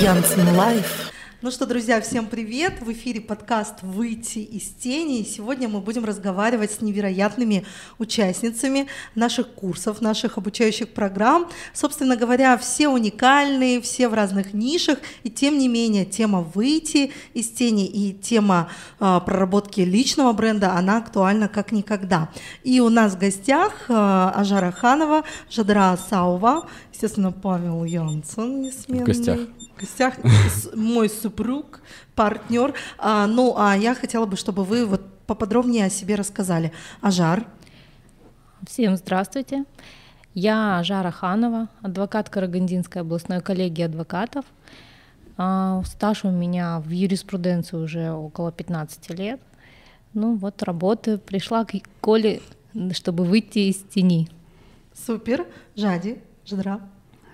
Янцен Live. Ну что, друзья, всем привет! В эфире подкаст «Выйти из тени». И сегодня мы будем разговаривать с невероятными участницами наших курсов, наших обучающих программ. Собственно говоря, все уникальные, все в разных нишах. И тем не менее, тема «Выйти из тени» и тема э, проработки личного бренда, она актуальна как никогда. И у нас в гостях э, Ажар Аханова, Жадра Саува, естественно, Павел Янсен, несменный. В гостях гостях мой супруг, партнер. А, ну, а я хотела бы, чтобы вы вот поподробнее о себе рассказали. Ажар. Всем здравствуйте. Я Ажара Ханова, адвокат Карагандинской областной коллегии адвокатов. А, стаж у меня в юриспруденции уже около 15 лет. Ну вот, работаю. Пришла к Коле, чтобы выйти из тени. Супер. Жади, Жадра.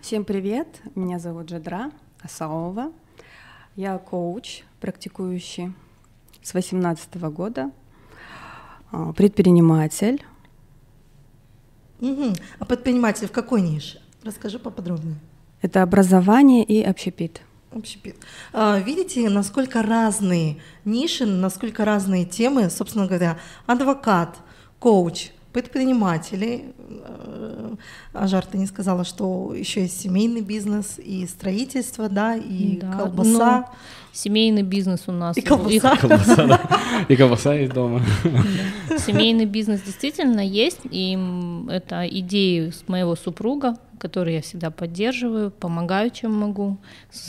Всем привет, меня зовут Жадра. Асаова. Я коуч, практикующий с 18 года, а, предприниматель. Угу. А предприниматель в какой нише? Расскажи поподробнее. Это образование и общепит. Общепит. А, видите, насколько разные ниши, насколько разные темы, собственно говоря, адвокат, коуч, предприниматели. Э, Ажар, ты не сказала, что еще есть семейный бизнес и строительство, да, и да, колбаса. Ну, семейный бизнес у нас. И колбаса. И колбаса, да. И колбаса есть дома. Семейный бизнес действительно есть, и это идеи с моего супруга, которые я всегда поддерживаю, помогаю, чем могу,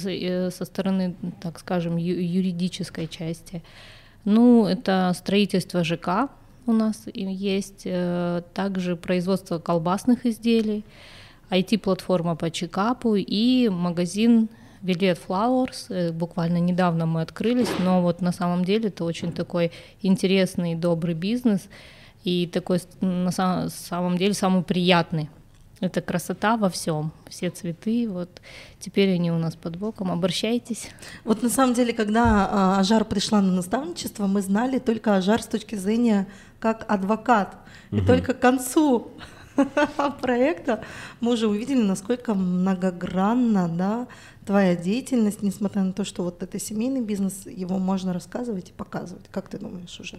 э, со стороны, так скажем, юридической части. Ну, это строительство ЖК, у нас есть, э, также производство колбасных изделий, IT-платформа по чекапу и магазин Вилет Flowers. Э, буквально недавно мы открылись, но вот на самом деле это очень такой интересный, добрый бизнес и такой на самом деле самый приятный. Это красота во всем, все цветы, вот теперь они у нас под боком, обращайтесь. Вот на самом деле, когда а, Ажар пришла на наставничество, мы знали только Ажар с точки зрения как адвокат. И только к концу проекта мы уже увидели, насколько многогранно да, твоя деятельность, несмотря на то, что вот это семейный бизнес, его можно рассказывать и показывать. Как ты думаешь уже?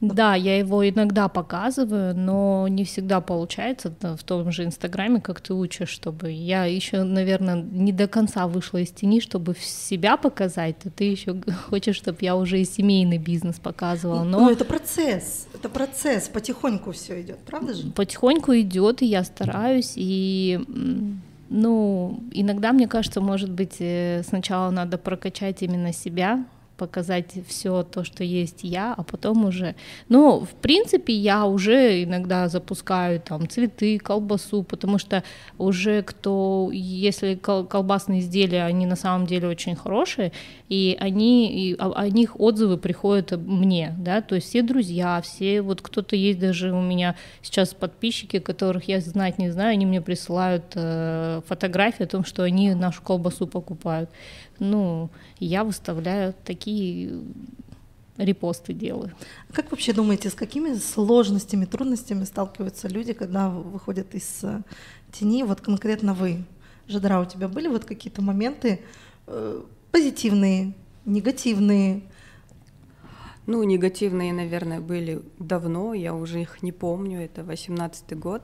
Да, я его иногда показываю, но не всегда получается в том же Инстаграме, как ты учишь, чтобы я еще, наверное, не до конца вышла из тени, чтобы себя показать, то ты еще хочешь, чтобы я уже и семейный бизнес показывала. Но ну, это процесс, это процесс, потихоньку все идет, правда же? Потихоньку идет, и я стараюсь, и ну, иногда, мне кажется, может быть, э, сначала надо прокачать именно себя, показать все то, что есть я, а потом уже... Ну, в принципе, я уже иногда запускаю там цветы, колбасу, потому что уже кто, если колбасные изделия, они на самом деле очень хорошие, и они, и о них отзывы приходят мне, да, то есть все друзья, все, вот кто-то есть даже у меня сейчас подписчики, которых я знать не знаю, они мне присылают э, фотографии о том, что они нашу колбасу покупают ну, я выставляю такие репосты делаю. Как вообще думаете, с какими сложностями, трудностями сталкиваются люди, когда выходят из э, тени? Вот конкретно вы, Жадра, у тебя были вот какие-то моменты э, позитивные, негативные? Ну, негативные, наверное, были давно, я уже их не помню, это 18 год,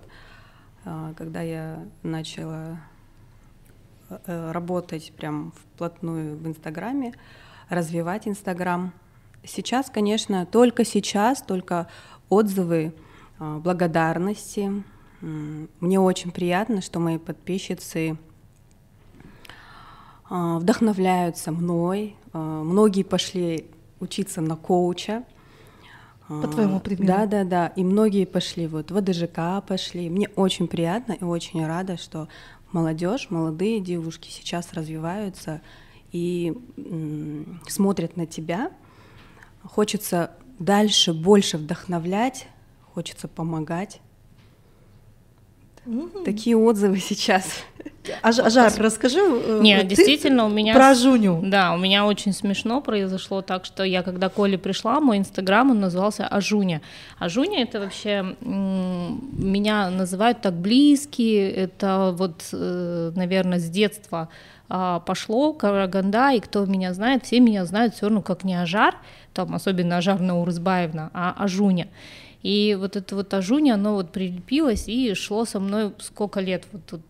э, когда я начала Э, работать прям вплотную в Инстаграме, развивать Инстаграм. Сейчас, конечно, только сейчас, только отзывы э, благодарности. Мне очень приятно, что мои подписчицы э, вдохновляются мной. Многие пошли учиться на коуча. По твоему примеру. Да, да, да. И многие пошли, вот в АДЖК пошли. Мне очень приятно и очень рада, что молодежь, молодые девушки сейчас развиваются и смотрят на тебя. Хочется дальше больше вдохновлять, хочется помогать. Mm-hmm. Такие отзывы сейчас. Аж, Ажар, расскажи. Э, Нет, действительно, у меня... Про Жуню. Да, у меня очень смешно произошло так, что я, когда Коле пришла, мой инстаграм, он назывался Ажуня. Ажуня — это вообще... Меня называют так близкие, это вот, э, наверное, с детства а, пошло, Караганда, и кто меня знает, все меня знают все равно как не Ажар, там особенно Ажар Наурызбаевна, а Ажуня. И вот это вот Ажуня, оно вот прилепилось и шло со мной сколько лет, вот тут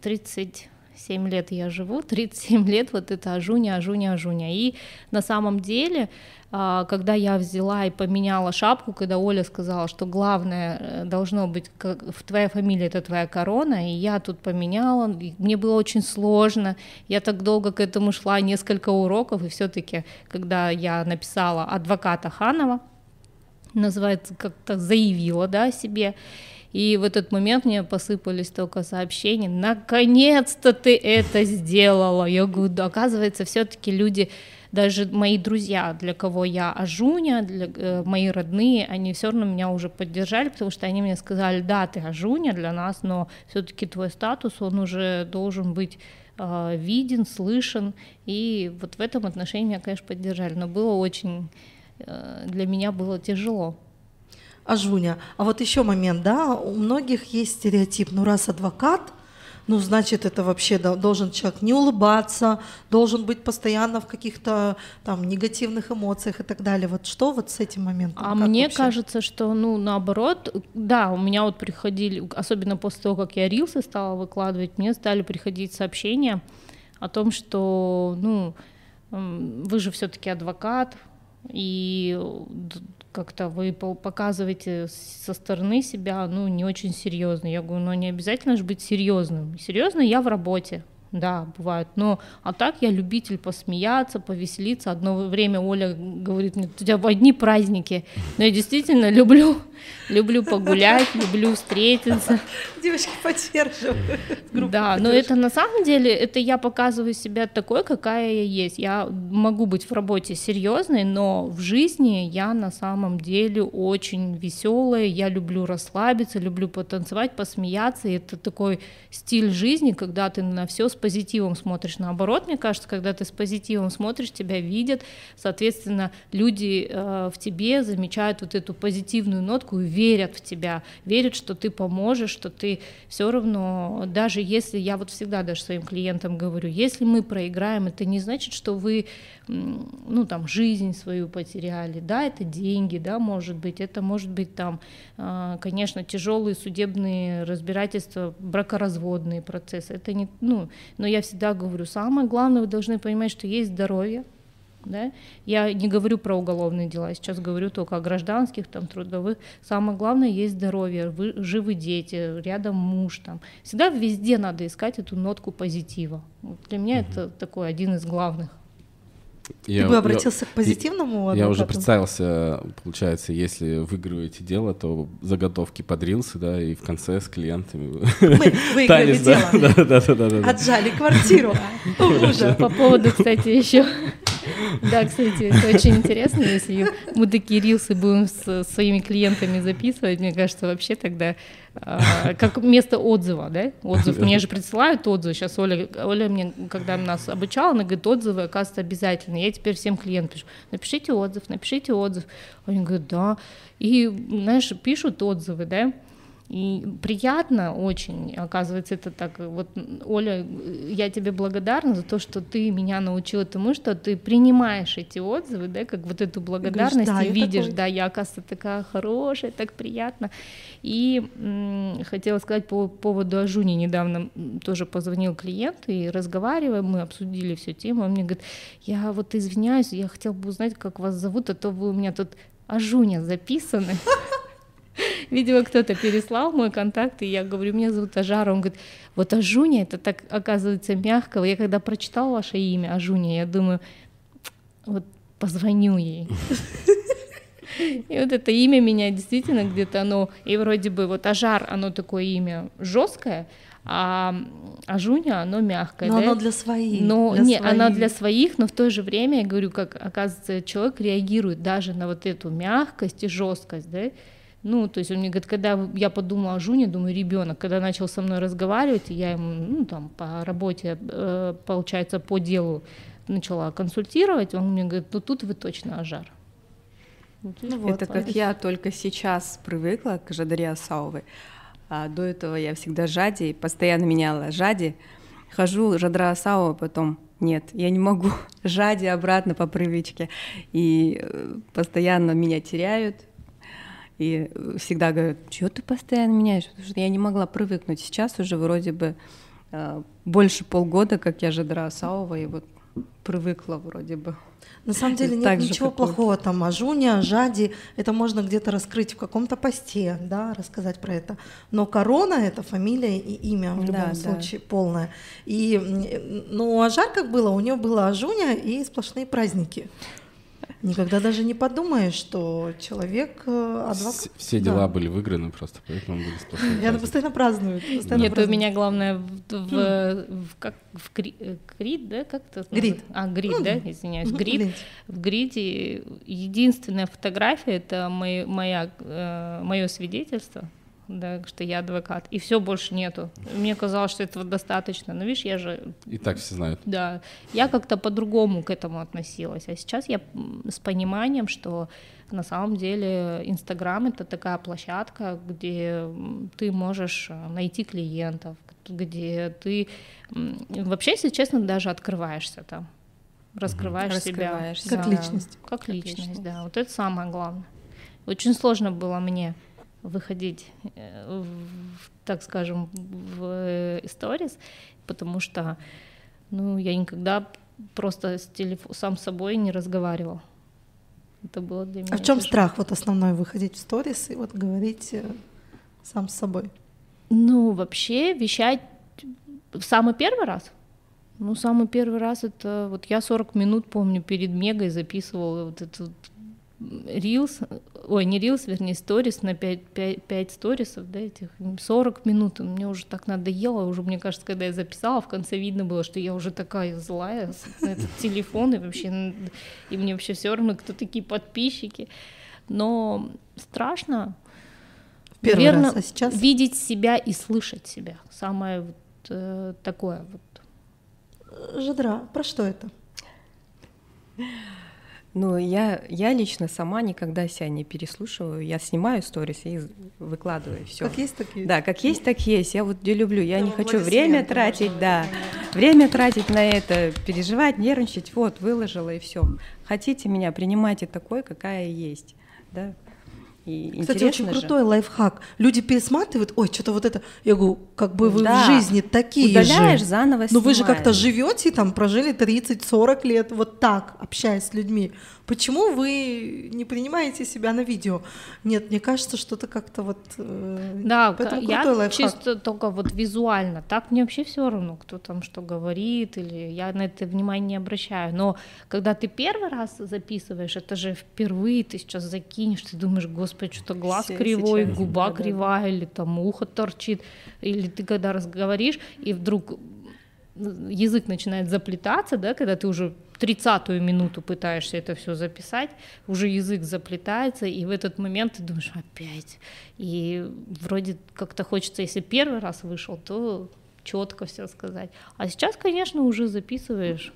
30 7 лет я живу, 37 лет вот это ажуня, ажуня, ажуня. И на самом деле, а, когда я взяла и поменяла шапку, когда Оля сказала, что главное э, должно быть, как твоя фамилия это твоя корона, и я тут поменяла, мне было очень сложно, я так долго к этому шла, несколько уроков, и все-таки, когда я написала адвоката Ханова, называется, как-то заявила, да, о себе, и в этот момент мне посыпались только сообщения, наконец-то ты это сделала. Я говорю, да, оказывается, все-таки люди, даже мои друзья, для кого я ажуня, для, э, мои родные, они все равно меня уже поддержали, потому что они мне сказали, да, ты ажуня для нас, но все-таки твой статус, он уже должен быть э, виден, слышен, и вот в этом отношении меня, конечно, поддержали, но было очень, э, для меня было тяжело. Ажуня. А вот еще момент, да, у многих есть стереотип, ну раз адвокат, ну значит это вообще должен человек не улыбаться, должен быть постоянно в каких-то там негативных эмоциях и так далее. Вот что вот с этим моментом? А мне вообще? кажется, что ну наоборот, да, у меня вот приходили, особенно после того, как я рилсы стала выкладывать, мне стали приходить сообщения о том, что ну вы же все-таки адвокат, и как-то вы показываете со стороны себя, ну, не очень серьезно. Я говорю, ну, не обязательно же быть серьезным. Серьезно я в работе, да, бывает. Но а так я любитель посмеяться, повеселиться. Одно время Оля говорит мне, у тебя одни праздники. Но я действительно люблю, люблю погулять, люблю встретиться. Девочки поддерживают. Да, но это на самом деле, это я показываю себя такой, какая я есть. Я могу быть в работе серьезной, но в жизни я на самом деле очень веселая. Я люблю расслабиться, люблю потанцевать, посмеяться. И это такой стиль жизни, когда ты на все с позитивом смотришь. Наоборот, мне кажется, когда ты с позитивом смотришь, тебя видят, соответственно, люди э, в тебе замечают вот эту позитивную нотку и верят в тебя, верят, что ты поможешь, что ты все равно, даже если я вот всегда даже своим клиентам говорю, если мы проиграем, это не значит, что вы ну там жизнь свою потеряли, да, это деньги, да, может быть, это может быть там, э, конечно, тяжелые судебные разбирательства, бракоразводные процессы, это не, ну, но я всегда говорю, самое главное, вы должны понимать, что есть здоровье, да? Я не говорю про уголовные дела, сейчас говорю только о гражданских, там, трудовых. Самое главное есть здоровье, вы, живы дети, рядом муж. Там. Всегда везде надо искать эту нотку позитива. Вот для меня угу. это такой один из главных. Я, Ты бы обратился я, к позитивному адвокату? Я уже представился, получается, если выигрываете дело, то заготовки под рилсы, да, и в конце с клиентами. Мы выиграли дело. Да, да, да, да, Отжали квартиру. По поводу, кстати, еще да, кстати, это очень интересно, если мы такие рилсы будем с своими клиентами записывать, мне кажется, вообще тогда а, как место отзыва, да? Отзыв. Мне же присылают отзывы. Сейчас Оля, Оля мне, когда нас обучала, она говорит, отзывы, оказывается, обязательно. Я теперь всем клиентам пишу, напишите отзыв, напишите отзыв. Они говорят, да. И, знаешь, пишут отзывы, да? И приятно очень, оказывается, это так. Вот, Оля, я тебе благодарна за то, что ты меня научила тому, что ты принимаешь эти отзывы, да, как вот эту благодарность говоришь, да, и видишь, такой. да, я, оказывается, такая хорошая, так приятно. И м- хотела сказать по поводу Ажуни, недавно тоже позвонил клиент и разговариваем, мы обсудили всю тему, он мне говорит, я вот извиняюсь, я хотел бы узнать, как вас зовут, а то вы у меня тут Ажуня записаны. Видимо, кто-то переслал мой контакт, и я говорю, меня зовут Ажара. Он говорит, вот Ажуня, это так, оказывается, мягко. Я когда прочитала ваше имя, Ажуня, я думаю, вот позвоню ей. И вот это имя меня действительно где-то оно, и вроде бы вот Ажар, оно такое имя жесткое, а Ажуня, оно мягкое. Но да? оно для своих. Но для не, своих. оно для своих, но в то же время я говорю, как оказывается, человек реагирует даже на вот эту мягкость и жесткость, да. Ну, то есть он мне говорит, когда я подумала о Жуне, думаю, ребенок, когда начал со мной разговаривать, я ему, ну, там, по работе, э, получается, по делу начала консультировать, он мне говорит, ну, тут вы точно ажар. Ну, вот, Это как я только сейчас привыкла к Жадаре Асаовой. А до этого я всегда Жади, постоянно меняла Жади. Хожу Жадра Асао, потом нет, я не могу. Жади обратно по привычке. И э, постоянно меня теряют. И всегда говорят, что ты постоянно меняешь? Потому что я не могла привыкнуть. Сейчас уже вроде бы э, больше полгода, как я Жадра Асаова, и вот привыкла вроде бы. На самом деле нет ничего плохого там о Жуне, о Жаде. Это можно где-то раскрыть в каком-то посте, да, рассказать про это. Но корона — это фамилия и имя в любом да, случае да. полное. И, ну, а Жар как было? У нее было Ажуня и сплошные праздники. Никогда даже не подумаешь, что человек э, адвокат. Все дела да. были выиграны просто, поэтому были сплошные. Я постоянно праздную. Постоянно Нет, праздную. у меня главное в, в, в, как, в э, грид, да, как это? Грид. А, грид, да, извиняюсь, грид. В гриде единственная фотография это моя, моя, э, мое свидетельство да, что я адвокат, и все больше нету. Мне казалось, что этого достаточно, но видишь, я же... И так все знают. Да, я как-то по-другому к этому относилась, а сейчас я с пониманием, что на самом деле Инстаграм — это такая площадка, где ты можешь э, найти клиентов, где ты вообще, если честно, даже открываешься там, раскрываешь, раскрываешь себя. Как да, личность. Как, как личность, личность, да. Вот это самое главное. Очень сложно было мне выходить, э, в, так скажем, в сторис, потому что ну, я никогда просто с телеф... сам с собой не разговаривал. Это было для меня. А в чем страх вот основной выходить в сторис и вот говорить э, сам с собой? Ну, вообще вещать в самый первый раз. Ну, самый первый раз это вот я 40 минут, помню, перед Мегой записывала вот этот Reels, ой, не Reels, вернее, сторис на 5, 5, 5 сторисов, да, этих 40 минут, мне уже так надоело, уже, мне кажется, когда я записала, в конце видно было, что я уже такая злая на этот телефон, и вообще, и мне вообще все равно, кто такие подписчики, но страшно, Первый Наверное, раз, а сейчас? видеть себя и слышать себя, самое вот э, такое вот. Жадра, про что это? Ну, я, я лично сама никогда себя не переслушиваю. Я снимаю сторис и выкладываю все. Как есть, так есть. Да, как есть, так есть. Я вот где люблю. Я да, не хочу время тратить, да. Время тратить на это, переживать, нервничать. Вот, выложила и все. Хотите меня, принимайте такой, какая есть. Да. И Кстати, очень же. крутой лайфхак. Люди пересматривают, ой, что-то вот это. Я говорю, как бы вы да. в жизни такие Удаляешь, же. заново Но вы же как-то живете, там, прожили 30-40 лет вот так, общаясь с людьми. Почему вы не принимаете себя на видео? Нет, мне кажется, что-то как-то вот... Э, да, я лайфхак. чисто только вот визуально. Так мне вообще все равно, кто там что говорит, или я на это внимание не обращаю. Но когда ты первый раз записываешь, это же впервые ты сейчас закинешь, ты думаешь, господи, что-то глаз Все кривой, сейчас, губа да, кривая, да. или там ухо торчит, или ты когда разговоришь, и вдруг язык начинает заплетаться, да, когда ты уже тридцатую минуту пытаешься это все записать, уже язык заплетается, и в этот момент ты думаешь, опять. И вроде как-то хочется, если первый раз вышел, то четко все сказать. А сейчас, конечно, уже записываешь.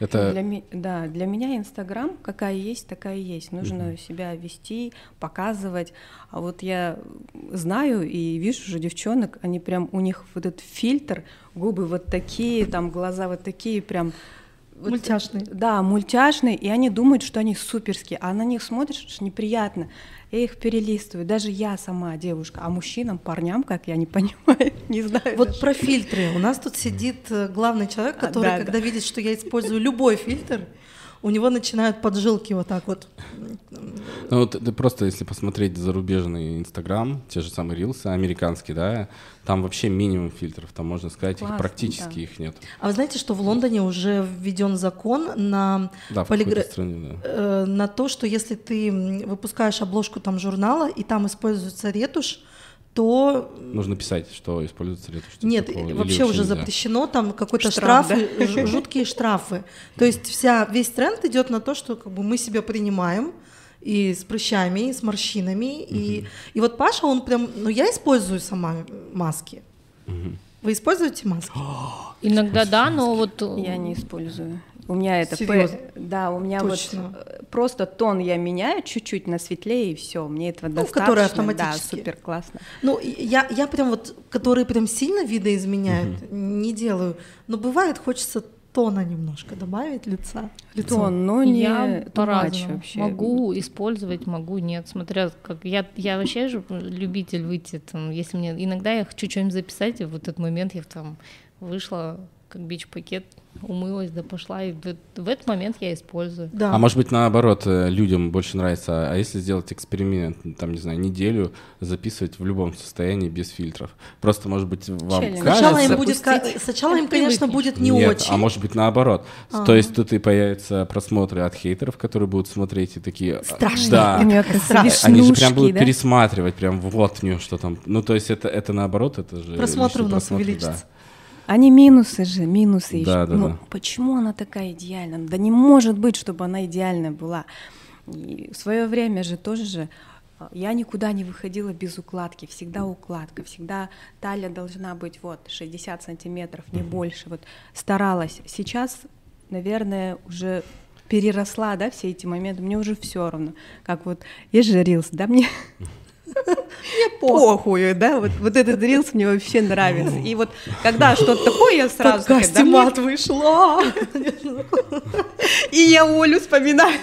Это... Для, да, для меня Инстаграм какая есть, такая есть. Нужно mm-hmm. себя вести, показывать. А вот я знаю и вижу уже девчонок, они прям, у них вот этот фильтр, губы вот такие, там глаза вот такие, прям вот, мультяшные. Да, мультяшные, и они думают, что они суперские, а на них смотришь, неприятно. Я их перелистываю, даже я сама девушка, а мужчинам, парням, как я не понимаю, не знаю. Вот даже. про фильтры. У нас тут сидит э, главный человек, а, который, а, да, когда да. видит, что я использую любой фильтр, у него начинают поджилки вот так вот. Ну вот ты просто, если посмотреть зарубежный Инстаграм, те же самые рилсы, американские, да, там вообще минимум фильтров, там можно сказать, Классно, их практически да. их нет. А вы знаете, что в Лондоне уже введен закон на да, полигра... стране, да. э, на то, что если ты выпускаешь обложку там журнала и там используется ретушь, то... Нужно писать, что используется ли это. Нет, такого, вообще уже нельзя? запрещено, там какой-то штраф, штрафы, да? жуткие штрафы. То есть вся, весь тренд идет на то, что как бы, мы себя принимаем, и с прыщами, и с морщинами. Угу. И, и вот Паша, он прям, ну я использую сама маски. Угу. Вы используете маски? Иногда да, но вот... Я не использую. У меня это... П... Да, у меня Точно. вот просто тон я меняю чуть-чуть на светлее, и все, мне этого ну, достаточно. Которые автоматически. Да, супер классно. Ну, я, я прям вот, которые прям сильно видоизменяют, угу. не делаю. Но бывает, хочется тона немножко добавить лица. Лицо. Тон, но не я по-разному могу использовать, могу нет, смотря как я я вообще же любитель выйти там, если мне иногда я хочу что-нибудь записать, и в этот момент я там вышла как бич-пакет, умылась, да пошла, и в, этот момент я использую. Да. А может быть, наоборот, э, людям больше нравится, а если сделать эксперимент, там, не знаю, неделю записывать в любом состоянии без фильтров? Просто, может быть, вам Челлендж. кажется... Сначала им, будет, сначала им конечно, будет не Нет, очень. а может быть, наоборот. А-а-а. То есть тут и появятся просмотры от хейтеров, которые будут смотреть и такие... Страшно. Да. Они же прям будут да? пересматривать, прям вот нее что там. Ну, то есть это, это наоборот, это же... Просмотры у нас увеличатся. Да. Они минусы же, минусы. Да, да, ну, да. Почему она такая идеальная? Да не может быть, чтобы она идеальная была. И в свое время же тоже же а, я никуда не выходила без укладки, всегда укладка, всегда талия должна быть вот 60 сантиметров, не больше. Вот старалась. Сейчас, наверное, уже переросла, да, все эти моменты. Мне уже все равно. Как вот есть же рилс, да, мне мне похуй, да, вот, вот этот рилс мне вообще нравится. И вот когда что-то такое, я сразу такая, да, мат вышла. И я Олю вспоминаю.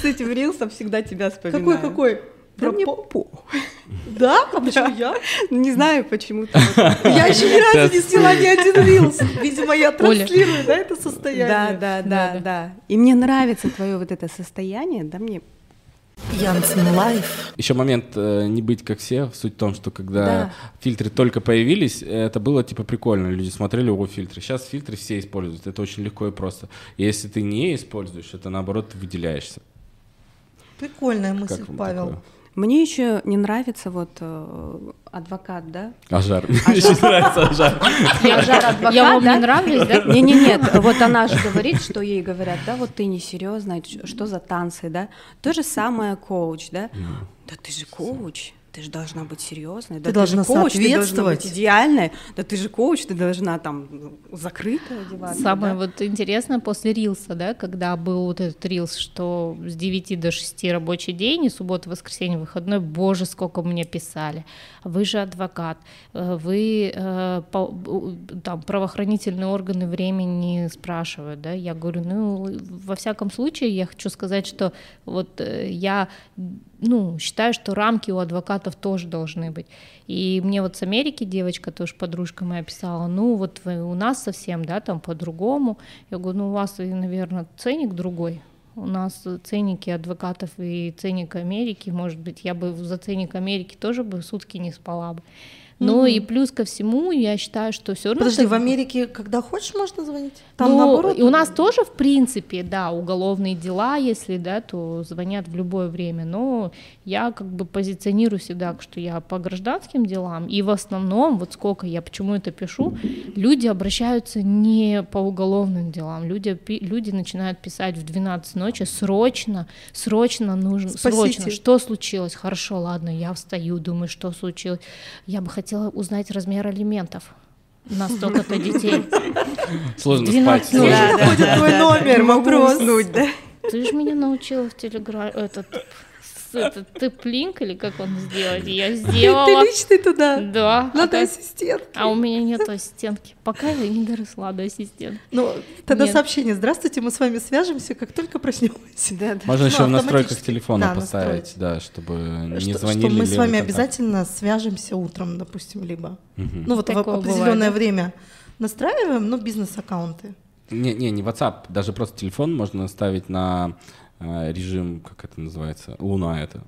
С этим рилсом всегда тебя вспоминаю. Какой, какой? Да мне по... Да? А почему я? Не знаю, почему-то. Я еще ни разу не сняла ни один рилс. Видимо, я транслирую, да, это состояние. Да, да, да, да. И мне нравится твое вот это состояние, да, мне Янцен Live. Еще момент э, не быть как все. Суть в том, что когда да. фильтры только появились, это было типа прикольно. Люди смотрели, о, фильтры. Сейчас фильтры все используют. Это очень легко и просто. И если ты не используешь, это наоборот ты выделяешься. Прикольная мысль, Павел. Такое? Мне еще не нравится вот э, адвокат, да? Ажар. Мне еще нравится Ажар. Ажар адвокат, Я вам не нравлюсь, да? Не, не, нет. Вот она же говорит, что ей говорят, да, вот ты несерьезная, что за танцы, да? То же самое коуч, да? Да ты же коуч ты же должна быть серьезной, да ты, должна же коуч, ты должна быть идеальной, да ты же коуч, ты должна там закрыто одеваться. Самое да? вот интересное после рилса, да, когда был вот этот рилс, что с 9 до 6 рабочий день, и суббота, воскресенье, выходной, боже, сколько мне писали, вы же адвокат, э, вы э, там правоохранительные органы времени спрашивают, да, я говорю, ну, во всяком случае, я хочу сказать, что вот э, я ну, считаю, что рамки у адвокатов тоже должны быть. И мне вот с Америки девочка, тоже подружка моя писала, ну вот вы, у нас совсем, да, там по-другому. Я говорю, ну у вас, наверное, ценник другой. У нас ценники адвокатов и ценник Америки, может быть, я бы за ценник Америки тоже бы сутки не спала бы. Но mm-hmm. и плюс ко всему, я считаю, что все равно... Подожди, в Америке, когда хочешь, можно звонить? Там ну, наоборот? И у нас тоже, в принципе, да, уголовные дела, если, да, то звонят в любое время. Но я как бы позиционирую всегда, что я по гражданским делам. И в основном, вот сколько я почему это пишу, люди обращаются не по уголовным делам. Люди, люди начинают писать в 12 ночи срочно, срочно нужно, Спасите. срочно. Что случилось? Хорошо, ладно, я встаю, думаю, что случилось. Я бы хотела хотела узнать размер алиментов на столько-то детей. Сложно спать. Ну, да, да, твой номер, вопрос. Уснуть, да? Ты же меня научила в телеграме, этот это тэп-линк или как он сделать? Я сделала. Ты личный туда? Да. Надо а ассистент. А у меня нет ассистентки. Пока я не доросла до ассистента. Ну, тогда нет. сообщение. Здравствуйте, мы с вами свяжемся, как только проснемся. Да, да. Можно ну, еще в настройках телефона да, поставить, да, чтобы не что, звонили. Что мы с вами обязательно свяжемся утром, допустим, либо. Угу. Ну, вот Такое в определенное бывает, время настраиваем, но бизнес-аккаунты. Не, не, не WhatsApp, даже просто телефон можно ставить на режим, как это называется, Луна это.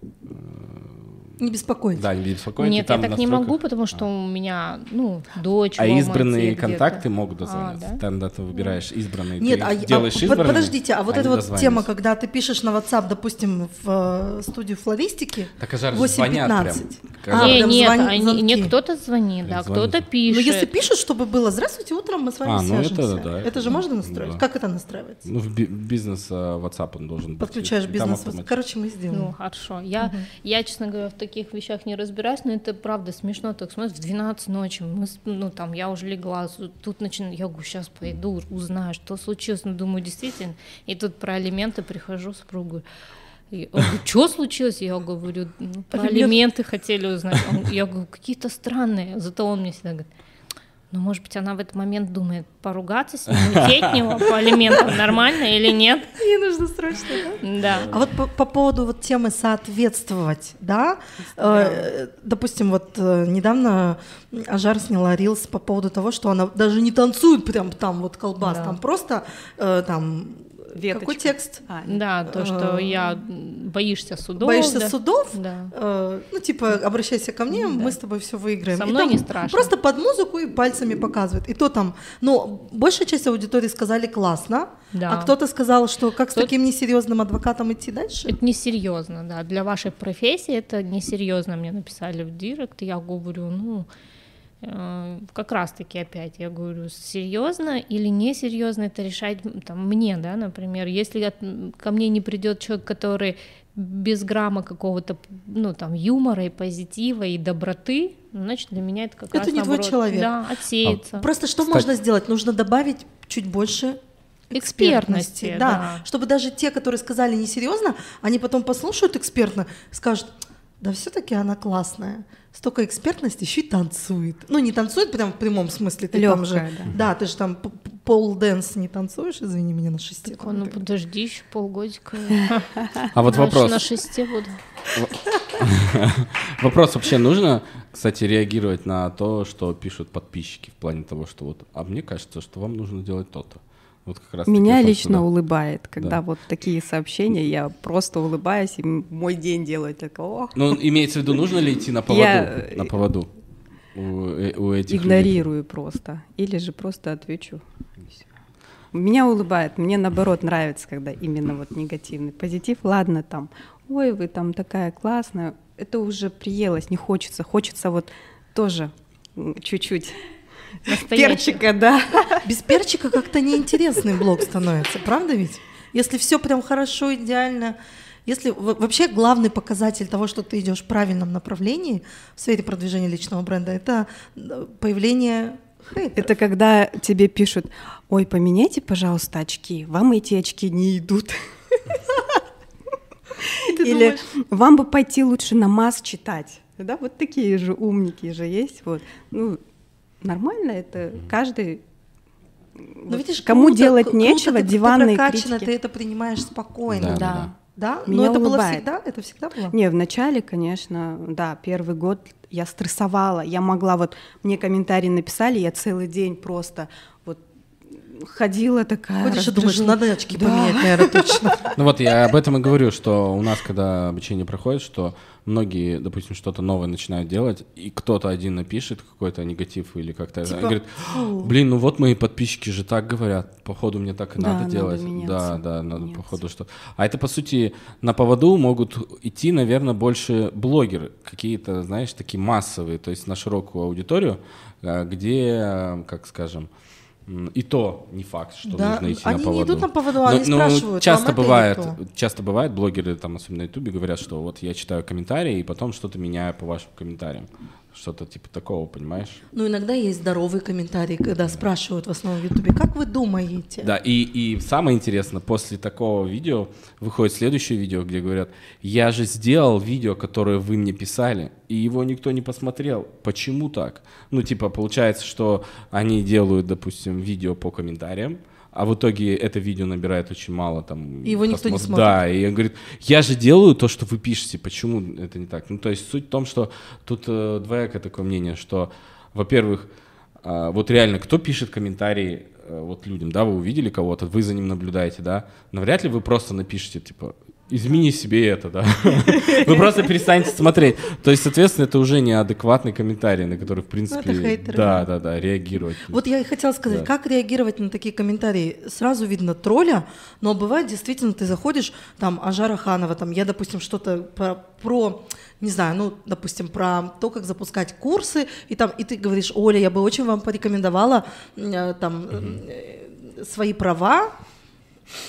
Не беспокойтесь. Да, не беспокойтесь. Нет, я так не могу, потому что а. у меня, ну, дочь. А избранные контакты могут дозвониться. А, да? Там, да, ты выбираешь избранные. Нет, ты а, делаешь а, избранные, подождите, а вот эта вот тема, когда ты пишешь на WhatsApp, допустим, в э, студию флористики, так, а 8.15. А, не, нет, звон... они, не кто-то звонит, да, кто-то пишет. Но если пишут, чтобы было «Здравствуйте, утром мы с вами а, свяжемся». Ну это, да, это, это же можно настроить? Да. Как это настраивается? Ну, в бизнес uh, WhatsApp он должен Подключаешь быть. бизнес WhatsApp. Короче, мы сделаем. Ну, хорошо. Я, я, честно говоря, в таких таких вещах не разбираюсь, но это правда смешно. Так смотришь, в 12 ночи, мы, ну там, я уже легла, тут начинаю, я говорю, сейчас пойду, узнаю, что случилось. Ну, думаю, действительно. И тут про алименты прихожу, супругу. Что случилось? Я говорю, ну, про алименты хотели узнать. Я говорю, какие-то странные. Зато он мне всегда говорит, ну, может быть, она в этот момент думает, поругаться с ним, уйти от него по алиментам нормально или нет? Ей нужно срочно, да? Да. А вот по, по поводу вот темы соответствовать, да? Э, допустим, вот э, недавно Ажар сняла рилс по поводу того, что она даже не танцует прям там вот колбас, Да. там просто э, там Веточка. какой текст? А, Да, то, что я боишься судов. Боишься да. судов? Да. Э, ну, типа, обращайся ко мне, Да. мы с тобой все выиграем. Со И мной там не страшно. Просто под музыку и пальцами показывает. И то там, ну, большая часть аудитории сказали классно, Да. а кто-то сказал, что как с таким несерьезным адвокатом идти дальше? Это несерьезно, да. Для вашей профессии это несерьезно. Мне написали в директ, я говорю, ну, э, как раз-таки опять, я говорю, серьезно или несерьезно это решать там, мне, да, например. Если от- ко мне не придет человек, который без грамма какого-то, ну, там, юмора и позитива и доброты, ну, значит, для меня это как Это раз не твой наоборот, человек. Да, отсеется. Просто что Кстати- можно сделать? Нужно добавить чуть больше экспертности, Экспертности, да, да. чтобы даже те, которые сказали несерьезно, они потом послушают экспертно, скажут, да все-таки она классная, столько экспертности, еще и танцует. Ну не танцует прям в прямом смысле, ты там же, Лёгкая, да. ты же там п- п- pole dance не танцуешь, извини меня на шесте. Такой, ну подожди, еще полгодика. А вот вопрос. На шесте буду. Вопрос вообще нужно, кстати, реагировать на то, что пишут подписчики в плане того, что вот, а мне кажется, что вам нужно делать то-то. Вот как раз Меня лично что да. улыбает, когда Да. вот такие сообщения, я просто улыбаюсь, и мой день делает такого. Ну, имеется в виду, нужно ли идти на поводу? Я- На поводу у, э- у этих людей? Игнорирую просто. Или же просто отвечу. Меня улыбает, мне наоборот нравится, когда именно вот негативный позитив. Ладно, там, ой, вы там такая классная. Это уже приелось, не хочется. Хочется вот тоже чуть-чуть Настоящий. перчика, да. Без перчика как-то неинтересный блог становится, правда ведь? Если все прям хорошо, идеально, если во- вообще главный показатель того, что ты идешь в правильном направлении в сфере продвижения личного бренда, это э, появление хейтеров. Это когда тебе пишут, ой, поменяйте, пожалуйста, очки, вам эти очки не идут. Или вам бы пойти лучше намаз читать. Да, вот такие же умники же есть. Вот. Ну, нормально это каждый. Ну, вот видишь, кому круто, делать круто, нечего, ты- ты диванные прокачана, критики. ты это принимаешь спокойно. Да, Да. да, Да. Но Меня это было улыбает. всегда? Это всегда было? Не, в начале, конечно, да, первый год я стрессовала. Я могла вот, мне комментарии написали, я целый день просто ходила такая. Ходишь и думаешь, надо очки Да. поменять, наверное, точно. Ну вот я об этом и говорю, что у нас, когда обучение проходит, что многие, допустим, что-то новое начинают делать, и кто-то один напишет какой-то негатив или как-то, Типа, «Фу». блин, ну вот мои подписчики же так говорят, походу мне так и Да, надо надо делать. меняться, да, да, надо меняться. походу что. А это по сути на поводу могут идти, наверное, больше блогеры, какие-то, знаешь, такие массовые, то есть на широкую аудиторию, а, где, как скажем, и то не факт, что Да, нужно идти они на не поводу. идут на поводу, они Ну, ну, спрашивают, часто «Вам это или бывает, то?» часто бывает, блогеры, там, особенно на Ютубе, говорят, что вот я читаю комментарии, и потом что-то меняю по вашим комментариям. Что-то типа такого, понимаешь? Ну, иногда есть здоровые комментарии, когда спрашивают в основном в Ютубе, как вы думаете? Да, и, и самое интересное, после такого видео выходит следующее видео, где говорят, я же сделал видео, которое вы мне писали, и его никто не посмотрел. Почему так? Ну, типа, получается, что они делают, допустим, видео по комментариям, а в итоге это видео набирает очень мало там. И его никто не смотрит. Да, и он говорит, я же делаю то, что вы пишете, почему это не так? Ну, то есть суть в том, что тут э, двоякое такое мнение, что, во-первых, а, вот реально, кто пишет комментарии э, вот людям, да, вы увидели кого-то, вы за ним наблюдаете, да, но вряд ли вы просто напишете, типа, измени себе это, да. Вы просто перестанете смотреть. То есть, соответственно, это уже неадекватный комментарий, на который, в принципе, Ну, хейтеры, да, да. да, реагировать. Вот я и хотела сказать, как реагировать на такие комментарии? Сразу видно тролля, но бывает действительно, ты заходишь, там, Ажара Ханова, там, я, допустим, что-то про, про, не знаю, ну, допустим, про то, как запускать курсы, и там, и ты говоришь, Оля, я бы очень вам порекомендовала, э, там, э, свои права,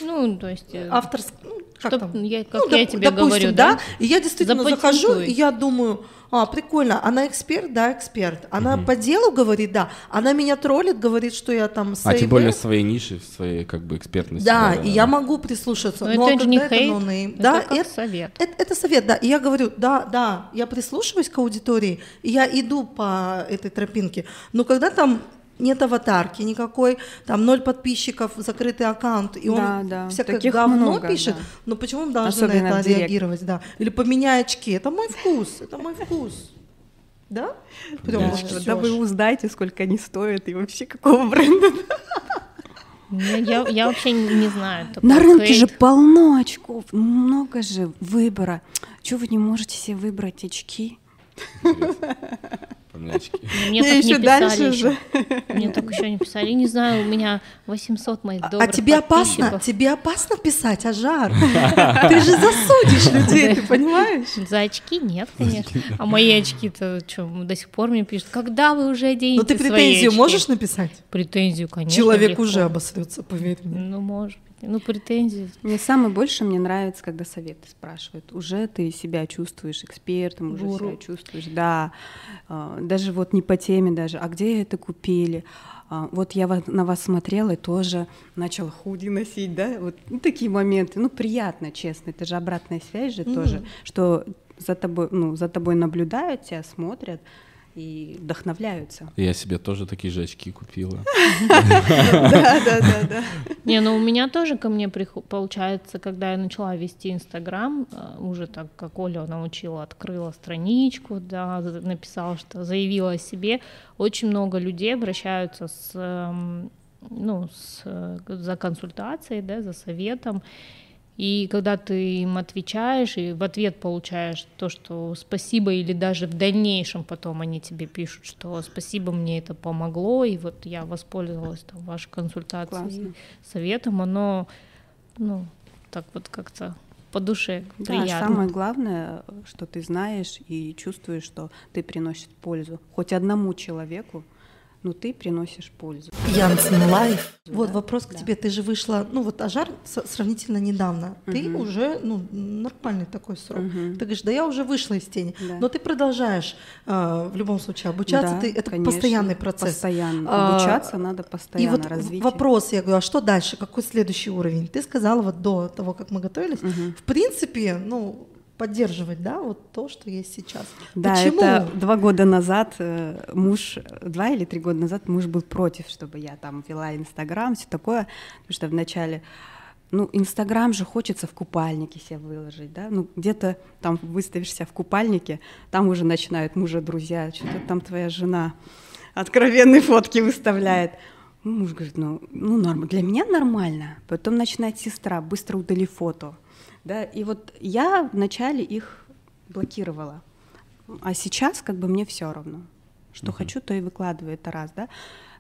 Ну, то есть... э, авторск... ну, как Чтоб, там? Я, как ну, я доп, тебе допустим, говорю, да? да? И я действительно захожу, и я думаю, а, прикольно, она эксперт, да, эксперт. Она угу. по делу говорит, да. Она меня троллит, говорит, что я там... А тем более своей ниши, в своей как бы экспертности. Да, да и да. я могу прислушаться. Но, но это а же не это хейт, это да, как это, совет. Это, это совет, да. И я говорю, да, да, я прислушиваюсь к аудитории, и я иду по этой тропинке. Но когда там нет аватарки никакой, там ноль подписчиков, закрытый аккаунт, и да, он да. всякое Таких говно много, пишет, да. но почему мы должны Особенно на это реагировать, да? Или поменяй очки, это мой вкус, это мой вкус. Да? Потому да. да вы узнаете, сколько они стоят и вообще какого бренда. Я, я, я вообще не знаю. На рынке хейт. же полно очков, много же выбора. Чего вы не можете себе выбрать очки? Помнячки. Мне так еще не дальше еще. же. Мне так еще не писали. Не знаю, у меня 800 моих добрых А тебе опасно? Тебе опасно писать, Ажар? Ты же засудишь людей, ты понимаешь? За очки нет, конечно. А мои очки-то что, до сих пор мне пишут, когда вы уже оденете Ну ты претензию можешь написать? Претензию, конечно. Человек уже обосрется, поверь мне. Ну, может ну, претензии. Мне самое больше мне нравится, когда советы спрашивают. Уже ты себя чувствуешь экспертом, уже Гуру. себя чувствуешь, да. А, даже вот не по теме даже, а где это купили? А, вот я на вас смотрела и тоже начала худи носить, да, вот ну, такие моменты, ну приятно, честно, это же обратная связь же mm-hmm. тоже, что за тобой, ну за тобой наблюдают, тебя смотрят, и вдохновляются. Я себе тоже такие же очки купила. Да, да, да, да. Не, ну у меня тоже ко мне получается, когда я начала вести Инстаграм, э, уже так, как Оля научила, открыла страничку, да, написала, что заявила о себе, очень много людей обращаются с эм, ну, с, э, за консультацией, да, за советом, и когда ты им отвечаешь и в ответ получаешь то, что спасибо, или даже в дальнейшем потом они тебе пишут, что спасибо, мне это помогло, и вот я воспользовалась там, вашей консультацией, советом, оно, ну, так вот как-то по душе приятно. Да, самое главное, что ты знаешь и чувствуешь, что ты приносишь пользу хоть одному человеку, но ты приносишь пользу. Янцен Live. Вот да? вопрос к да. тебе. Ты же вышла, ну вот Ажар сравнительно недавно. Угу. Ты уже, ну, нормальный такой срок. Угу. Ты говоришь, да я уже вышла из тени. Да. Но ты продолжаешь э, в любом случае обучаться. Да, ты, это конечно, постоянный процесс. Постоянно. А, Обучаться надо постоянно. И вот развитие. вопрос, я говорю, а что дальше? Какой следующий уровень? Ты сказала вот до того, как мы готовились. Угу. В принципе, ну, поддерживать, да, вот то, что есть сейчас. Да, Почему? это два года назад э, муж, два или три года назад муж был против, чтобы я там вела Инстаграм, все такое, потому что вначале ну, Инстаграм же хочется в купальнике себя выложить, да, ну, где-то там выставишься в купальнике, там уже начинают мужа друзья, что-то там твоя жена откровенные фотки выставляет. Ну, муж говорит, ну, ну норм, для меня нормально. Потом начинает сестра, быстро удали фото. Да, и вот я вначале их блокировала, а сейчас как бы мне все равно. Что uh-huh. хочу, то и выкладываю, это раз, да.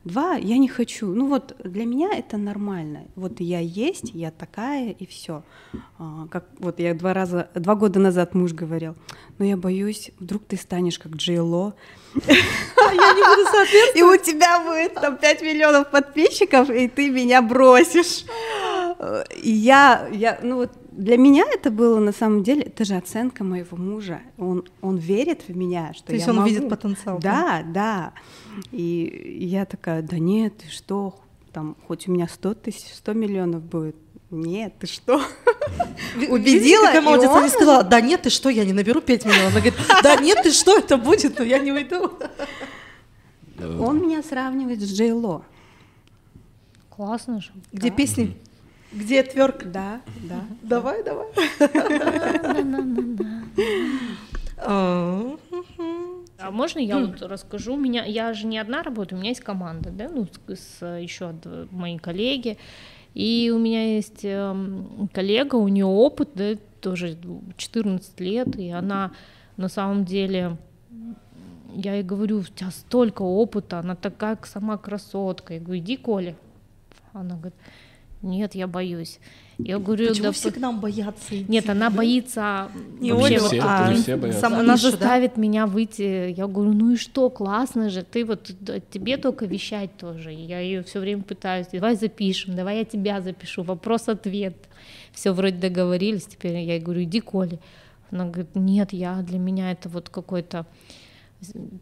Два, я не хочу. Ну вот для меня это нормально. Вот я есть, я такая и все. А, как вот я два раза, два года назад муж говорил, но я боюсь, вдруг ты станешь как Джейло. Я не буду соответствовать. И у тебя будет там 5 миллионов подписчиков, и ты меня бросишь. И я, я, ну вот для меня это было на самом деле, это же оценка моего мужа. Он, он верит в меня, что То есть я он могу. видит потенциал. Да, да. И, и я такая, да нет, ты что, там, хоть у меня 100 тысяч, 100 миллионов будет, нет, ты что? Убедила, какая молодец, она сказала, да нет, ты что, я не наберу 5 миллионов. Она говорит, да нет, ты что, это будет, но я не уйду. Он меня сравнивает с Джейло. Классно же. Где песни где тверк? Да, да. Давай, давай. А можно я вот расскажу? У меня я же не одна работаю, у меня есть команда, да, ну с, с еще мои коллеги, и у меня есть э, коллега, у нее опыт, да, тоже 14 лет, и она на самом деле я ей говорю, у тебя столько опыта, она такая сама красотка. Я говорю, иди, Коля. Она говорит, Нет, я боюсь. Я говорю, Почему да, все к нам боятся идти? Нет, она боится Не вообще вот, все, а, все боятся. саму она нишу, да? заставит меня выйти. Я говорю, ну и что, классно же, ты вот тебе только вещать тоже. Я ее все время пытаюсь, давай запишем, давай я тебя запишу, вопрос-ответ. Все вроде договорились, теперь я ей говорю, иди, Коля. Она говорит, нет, я для меня это вот какой-то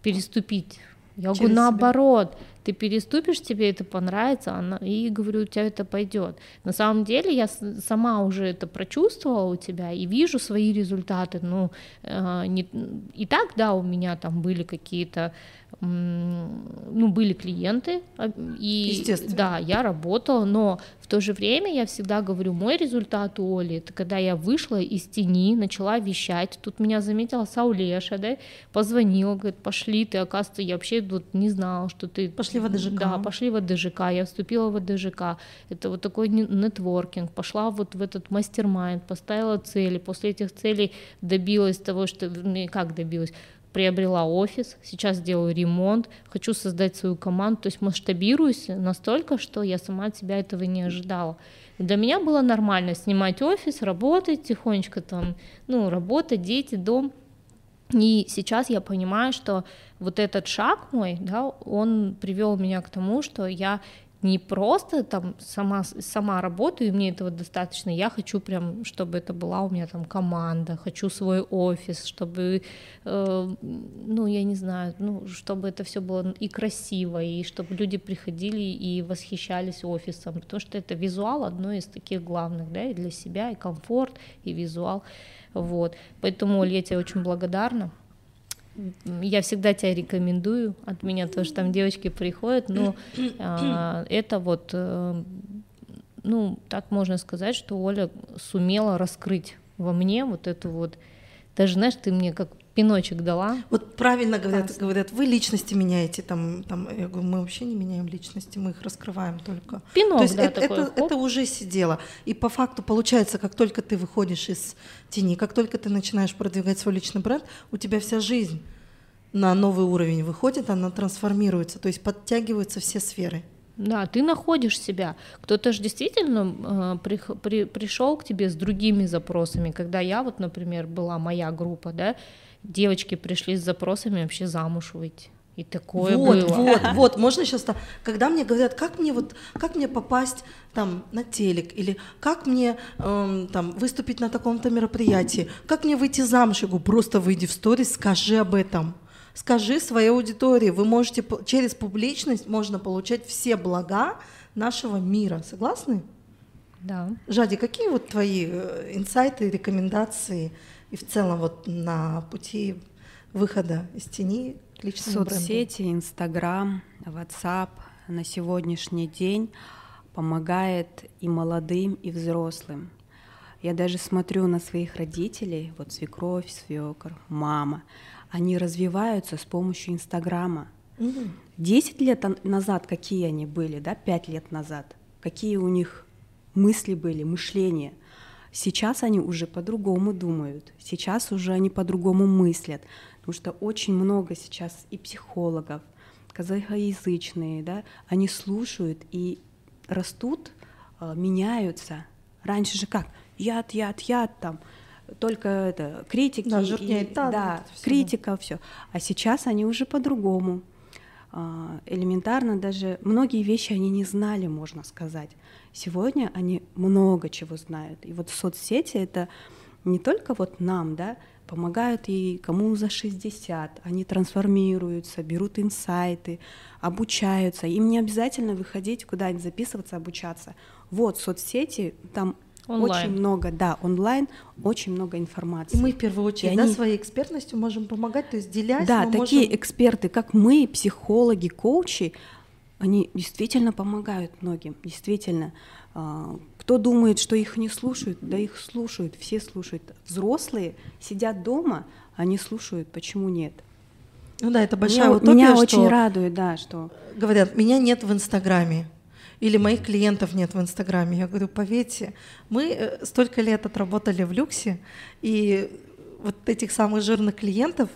переступить. Я говорю, себя. наоборот, ты переступишь, тебе это понравится, она, и говорю, у тебя это пойдет. На самом деле я сама уже это прочувствовала у тебя и вижу свои результаты. Ну, э, не- и так, да, у меня там были какие-то, ну, были клиенты, а, и Естественно. да, я работала, но в то же время я всегда говорю, мой результат у Оли, это когда я вышла из тени, начала вещать, тут меня заметила Саулеша, да, позвонила, говорит, пошли, ты, оказывается, я вообще вот не знала, что ты... Пошли в АДЖК. Да, пошли в АДЖК, я вступила в АДЖК, это вот такой не- нетворкинг, пошла вот в этот мастер-майнд, поставила цели, после этих целей добилась того, что, ну, как добилась, приобрела офис, сейчас делаю ремонт, хочу создать свою команду, то есть масштабируюсь настолько, что я сама от себя этого не ожидала. Для меня было нормально снимать офис, работать тихонечко там, ну, работать, дети, дом. И сейчас я понимаю, что вот этот шаг мой, да, он привел меня к тому, что я не просто там сама, сама работаю, и мне этого достаточно, я хочу прям, чтобы это была у меня там команда, хочу свой офис, чтобы, э, ну, я не знаю, ну, чтобы это все было и красиво, и чтобы люди приходили и восхищались офисом, потому что это визуал одно из таких главных, да, и для себя, и комфорт, и визуал, вот. Поэтому, Оль, я тебе очень благодарна. Я всегда тебя рекомендую. От меня тоже там девочки приходят, но а, это вот, э, ну, так можно сказать, что Оля сумела раскрыть во мне вот эту вот. Даже, знаешь, ты мне как пиночек дала. Вот правильно говорят, Классно. говорят, вы личности меняете, там, там, я говорю, мы вообще не меняем личности, мы их раскрываем только. Пинок, То есть да, это, такой, это, хоп. это уже сидело. И по факту получается, как только ты выходишь из тени, как только ты начинаешь продвигать свой личный бренд, у тебя вся жизнь на новый уровень выходит, она трансформируется, то есть подтягиваются все сферы. Да, ты находишь себя. Кто-то же действительно э, прих- при- пришел к тебе с другими запросами. Когда я вот, например, была моя группа, да, девочки пришли с запросами вообще замуж выйти. И такое вот, было. вот, вот, можно сейчас, когда мне говорят, как мне вот, как мне попасть там на телек или как мне эм, там выступить на таком-то мероприятии, как мне выйти замуж, я говорю, просто выйди в сторис, скажи об этом, скажи своей аудитории, вы можете через публичность можно получать все блага нашего мира, согласны? Да. Жади, какие вот твои э, инсайты, рекомендации и в целом вот на пути выхода из тени к личному бренду? Соцсети, Инстаграм, WhatsApp на сегодняшний день помогает и молодым, и взрослым. Я даже смотрю на своих родителей, вот свекровь, свекор, мама, они развиваются с помощью Инстаграма. 10 лет назад какие они были, да, 5 лет назад, какие у них мысли были, мышление. Сейчас они уже по-другому думают, сейчас уже они по-другому мыслят, потому что очень много сейчас и психологов, казахоязычные, да, они слушают и растут, э, меняются. Раньше же как? Яд, яд, яд там, только это критики, Да, и- жирнеет та, да, да. критика, все. А сейчас они уже по-другому. А, Элементарно даже многие вещи они не знали, можно сказать. Сегодня они много чего знают. И вот соцсети это не только вот нам, да, помогают и кому за 60, они трансформируются, берут инсайты, обучаются. Им не обязательно выходить куда-нибудь записываться, обучаться. Вот соцсети, там Онлайн. очень много, да, онлайн, очень много информации. И мы в первую очередь И да, они- своей экспертностью можем помогать, то есть делясь, Да, мы такие можем... эксперты, как мы, психологи, коучи, они действительно помогают многим, действительно. А, Кто думает, что их не слушают, да их слушают, все слушают. Взрослые сидят дома, они слушают, почему нет? Ну да, это большая меня утопия, меня очень радует, да, что говорят, меня нет в Инстаграме. Или моих клиентов нет в Инстаграме. Я говорю, поверьте, мы э, столько лет отработали в люксе, и вот этих самых жирных клиентов,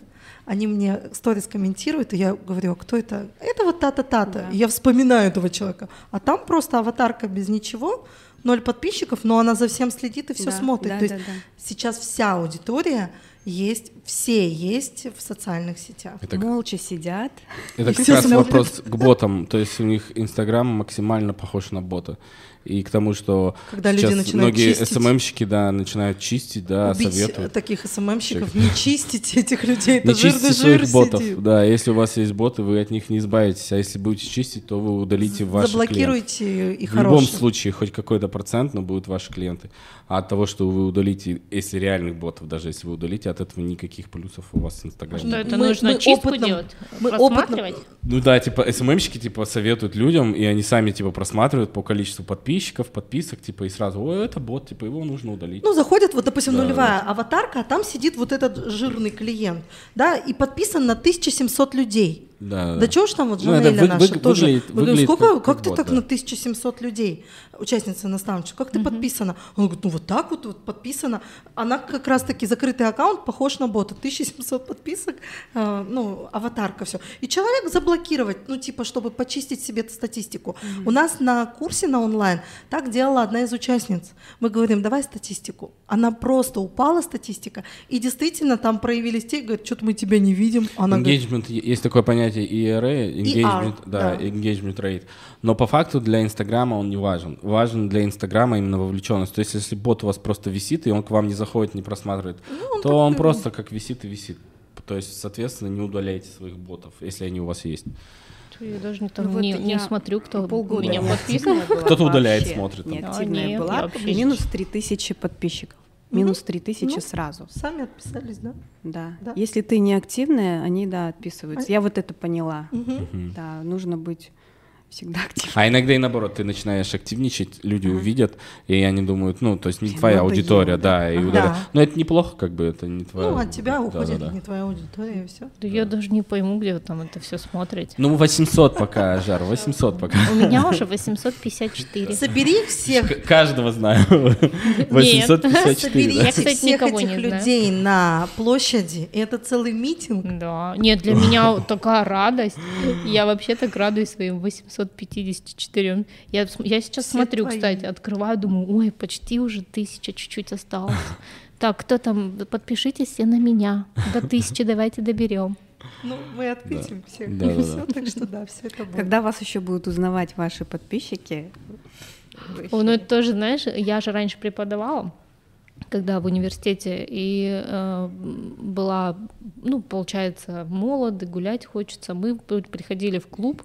они мне сторис комментируют, и я говорю, а кто это? Это вот. Да. И я вспоминаю этого человека. А там просто аватарка без ничего, ноль подписчиков, но она за всем следит и все да, смотрит. Да, То да, есть да. сейчас вся аудитория есть, все есть в социальных сетях. Это Молча сидят. Это как раз вопрос к ботам. То есть у них Инстаграм максимально похож на бота и к тому, что Когда сейчас многие СММщики, да, начинают чистить, да, Убить советуют. таких СММщиков, не чистите этих людей, это не чистите своих ботов, да, если у вас есть боты, вы от них не избавитесь, а если будете чистить, то вы удалите ваши Заблокируйте клиенты. их В любом случае, хоть какой-то процент, но будут ваши клиенты. А от того, что вы удалите, если реальных ботов, даже если вы удалите, от этого никаких плюсов у вас в Инстаграме. Что это мы, нужно мы чистку опытным, делать? Мы просматривать? Ну да, типа СММщики типа советуют людям, и они сами типа просматривают по количеству подписчиков, подписок, список, типа, и сразу, ой, это бот, типа, его нужно удалить. Ну, заходит, вот, допустим, да, нулевая да. аватарка, а там сидит вот этот жирный клиент, да, и подписан на 1700 людей. Да, да. да чего ж там вот Жанеля ну, вы, наша вы, тоже. Выглядит, мы говорим, сколько, как, как ты так да. на 1700 людей, участница наставничества, как ты угу. подписана? Он говорит, ну вот так вот, вот подписана. Она как раз-таки закрытый аккаунт, похож на бота, 1700 подписок, э, ну, аватарка, все. И человек заблокировать, ну, типа, чтобы почистить себе статистику. Угу. У нас на курсе на онлайн так делала одна из участниц. Мы говорим, давай статистику. Она просто упала, статистика, и действительно там проявились те, говорят, что-то мы тебя не видим. Она Engagement, говорит, есть такое понятие понятие ERA, engagement, ER, да, да. engagement rate. Но по факту для Инстаграма он не важен. Важен для Инстаграма именно вовлеченность. То есть если бот у вас просто висит, и он к вам не заходит, не просматривает, ну, он то он просто как висит и висит. То есть, соответственно, не удаляйте своих ботов, если они у вас есть. Я даже не, там, ну, не, не смотрю, кто полгода меня подписан. Кто-то удаляет, смотрит. Не активная была, минус 3000 подписчиков. Минус три тысячи ну, сразу. Сами отписались, да? да? Да. Если ты не активная, они, да, отписываются. А... Я вот это поняла. Угу. Да, нужно быть всегда активно. А иногда и наоборот, ты начинаешь активничать, люди ага. увидят, и они думают, ну, то есть не твоя аудитория, да, да и ага. ударят. Но это неплохо, как бы, это не твоя. Ну, от тебя уходит да, да, не твоя аудитория, и все. Да, да я даже не пойму, где вы там это все смотрите. Ну, 800 пока, Жар, 800 пока. У меня уже 854. Собери всех. Каждого знаю. 854. Собери всех этих людей на площади, это целый митинг. Да, нет, для меня такая радость. Я вообще так радуюсь своим 800 554. Я, я сейчас Все смотрю, твои. кстати, открываю, думаю, ой, почти уже тысяча чуть-чуть осталось. Так, кто там, подпишитесь все на меня. До тысячи давайте доберем. Ну, мы отметим да. всех. Да, да, все, так что да, все это будет. Когда вас еще будут узнавать ваши подписчики? О, ну это тоже, знаешь, я же раньше преподавала когда в университете и э, была, ну, получается, молоды, гулять хочется. Мы приходили в клуб,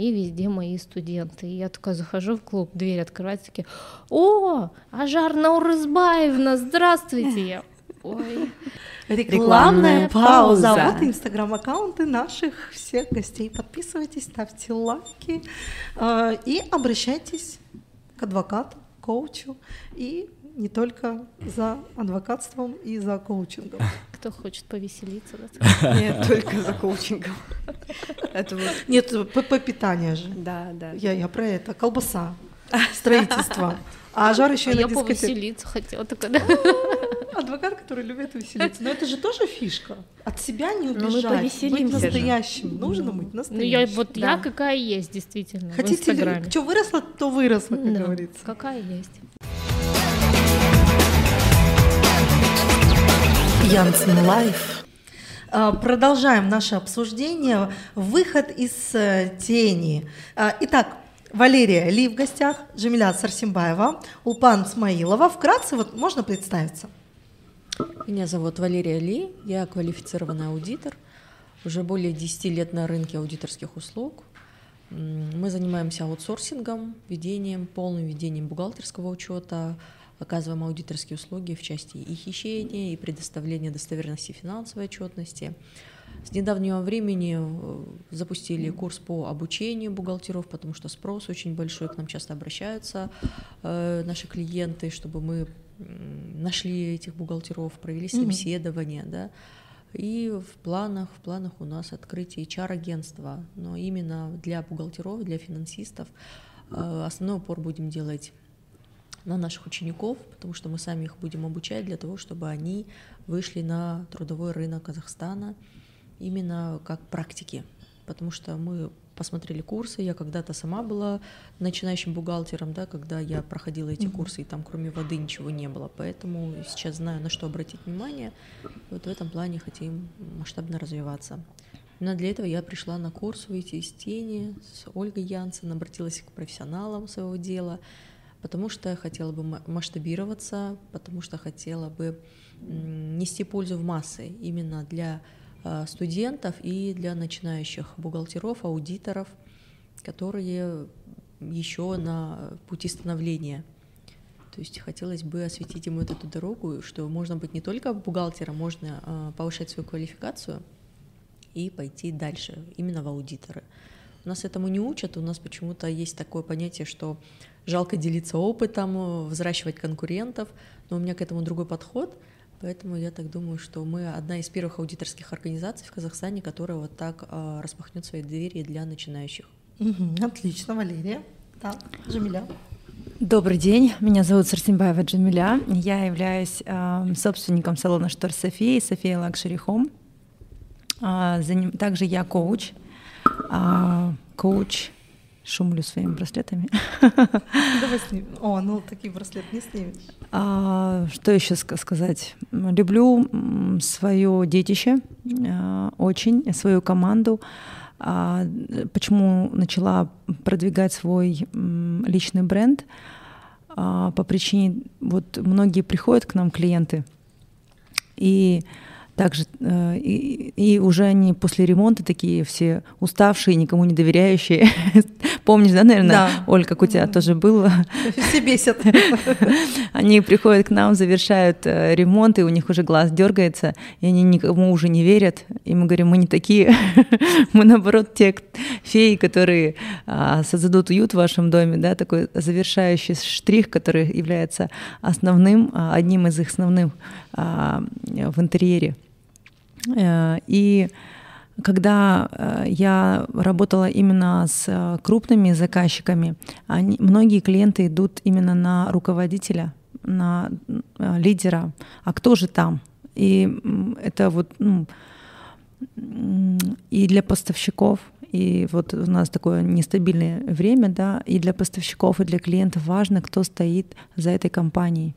и везде мои студенты. И я такая захожу в клуб, дверь открывается, такие, о, Ажар Наурызбаевна, здравствуйте. Я, ой. Рекламная, Рекламная пауза. пауза. Вот инстаграм-аккаунты наших всех гостей. Подписывайтесь, ставьте лайки э, и обращайтесь к адвокату, коучу и не только за адвокатством и за коучингом. Кто хочет повеселиться? Нет, только за коучингом. Нет, по питанию же. Да, да. Я, я про это. Колбаса, строительство. А жар еще а и на я повеселиться хотела только, да. Адвокат, который любит веселиться. Но это же тоже фишка. От себя не убежать. Но мы повеселимся быть настоящим. Же. Нужно быть настоящим. Ну, я, вот да. я какая есть, действительно, Хотите, что выросла, то выросла, как да, говорится. Какая есть. Янцен Live. А, продолжаем наше обсуждение. Выход из э, тени. А, итак, Валерия Ли в гостях, Джамиля Сарсимбаева, Улпан Смаилова. Вкратце вот можно представиться? Меня зовут Валерия Ли, я квалифицированный аудитор. Уже более 10 лет на рынке аудиторских услуг. Мы занимаемся аутсорсингом, ведением, полным ведением бухгалтерского учета, оказываем аудиторские услуги в части и хищения, и предоставления достоверности финансовой отчетности. С недавнего времени э, запустили курс по обучению бухгалтеров, потому что спрос очень большой, к нам часто обращаются э, наши клиенты, чтобы мы нашли этих бухгалтеров, провели собеседование, mm-hmm. да. И в планах, в планах у нас открытие HR-агентства, но именно для бухгалтеров, для финансистов. Э, основной упор будем делать на наших учеников, потому что мы сами их будем обучать для того, чтобы они вышли на трудовой рынок Казахстана именно как практики, потому что мы посмотрели курсы. Я когда-то сама была начинающим бухгалтером, да, когда я проходила эти mm-hmm. курсы, и там кроме воды ничего не было. Поэтому сейчас знаю, на что обратить внимание. Вот в этом плане хотим масштабно развиваться. Именно для этого я пришла на курс «Выйти из тени» с Ольгой Янсен, обратилась к профессионалам своего дела, потому что хотела бы масштабироваться, потому что хотела бы нести пользу в массы именно для Э, студентов и для начинающих бухгалтеров, аудиторов, которые еще на пути становления. То есть хотелось бы осветить ему эту дорогу, что можно быть не только бухгалтером, можно э, повышать свою квалификацию и пойти дальше, именно в аудиторы. У нас этому не учат, у нас почему-то есть такое понятие, что жалко делиться опытом, взращивать конкурентов, но у меня к этому другой подход — Поэтому я так думаю, что мы одна из первых аудиторских организаций в Казахстане, которая вот так э, распахнет свои двери для начинающих. Угу, отлично, Валерия. Так, Джамиля. Добрый день, меня зовут Сарсимбаева Джамиля. Я являюсь э, собственником салона Штор Софии, Sofia Luxury Home. Э, также я коуч, э, коуч шумлю своими браслетами. Давай снимем. О, ну такие браслеты не снимешь. А, что еще сказать? Люблю свое детище а, очень, свою команду. А, почему начала продвигать свой личный бренд? А, по причине, вот многие приходят к нам клиенты, и также э, и, и уже они после ремонта такие все уставшие, никому не доверяющие. Помнишь, да, наверное, да. Оль, как у тебя тоже было? Все бесят. Они приходят к нам, завершают э, ремонт, и у них уже глаз дергается, и они никому уже не верят. И мы говорим, мы не такие, мы наоборот те феи, которые а, создадут уют в вашем доме, да, такой завершающий штрих, который является основным, а, одним из их основных а, в интерьере. Э, и когда э, я работала именно с э, крупными заказчиками, они, многие клиенты идут именно на руководителя, на лидера. А кто же там? И это вот ну, и для поставщиков, и вот у нас такое нестабильное время, да, и для поставщиков, и для клиентов важно, кто стоит за этой компанией.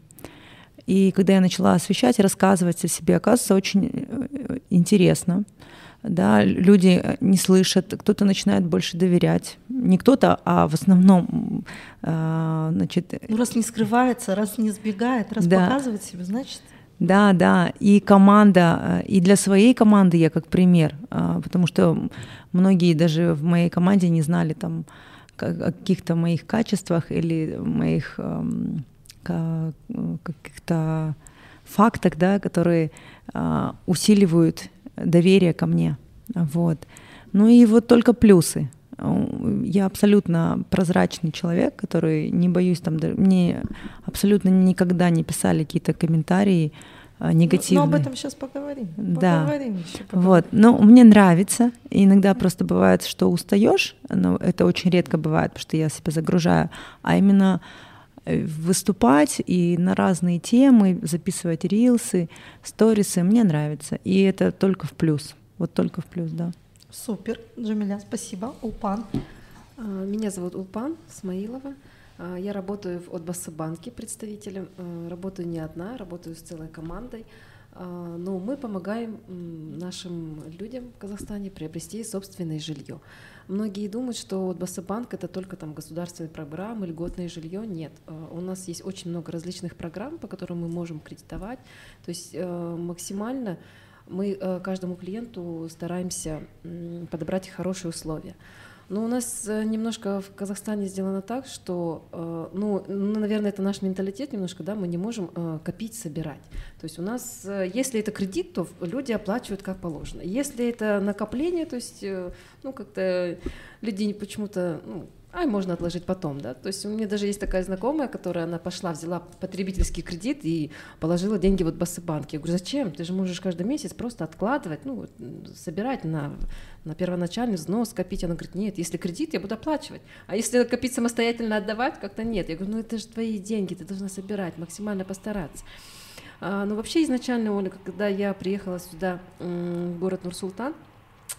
И когда я начала освещать и рассказывать о себе, оказывается, очень э, интересно. Да, люди э, не слышат, кто-то начинает больше доверять. Не кто-то, а в основном, э, значит... Ну, раз не скрывается, раз не сбегает, раз да. показывает себя, значит... Да, да, и команда, и для своей команды я как пример, потому что многие даже в моей команде не знали там о каких-то моих качествах или моих эм, каких-то фактах, да, которые а, усиливают доверие ко мне. Вот. Ну и вот только плюсы. Я абсолютно прозрачный человек, который не боюсь там, мне абсолютно никогда не писали какие-то комментарии а, негативные. Но, но об этом сейчас поговорим. Да. Поговорим еще, поговорим. Вот. Но мне нравится. Иногда просто бывает, что устаешь, но это очень редко бывает, потому что я себя загружаю. А именно выступать и на разные темы, записывать рилсы, сторисы. Мне нравится. И это только в плюс. Вот только в плюс, да. Супер, Джамиля, спасибо. Улпан. А, меня зовут Улпан Смаилова. А, я работаю в Отбасабанке представителем. А, работаю не одна, работаю с целой командой. Но мы помогаем нашим людям в Казахстане приобрести собственное жилье. Многие думают, что вот Бассабанк это только там государственные программы, льготное жилье. Нет, э, у нас есть очень много различных программ, по которым мы можем кредитовать. То есть э, максимально мы э, каждому клиенту стараемся подобрать хорошие условия. Но у нас э, немножко в Казахстане сделано так, что, э, ну, ну, наверное, это наш менталитет немножко, да, мы не можем э, копить, собирать. То есть у нас, если это кредит, то люди оплачивают как положено. Если это накопление, то есть, ну, как-то люди почему-то, ну, ай, можно отложить потом, да. То есть у меня даже есть такая знакомая, которая, она пошла, взяла потребительский кредит и положила деньги вот в Бассебанке. Я говорю, зачем? Ты же можешь каждый месяц просто откладывать, ну, собирать на, на первоначальный взнос, копить. Она говорит, нет, если кредит, я буду оплачивать. А если копить самостоятельно отдавать, как-то нет. Я говорю, ну, это же твои деньги, ты должна собирать, максимально постараться. А, ну, вообще изначально, Оля, когда я приехала сюда, в город Нур-Султан,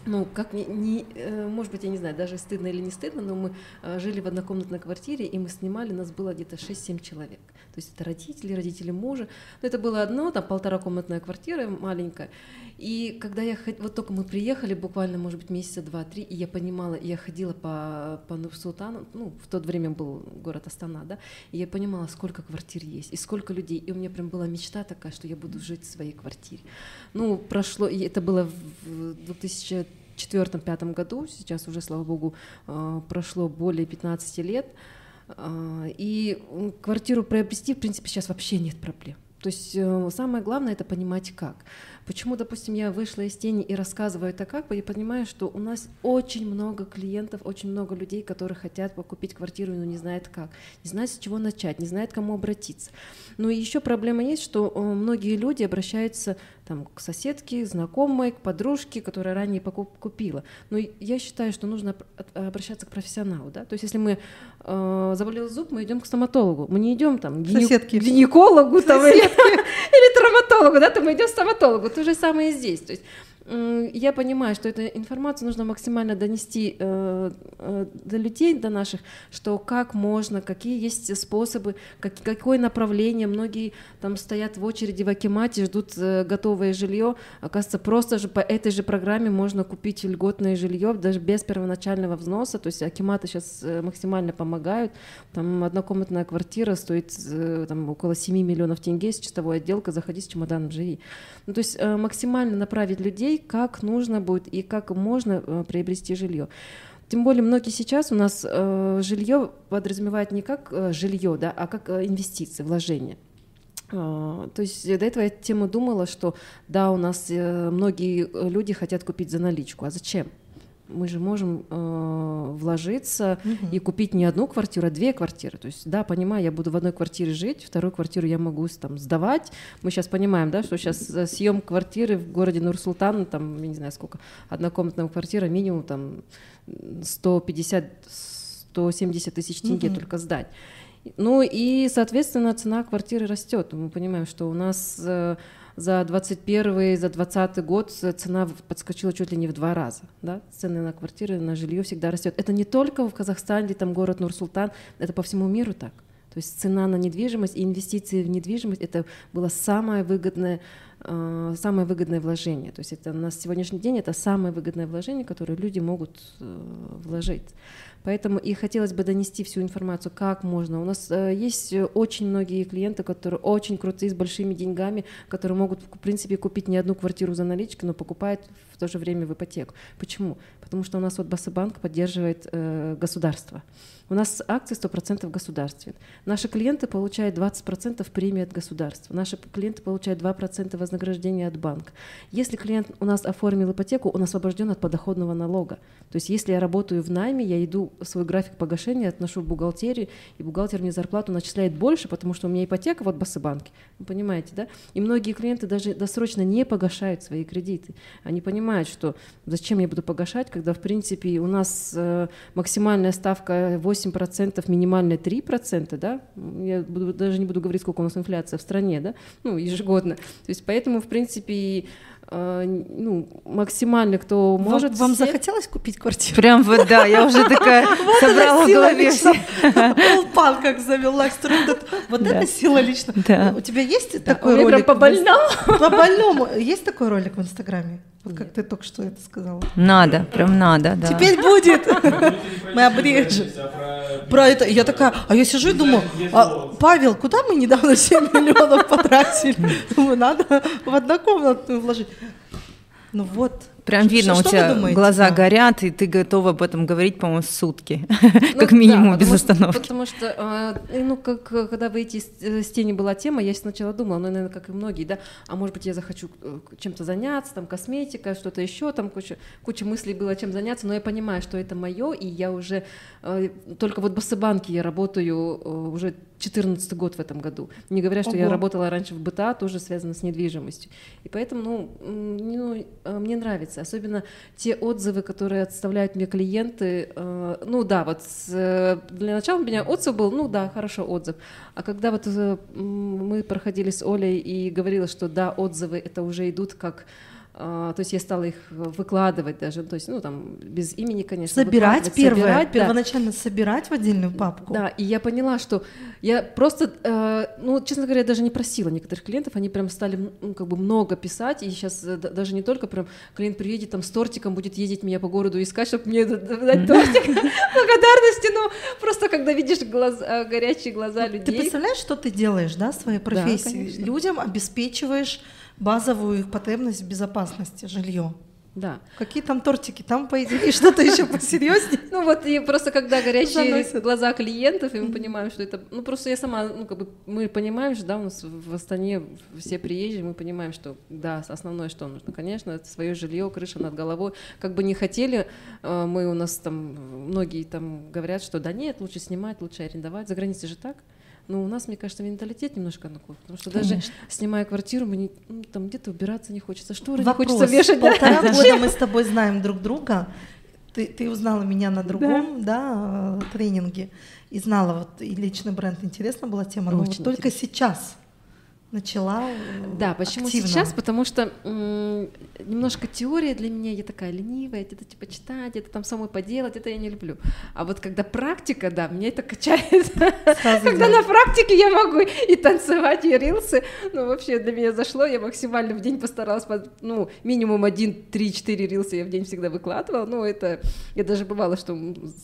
ну, как не, не, э, может быть, я не знаю, даже стыдно или не стыдно, но мы э, жили в однокомнатной квартире, и мы снимали, нас было где-то 6-7 человек. То есть это родители, родители мужа. Но это было одно, там полтора комнатная квартира маленькая. И когда я, вот только мы приехали, буквально, может быть, месяца два-три, и я понимала, я ходила по, по Нур-Султану, ну, в то время был город Астана, да, и я понимала, сколько квартир есть, и сколько людей, и у меня прям была мечта такая, что я буду жить в своей квартире. Ну, прошло, и это было в 2004-2005 году, сейчас уже, слава богу, а, прошло более 15 лет, а, и квартиру приобрести, в принципе, сейчас вообще нет проблем. То есть э, самое главное это понимать как. Почему, допустим, я вышла из тени и рассказываю это как бы, я понимаю, что у нас очень много клиентов, очень много людей, которые хотят покупить квартиру, но не знают как, не знают, с чего начать, не знают, к кому обратиться. Ну и еще проблема есть, что э, многие люди обращаются там, к соседке, знакомой, к подружке, которая ранее покуп купила. Но я считаю, что нужно обращаться к профессионалу. Да? То есть если мы э, заболел зуб, мы идем к стоматологу. Мы не идем там, к гинекологу там, или, или травматологу, да, то мы идем к стоматологу. То же самое и здесь. То есть я понимаю, что эту информацию нужно максимально донести э, э, до людей, до наших, что как можно, какие есть способы, как, какое направление. Многие там стоят в очереди в Акимате, ждут э, готовое жилье. Оказывается, просто же по этой же программе можно купить льготное жилье даже без первоначального взноса. То есть Акиматы сейчас максимально помогают. Там однокомнатная квартира стоит там, около 7 миллионов тенге с чистовой отделкой. Заходи с чемоданом, живи. Ну, то есть максимально направить людей людей, как нужно будет и как можно э, приобрести жилье. Тем более многие сейчас у нас э, жилье подразумевает не как э, жилье, да, а как э, инвестиции, вложения. Э, то есть до этого я тему думала, что да, у нас э, многие люди хотят купить за наличку, а зачем? Мы же можем э, вложиться угу. и купить не одну квартиру, а две квартиры. То есть, да, понимаю, я буду в одной квартире жить, вторую квартиру я могу там сдавать. Мы сейчас понимаем, да, что сейчас э, съем квартиры в городе Нур-Султан, там, я не знаю сколько, однокомнатная квартира, минимум там 150-170 тысяч тенге угу. только сдать. Ну и, соответственно, цена квартиры растет. Мы понимаем, что у нас э, за 21 за 20 год цена подскочила чуть ли не в два раза. Да? Цены на квартиры, на жилье всегда растет. Это не только в Казахстане, там город Нур-Султан, это по всему миру так. То есть цена на недвижимость и инвестиции в недвижимость это было самое выгодное, самое выгодное вложение. То есть это на сегодняшний день это самое выгодное вложение, которое люди могут э, вложить. Поэтому и хотелось бы донести всю информацию, как можно. У нас э, есть очень многие клиенты, которые очень крутые, с большими деньгами, которые могут, в принципе, купить не одну квартиру за наличку, но покупают в то же время в ипотеку. Почему? Потому что у нас вот Басабанк поддерживает э, государство. У нас акции 100% государственные. Наши клиенты получают 20% премии от государства. Наши клиенты получают 2% вознаграждения от банка. Если клиент у нас оформил ипотеку, он освобожден от подоходного налога. То есть если я работаю в найме, я иду в свой график погашения, отношу в бухгалтерию, и бухгалтер мне зарплату начисляет больше, потому что у меня ипотека вот в Басыбанке. Вы понимаете, да? И многие клиенты даже досрочно не погашают свои кредиты. Они понимают, что зачем я буду погашать, когда в принципе у нас э, максимальная ставка 8 8%, минимальная 3%, да, я буду, даже не буду говорить, сколько у нас инфляция в стране, да, ну, ежегодно. То есть поэтому, в принципе, э, ну, максимально, кто вам, может. Вам все... захотелось купить квартиру? Прям вот, да, я уже такая собрала в голове. Полпан как завела Вот это сила лично. У тебя есть такой ролик? по больному. По больному. Есть такой ролик в Инстаграме? Вот как ты только что это сказала. Надо, прям надо, да. Теперь будет. Мы обрежем. Про это. Я такая, а я сижу и думаю, а, Павел, куда мы недавно 7 миллионов потратили? Думаю, надо в однокомнатную вложить. Ну вот, Прям видно, что, у тебя думаете, глаза да? горят, и ты готова об этом говорить, по-моему, сутки, ну, как минимум да, без потому остановки. потому что, а, ну, как когда выйти из, из тени была тема, я сначала думала, ну, наверное, как и многие, да, а может быть, я захочу э, чем-то заняться, там, косметика, что-то еще, там, куча, куча мыслей было, чем заняться, но я понимаю, что это мое, и я уже, э, только вот в Басыбанке я работаю э, уже 14 год в этом году. Не говоря, что Ого. я работала раньше в БТА, тоже связано с недвижимостью. И поэтому, ну, ну, мне нравится нравится. Особенно те отзывы, которые отставляют мне клиенты. Э, ну да, вот с, для начала у меня отзыв был, ну да, хорошо, отзыв. А когда вот э, мы проходили с Олей и говорила, что да, отзывы это уже идут как то есть я стала их выкладывать даже, то есть, ну, там, без имени, конечно. Собирать первое, собирать, первоначально да. собирать в отдельную папку. Да, и я поняла, что я просто, э, ну, честно говоря, я даже не просила некоторых клиентов, они прям стали, ну, как бы много писать, и сейчас э, даже не только прям клиент приедет там с тортиком, будет ездить меня по городу искать, чтобы мне дать тортик благодарности, ну, просто когда видишь глаза, э, горячие глаза людей. Ты представляешь, что ты делаешь, да, своей профессии? Людям обеспечиваешь базовую их потребность в безопасности, жилье. Да. Какие там тортики? Там, по идее, что-то еще посерьезнее. Ну вот, и просто когда горячие глаза клиентов, и мы понимаем, что это... Ну просто я сама, ну как бы, мы понимаем что да, у нас в Астане все приезжие, мы понимаем, что, да, основное, что нужно, конечно, это свое жилье, крыша над головой. Как бы не хотели, э, мы у нас там, многие там говорят, что да нет, лучше снимать, лучше арендовать. За границей же так. Но у нас, мне кажется, менталитет немножко такой, потому что Конечно. даже снимая квартиру, мне ну, там где-то убираться не хочется, шторы Вопрос. не хочется вешать. Полтора да? года мы с тобой знаем друг друга. Ты, ты узнала меня на другом да. Да, тренинге и знала, вот и личный бренд интересна была тема, но вот только сейчас начала э, Да, почему активно. сейчас? Потому что м- немножко теория для меня, я такая ленивая, это типа читать, это там самой поделать, это я не люблю. А вот когда практика, да, меня это качает. Когда на практике я могу и танцевать, и рилсы, ну вообще для меня зашло, я максимально в день постаралась, ну минимум один, три, четыре рилса я в день всегда выкладывала, ну это, я даже бывало, что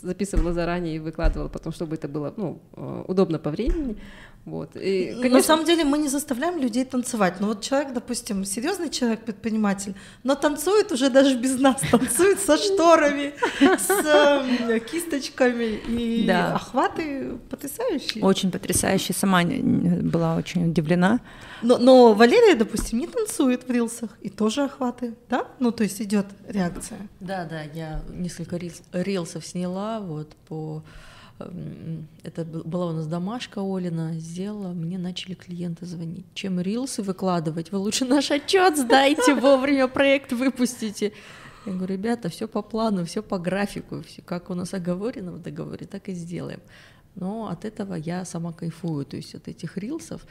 записывала заранее и выкладывала потом, чтобы это было, ну, э, удобно по времени, вот. И, конечно... На самом деле мы не заставляем людей танцевать. Но вот человек, допустим, серьезный человек, предприниматель, но танцует уже даже без нас, танцует со шторами, с эм, кисточками и охваты потрясающие. Очень потрясающие. Сама была очень удивлена. Но, но Валерия, допустим, не танцует в рилсах и тоже охваты, да? Ну то есть идет реакция. Да, да, я несколько рилсов сняла вот по это была у нас домашка Олина, сделала, мне начали клиенты звонить. Чем рилсы выкладывать? Вы лучше наш отчет сдайте, вовремя проект выпустите. Я говорю, ребята, все по плану, все по графику, все как у нас оговорено в договоре, так и сделаем. Но от этого я сама кайфую, то есть от этих рилсов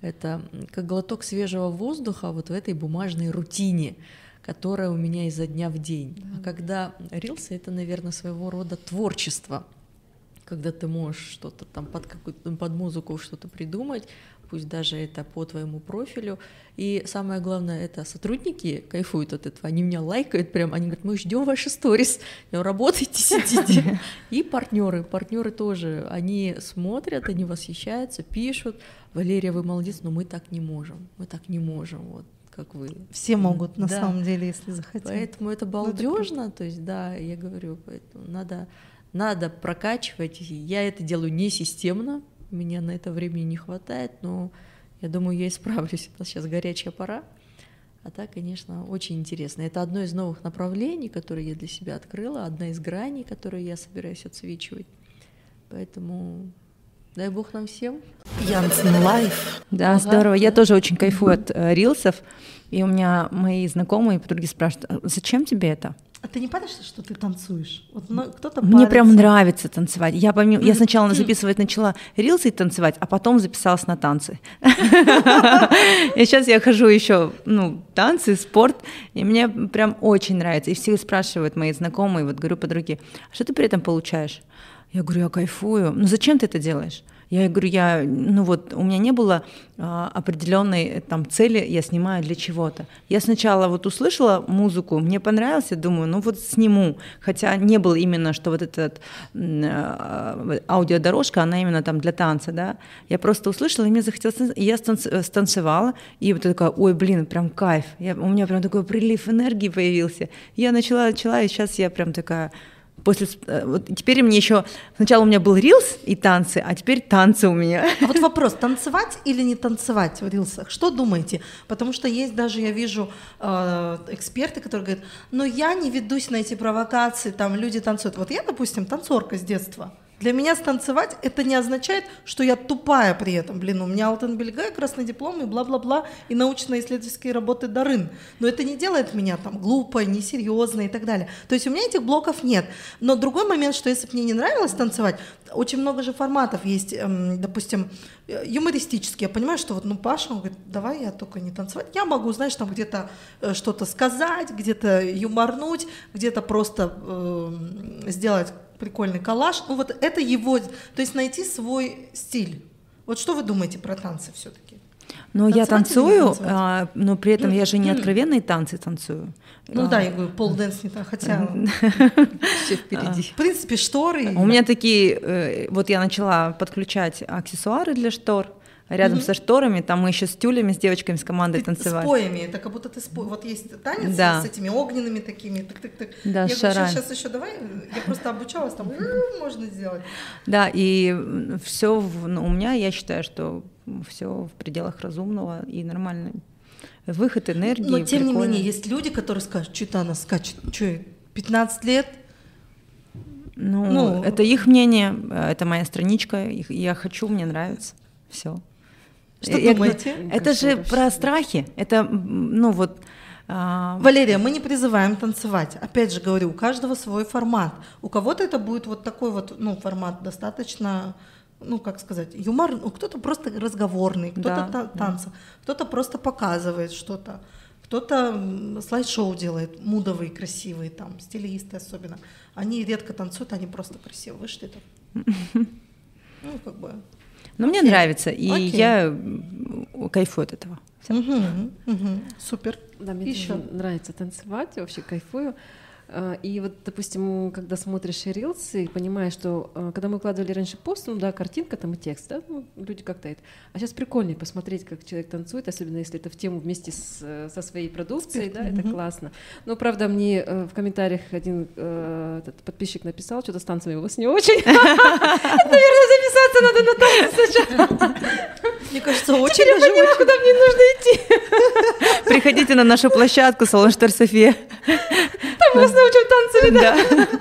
это как глоток свежего воздуха вот в этой бумажной рутине, которая у меня изо дня в день. А когда рилсы — это, наверное, своего рода творчество — когда ты можешь что-то там под, какую-то, под музыку что-то придумать, пусть даже это по твоему профилю. И самое главное, это сотрудники кайфуют от этого, они меня лайкают прям, они говорят, мы ждем ваши сторис, работайте, сидите. И партнеры, партнеры тоже, они смотрят, они восхищаются, пишут, Валерия, вы молодец, но мы так не можем, мы так не можем, вот как вы. Все могут, на да. самом деле, если захотят. Поэтому это ну, балдежно, то есть, да, я говорю, поэтому надо надо прокачивать. Я это делаю не системно, у меня на это времени не хватает, но я думаю, я исправлюсь. Это сейчас горячая пора. А так, конечно, очень интересно. Это одно из новых направлений, которые я для себя открыла, одна из граней, которые я собираюсь отсвечивать. Поэтому дай бог нам всем. Янцен Live. Да, ага. здорово. Я тоже очень кайфую от э, рилсов. И у меня мои знакомые подруги спрашивают, а зачем тебе это? А ты не паришься, что ты танцуешь? Вот ну, кто-то Мне прям нравится танцевать. Я, помню, я сначала записывать начала рилсы и танцевать, а потом записалась на танцы. И сейчас я хожу еще, ну, танцы, спорт, и мне прям очень нравится. И все спрашивают мои знакомые, вот говорю подруги, а что ты при этом получаешь? Я говорю, я кайфую. Ну зачем ты это делаешь? Я говорю, я, ну вот, у меня не было а, определенной э, там цели, я снимаю для чего-то. Я сначала вот услышала музыку, мне понравилось, я думаю, ну вот сниму, хотя не было именно, что вот эта а, аудиодорожка, она именно там для танца, да. Я просто услышала, и мне захотелось, я э, станцевала, и вот такая, ой, блин, прям кайф, я, у меня прям такой прилив энергии появился. Я начала, начала, и сейчас я прям такая после э, вот теперь мне еще сначала у меня был рилс и танцы, а теперь танцы у меня. А вот вопрос: танцевать или не танцевать в рилсах? Что думаете? Потому что есть даже я вижу э, эксперты, которые говорят: "Но я не ведусь на эти провокации, там люди танцуют". Вот я, допустим, танцорка с детства. Для меня станцевать это не означает, что я тупая при этом. Блин, у меня Алтенбельга, красный диплом и бла-бла-бла, и научно-исследовательские работы Дарын. Но это не делает меня там глупой, несерьезной и так далее. То есть у меня этих блоков нет. Но другой момент, что если бы мне не нравилось танцевать, очень много же форматов есть, эм, допустим, э, юмористические. Я понимаю, что вот, ну, Паша, он говорит, давай я только не танцевать. Я могу, знаешь, там где-то э, что-то сказать, где-то юморнуть, где-то просто э, сделать прикольный коллаж. Ну, вот это его, то есть найти свой стиль. Вот что вы думаете про танцы все-таки? Ну, я танцую, а, но при этом я же не откровенные танцы танцую. Ну а. да, я говорю, полденс не так, хотя все впереди. В принципе, шторы. У меня такие, э, вот я начала подключать аксессуары для штор, рядом mm-hmm. со шторами, там мы еще с тюлями, с девочками, с командой ты танцевали. С поями, это как будто ты с по... Вот есть танец да. с этими огненными такими, тык-тык-тык. Да, я шарами. говорю, сейчас, сейчас еще давай, я просто обучалась, там можно сделать. Да, и все ну, у меня, я считаю, что все в пределах разумного и нормально. Выход энергии. Но тем прикольно. не менее, есть люди, которые скажут, что-то она скачет, что 15 лет, ну, ну, это их мнение, это моя страничка, я хочу, мне нравится, все. Что я, думаете? Это же про страхи. Это, ну вот... А... Валерия, мы не призываем танцевать. Опять же говорю, у каждого свой формат. У кого-то это будет вот такой вот, ну, формат достаточно ну, как сказать, юмор, ну, кто-то просто разговорный, кто-то да, та- танцы, да. кто-то просто показывает что-то, кто-то слайд-шоу делает, мудовые, красивые, там, стилисты особенно. Они редко танцуют, они просто красиво вышли там. Ну, как бы, но мне нравится, и Окей. я кайфую от этого. Угу, угу. Супер. Да, мне Еще. нравится танцевать, вообще кайфую. А, и вот, допустим, когда смотришь рилсы и понимаешь, что а, когда мы выкладывали раньше пост, ну да, картинка там и текст, да, ну, люди как-то это. А сейчас прикольнее посмотреть, как человек танцует, особенно если это в тему вместе с, со своей продукцией, да, это классно. Но, правда, мне э, в комментариях один э, этот подписчик написал, что-то с танцами у вас не очень. Наверное, записаться надо на танцы сначала. Мне кажется, очень Теперь я поняла, куда мне нужно идти. Приходите на нашу площадку, салон София. Там вас научим танцами, да.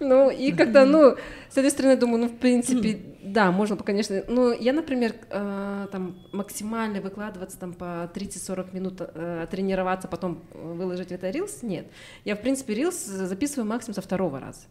Ну, и когда, ну, с одной стороны, думаю, ну, в принципе, да, можно, конечно. Но я, например, э, там максимально выкладываться там по 30-40 минут, э, тренироваться, потом выложить это рилс, нет. Я, в принципе, рилс записываю максимум со второго раза.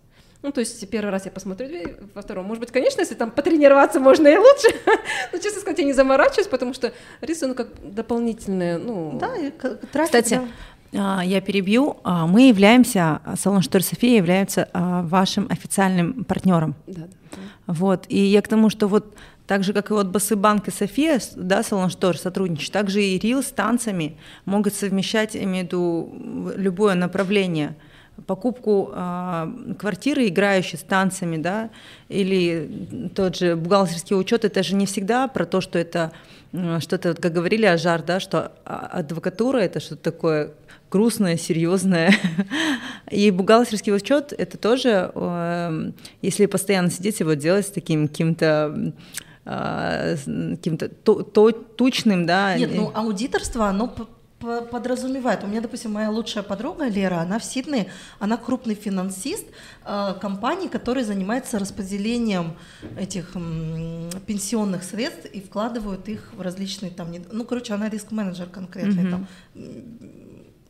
Ну, то есть первый раз я посмотрю, во втором, может быть, конечно, если там потренироваться можно и лучше, но, честно сказать, я не заморачиваюсь, потому что рисую, ну, как дополнительное, ну... Да, и трафик, Кстати, да. Я перебью. А, мы являемся, салон Штор София является а, вашим официальным партнером. Да, да. Вот. И я к тому, что вот так же, как и вот Басыбанк и София, да, салон Штор сотрудничают, также и Рил с танцами могут совмещать, имею в виду, любое направление – покупку э, квартиры, играющей с танцами, да, или тот же бухгалтерский учет, это же не всегда про то, что это что-то, как говорили о жар, да, что адвокатура это что-то такое грустное, серьезное. И бухгалтерский учет это тоже, э, если постоянно сидеть его делать с таким каким-то э, каким-то тучным, да. Нет, ну аудиторство, оно подразумевает. У меня, допустим, моя лучшая подруга Лера, она в Сиднее, она крупный финансист э, компании, которая занимается распределением этих м, пенсионных средств и вкладывают их в различные там, ну, короче, она риск-менеджер конкретный mm-hmm. там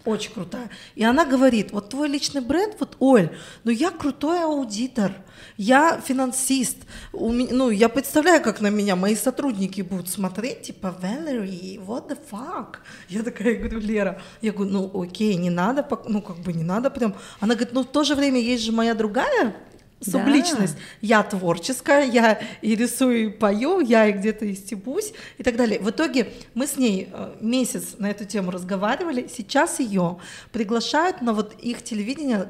очень крутая. И она говорит, вот твой личный бренд, вот, Оль, ну я крутой аудитор, я финансист, у меня, ну я представляю, как на меня мои сотрудники будут смотреть, типа, Valerie, what the fuck? Я такая говорю, Лера, я говорю, ну окей, не надо, ну как бы не надо прям. Она говорит, ну в то же время есть же моя другая субличность. Да. Я творческая, я и рисую, и пою, я и где-то и стебусь и так далее. В итоге мы с ней э, месяц на эту тему разговаривали. Сейчас ее приглашают на вот их телевидение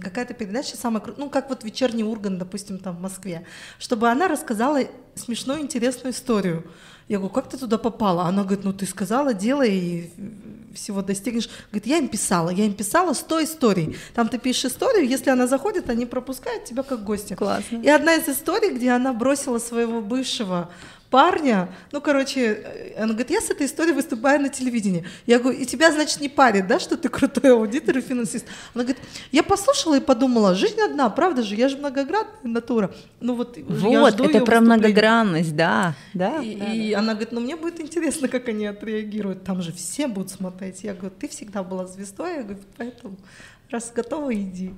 какая-то передача самая ну как вот вечерний Урган, допустим, там в Москве, чтобы она рассказала смешную интересную историю. Я говорю, как ты туда попала? Она говорит, ну ты сказала, делай, и всего достигнешь. Говорит, я им писала, я им писала 100 историй. Там ты пишешь историю, если она заходит, они пропускают тебя как гостя. Классно. И одна из историй, где она бросила своего бывшего парня, ну, короче, э, она говорит, я с этой историей выступаю на телевидении. Я говорю, и тебя, значит, не парит, да, что ты крутой аудитор и финансист? Она говорит, я послушала и подумала, жизнь одна, правда же, я же многогранная натура. Ну вот, вот это про многогранность, да, да. И, да, и да. она говорит, ну мне будет интересно, как они отреагируют, там же все будут смотреть. Я говорю, ты всегда была звездой, я говорю, поэтому раз готова, иди.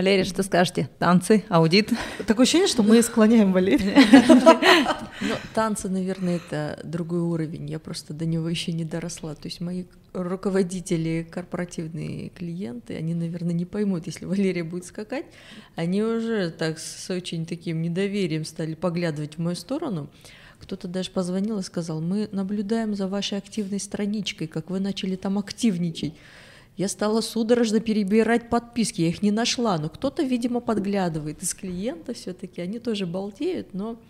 Валерия, что скажете? Танцы, аудит? Такое ощущение, что мы склоняем Валерия. Ну, танцы, наверное, это другой уровень. Я просто до него еще не доросла. То есть мои руководители, корпоративные клиенты, они, наверное, не поймут, если Валерия будет скакать. Они уже так с очень таким недоверием стали поглядывать в мою сторону. Кто-то даже позвонил и сказал, мы наблюдаем за вашей активной страничкой, как вы начали там активничать. Я стала судорожно перебирать подписки, я их не нашла, но кто-то, видимо, подглядывает из клиента все-таки, они тоже балдеют, но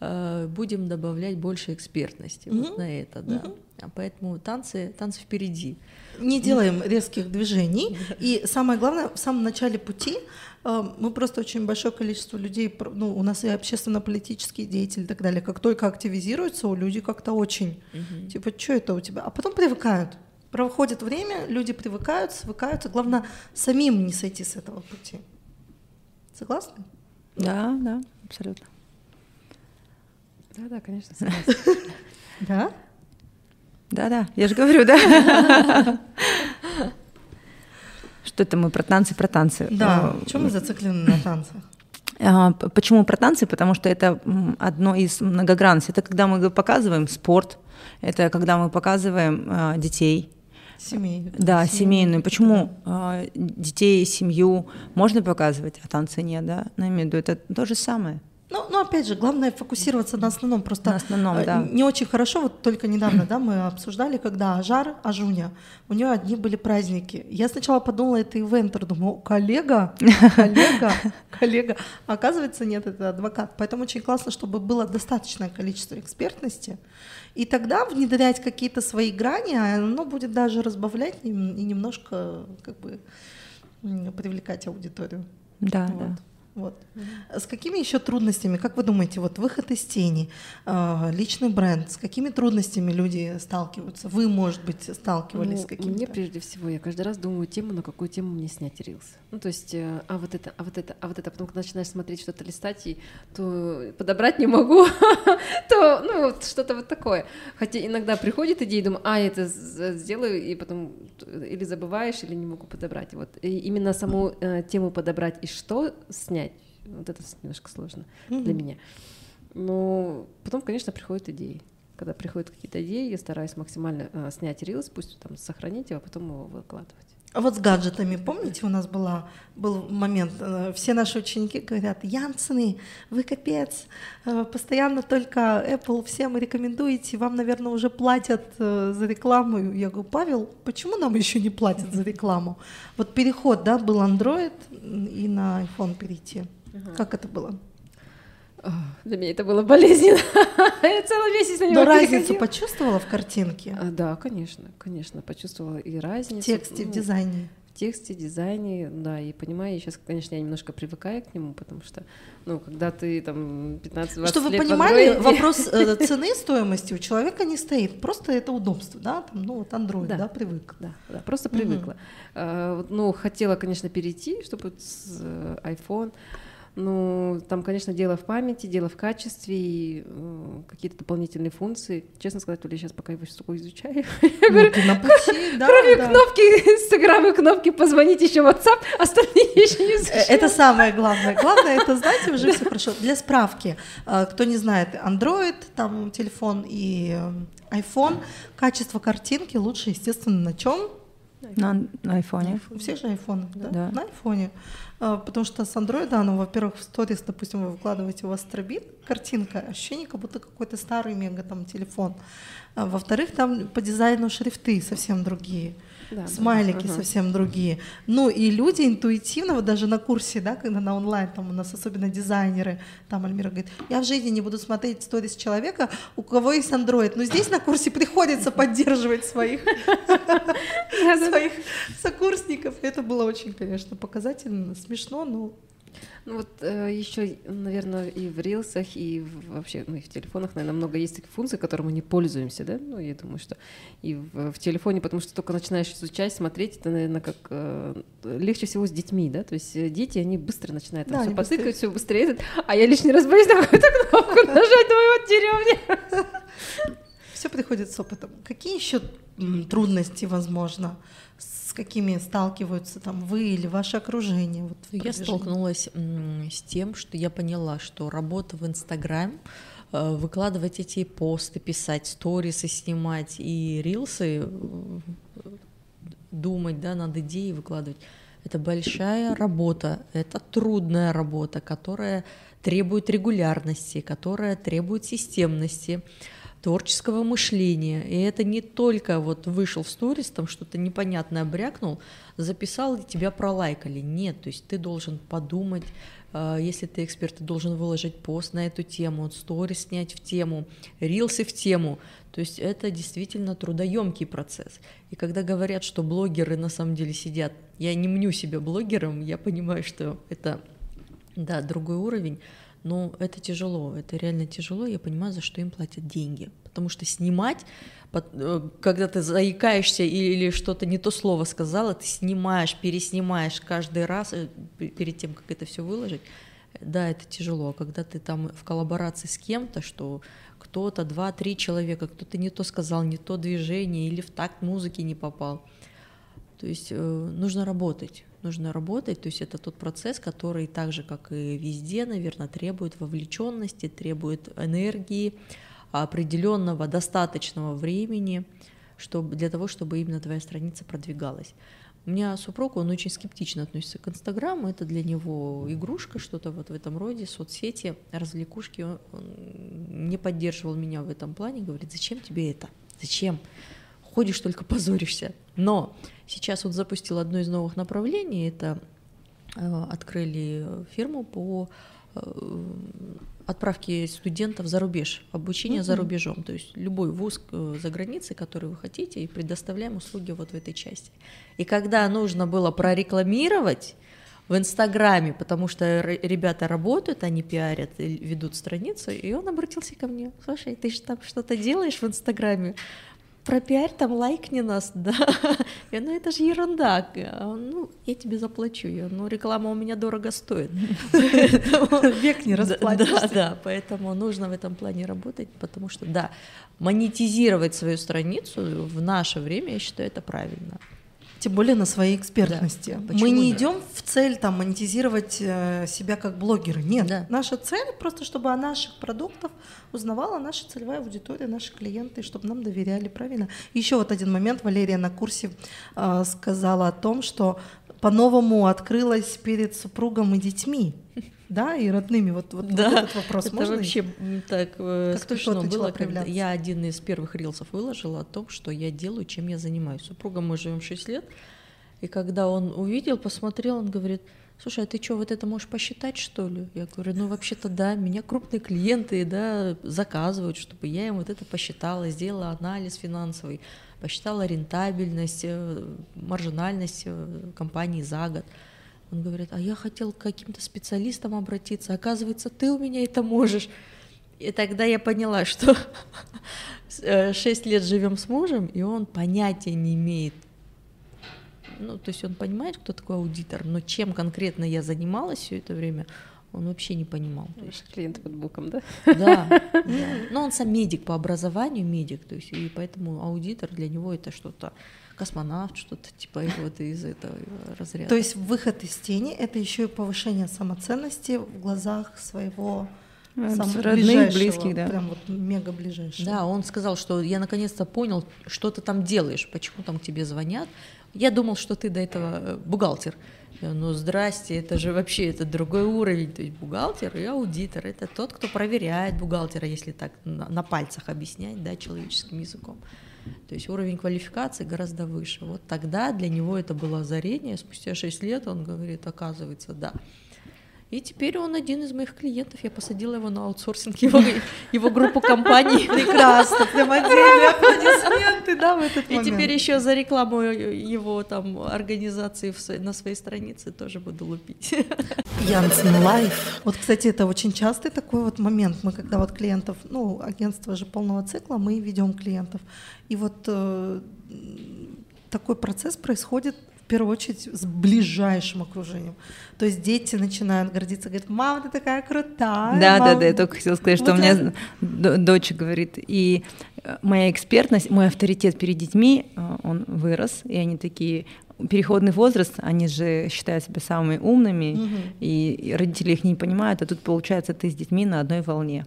э, будем добавлять больше экспертности mm-hmm. вот на это, да. Mm-hmm. А поэтому танцы, танцы впереди. Не делаем резких движений. И самое главное, в самом начале пути э, мы просто очень большое количество людей, ну, у нас и общественно-политические деятели и так далее, как только активизируются, у людей как-то очень, угу. типа, что это у тебя? А потом привыкают. Проходит время, люди привыкают, свыкаются. Главное, самим не сойти с этого пути. Согласны? Да, да, абсолютно. Да, да, конечно, согласна. Да? Да, да, я же говорю, да. Что это мы про танцы, про танцы? Да, почему мы зациклены на танцах? А, почему про танцы? Потому что это одно из многогранностей. Это когда мы показываем спорт, это когда мы показываем а, детей, Семейную. Да, семейную. Почему э, детей, семью можно показывать, а танцы нет, да? Ну, имею в виду, это то же самое. Ну, ну, опять же, главное фокусироваться на основном. Просто на основном, да. не очень хорошо. Вот только недавно, да, мы обсуждали, когда Ажар, Ажуня, у нее одни были праздники. Я сначала подумала, это ивентер, думаю, коллега, коллега, коллега. А оказывается, нет, это адвокат. Поэтому очень классно, чтобы было достаточное количество экспертности, и тогда внедрять какие-то свои грани, а оно будет даже разбавлять и немножко как бы привлекать аудиторию. Да, вот. да. Вот. С какими еще трудностями, как вы думаете, вот выход из тени, э, личный бренд, с какими трудностями люди сталкиваются? Вы, может быть, сталкивались ну, с какими-то? Мне прежде всего, я каждый раз думаю тему, на какую тему мне снять рилс. Ну, то есть, э, а вот это, а вот это, а вот это, потом, когда начинаешь смотреть что-то, листать, и, то подобрать не могу, то, ну, что-то вот такое. Хотя иногда приходит идея, думаю, а, я это сделаю, и потом или забываешь, или не могу подобрать. Вот. И именно саму э, тему подобрать и что снять, вот это немножко сложно mm-hmm. для меня. Но потом, конечно, приходят идеи. Когда приходят какие-то идеи, я стараюсь максимально э, снять рилс, пусть там сохранить его, а потом его выкладывать. А вот с гаджетами, помните, у нас была, был момент, э, все наши ученики говорят, Янсены, вы капец, э, постоянно только Apple всем рекомендуете, вам, наверное, уже платят э, за рекламу. Я говорю, Павел, почему нам еще не платят за рекламу? Вот переход, да, был Android и на iPhone перейти. Как это было? Для меня это было болезненно. Я целый месяц на него Но разницу почувствовала в картинке? А, да, конечно, конечно, почувствовала и разницу. В тексте, ну, в дизайне? В тексте, дизайне, да, и понимаю, сейчас, конечно, я немножко привыкаю к нему, потому что, ну, когда ты там 15-20 Чтобы вы лет понимали, вопрос э, цены, стоимости у человека не стоит, просто это удобство, да, там, ну, вот Android, да, да привык. Да, да, просто привыкла. А, ну, хотела, конечно, перейти, чтобы с э, iPhone, ну, там, конечно, дело в памяти, дело в качестве, и, э, какие-то дополнительные функции. Честно сказать, Оля, сейчас пока его только изучаю. Я говорю, ну, кроме кнопки Инстаграм и кнопки позвонить еще WhatsApp, остальные еще не изучаю. Это самое главное. Главное, это, знаете, уже все хорошо. Для справки, э, кто не знает, Android, там телефон и э, iPhone, качество картинки лучше, естественно, на чем? На, на айфоне. У всех же айфоны, да? да. На айфоне. А, потому что с андроида, ну, во-первых, в сторис, допустим, вы выкладываете у вас стробит, картинка, ощущение, как будто какой-то старый мега там телефон. А, во-вторых, там по дизайну шрифты совсем другие да, смайлики да. совсем другие. Ну и люди интуитивно, вот даже на курсе, да, когда на онлайн, там у нас особенно дизайнеры, там Альмира говорит, я в жизни не буду смотреть сторис человека, у кого есть андроид. Но здесь на курсе приходится поддерживать своих своих сокурсников. Это было очень, конечно, показательно, смешно, но Ну вот э, еще, наверное, и в рилсах, и в, вообще ну, и в телефонах, наверное, много есть таких функций, которыми мы не пользуемся, да? Ну, я думаю, что и в, в телефоне, потому что только начинаешь изучать, смотреть, это, наверное, как э, легче всего с детьми, да? То есть э, дети, они быстро начинают да, все потыкать, все быстрее, а я лишний раз боюсь на какую-то кнопку нажать, думаю, вот деревня. Все приходит с опытом. Какие еще трудности, возможно, с какими сталкиваются там вы или ваше окружение? Вот я столкнулась с тем, что я поняла, что работа в Инстаграм, э, выкладывать эти посты, писать сторисы, снимать и рилсы, э, думать, да, над идеей выкладывать. Это большая работа, это трудная работа, которая требует регулярности, которая требует системности творческого мышления. И это не только вот вышел в сторис, там что-то непонятное брякнул, записал и тебя пролайкали. Нет, то есть ты должен подумать, а, если ты эксперт, ты должен выложить пост на эту тему, сторис снять в тему, рилсы в тему. То есть это действительно трудоемкий процесс. И когда говорят, что блогеры на самом деле сидят, я не мню себя блогером, я понимаю, что это да, другой уровень, но это тяжело, это реально тяжело, я понимаю, за что им платят деньги. Потому что снимать, э, когда ты заикаешься или что-то не то слово сказала, ты снимаешь, переснимаешь каждый раз э, перед тем, как это все выложить, да, это тяжело. А когда ты там в коллаборации с кем-то, что кто-то, два-три человека, кто-то не то сказал, не то движение или в такт музыки не попал. То есть э, нужно работать нужно работать. То есть это тот процесс, который так же, как и везде, наверное, требует вовлеченности, требует энергии, определенного достаточного времени чтобы, для того, чтобы именно твоя страница продвигалась. У меня супруг, он очень скептично относится к Инстаграму, это для него игрушка, что-то вот в этом роде, соцсети, развлекушки. Он не поддерживал меня в этом плане, говорит, зачем тебе это? Зачем? Ходишь, только позоришься. Но Сейчас вот запустил одно из новых направлений, это э, открыли фирму по э, отправке студентов за рубеж, обучение mm-hmm. за рубежом, то есть любой вуз э, за границей, который вы хотите, и предоставляем услуги вот в этой части. И когда нужно было прорекламировать в Инстаграме, потому что ребята работают, они пиарят, ведут страницу, и он обратился ко мне, слушай, ты же там что-то делаешь в Инстаграме, пропиарь там, лайкни нас, да. Я, ну это же ерунда. Ну, я тебе заплачу. Я, ну, реклама у меня дорого стоит. Век не расплатишься. Да, да, поэтому нужно в этом плане работать, потому что, да, монетизировать свою страницу в наше время, я считаю, это правильно. Тем более на своей экспертности. Да. Мы не да? идем в цель там монетизировать э, себя как блогеры. Нет. Да. Наша цель просто, чтобы о наших продуктах узнавала наша целевая аудитория, наши клиенты, чтобы нам доверяли, правильно? Еще вот один момент Валерия на курсе э, сказала о том, что по-новому открылась перед супругом и детьми да, и родными. Вот, вот, да, вот этот вопрос это можно? вообще так э, как смешно было, когда я один из первых рилсов выложила о том, что я делаю, чем я занимаюсь. Супругом мы живем 6 лет, и когда он увидел, посмотрел, он говорит, слушай, а ты что, вот это можешь посчитать, что ли? Я говорю, ну вообще-то да, меня крупные клиенты, да, заказывают, чтобы я им вот это посчитала, сделала анализ финансовый, посчитала рентабельность, э, маржинальность э, компании за год. Он говорит, а я хотел к каким-то специалистам обратиться, оказывается, ты у меня это можешь. И тогда я поняла, что шесть лет живем с мужем, и он понятия не имеет. Ну, то есть он понимает, кто такой аудитор, но чем конкретно я занималась все это время, он вообще не понимал. То есть клиент под боком, да? Да, да. Но он сам медик по образованию, медик, то есть и поэтому аудитор для него это что-то космонавт, что-то типа вот из этого разряда. То есть выход из тени — это еще и повышение самоценности в глазах своего самых родных, близких, да. Прям вот мега ближайших. Да, он сказал, что я наконец-то понял, что ты там делаешь, почему там тебе звонят. Я думал, что ты до этого э, бухгалтер. Я, ну, здрасте, это же вообще это другой уровень. То есть бухгалтер и аудитор — это тот, кто проверяет бухгалтера, если так на, на пальцах объяснять, да, человеческим языком. То есть уровень квалификации гораздо выше. Вот тогда для него это было озарение. Спустя 6 лет он говорит, оказывается, да. И теперь он один из моих клиентов. Я посадила его на аутсорсинг, его, его группу компаний. Прекрасно, прям отдельный аплодисмент. ты, да, в этот И момент. теперь еще за рекламу его там организации на своей странице тоже буду лупить. Янцен Live. Вот, кстати, это очень частый такой вот момент. Мы когда вот клиентов, ну, агентство же полного цикла, мы ведем клиентов. И вот э, такой процесс происходит в первую очередь с ближайшим окружением. То есть дети начинают гордиться, говорят, мама, ты такая крутая. Да, да, мама». да, я только хотела сказать, что Вот у меня это- дочь говорит, и э, моя экспертность, мой авторитет перед детьми, э, он вырос, и они такие, переходный возраст, они же считают себя самыми умными, и, и родители их не понимают, а тут получается ты с детьми на одной волне.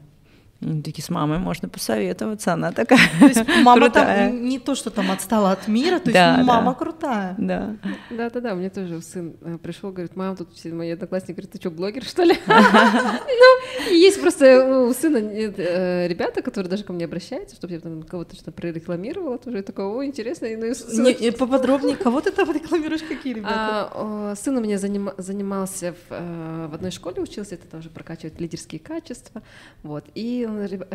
Они такие, с мамой можно посоветоваться, она такая То есть мама крутая. там не то, что там отстала от мира, то есть Да, мама да. крутая. Да. Да-да-да, у меня тоже сын э, пришел, говорит, мам, тут все мои одноклассники говорят, ты что, блогер, что ли? Ну, есть просто у сына э, ребята, которые даже ко мне обращаются, чтобы я там кого-то что-то прорекламировала, тоже я такого, о, интересно. Ну, э, поподробнее, кого ты там рекламируешь, какие ребята? А, сын у меня занима- занимался в, в одной школе, учился, это тоже прокачивает лидерские качества. Вот. И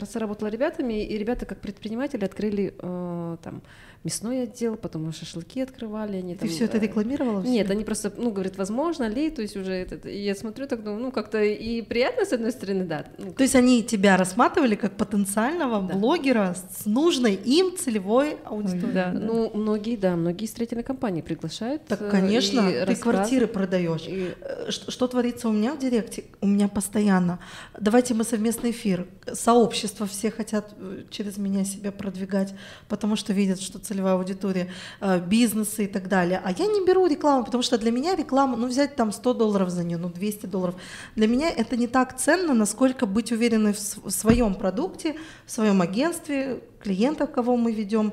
сработал ребятами, и ребята, как предприниматели, открыли э, там мясной отдел, потом шашлыки открывали. Они Ты там, все это э, рекламировала? всё? Нет, они просто, ну, говорят, возможно ли, то есть уже этот, и я смотрю, так думаю, ну, как-то и приятно, с одной стороны, да. ну, То есть они тебя рассматривали как потенциального Да. блогера с нужной им целевой аудиторией. Да, да. Ну, многие, да, многие строительные компании приглашают. Так, э, конечно, ты квартиры продаешь. И- Э, Что, что творится у меня в директе? У меня постоянно. Давайте мы совместный эфир. Сообщество все хотят через меня себя продвигать, потому что видят, что целевая аудитория, э, бизнесы и так далее. А я не беру рекламу, потому что для меня реклама, ну взять там 100 долларов за нее, ну 200 долларов. Для меня это не так ценно, насколько быть уверенной в, своем продукте, в своем агентстве, клиентов, кого мы ведем,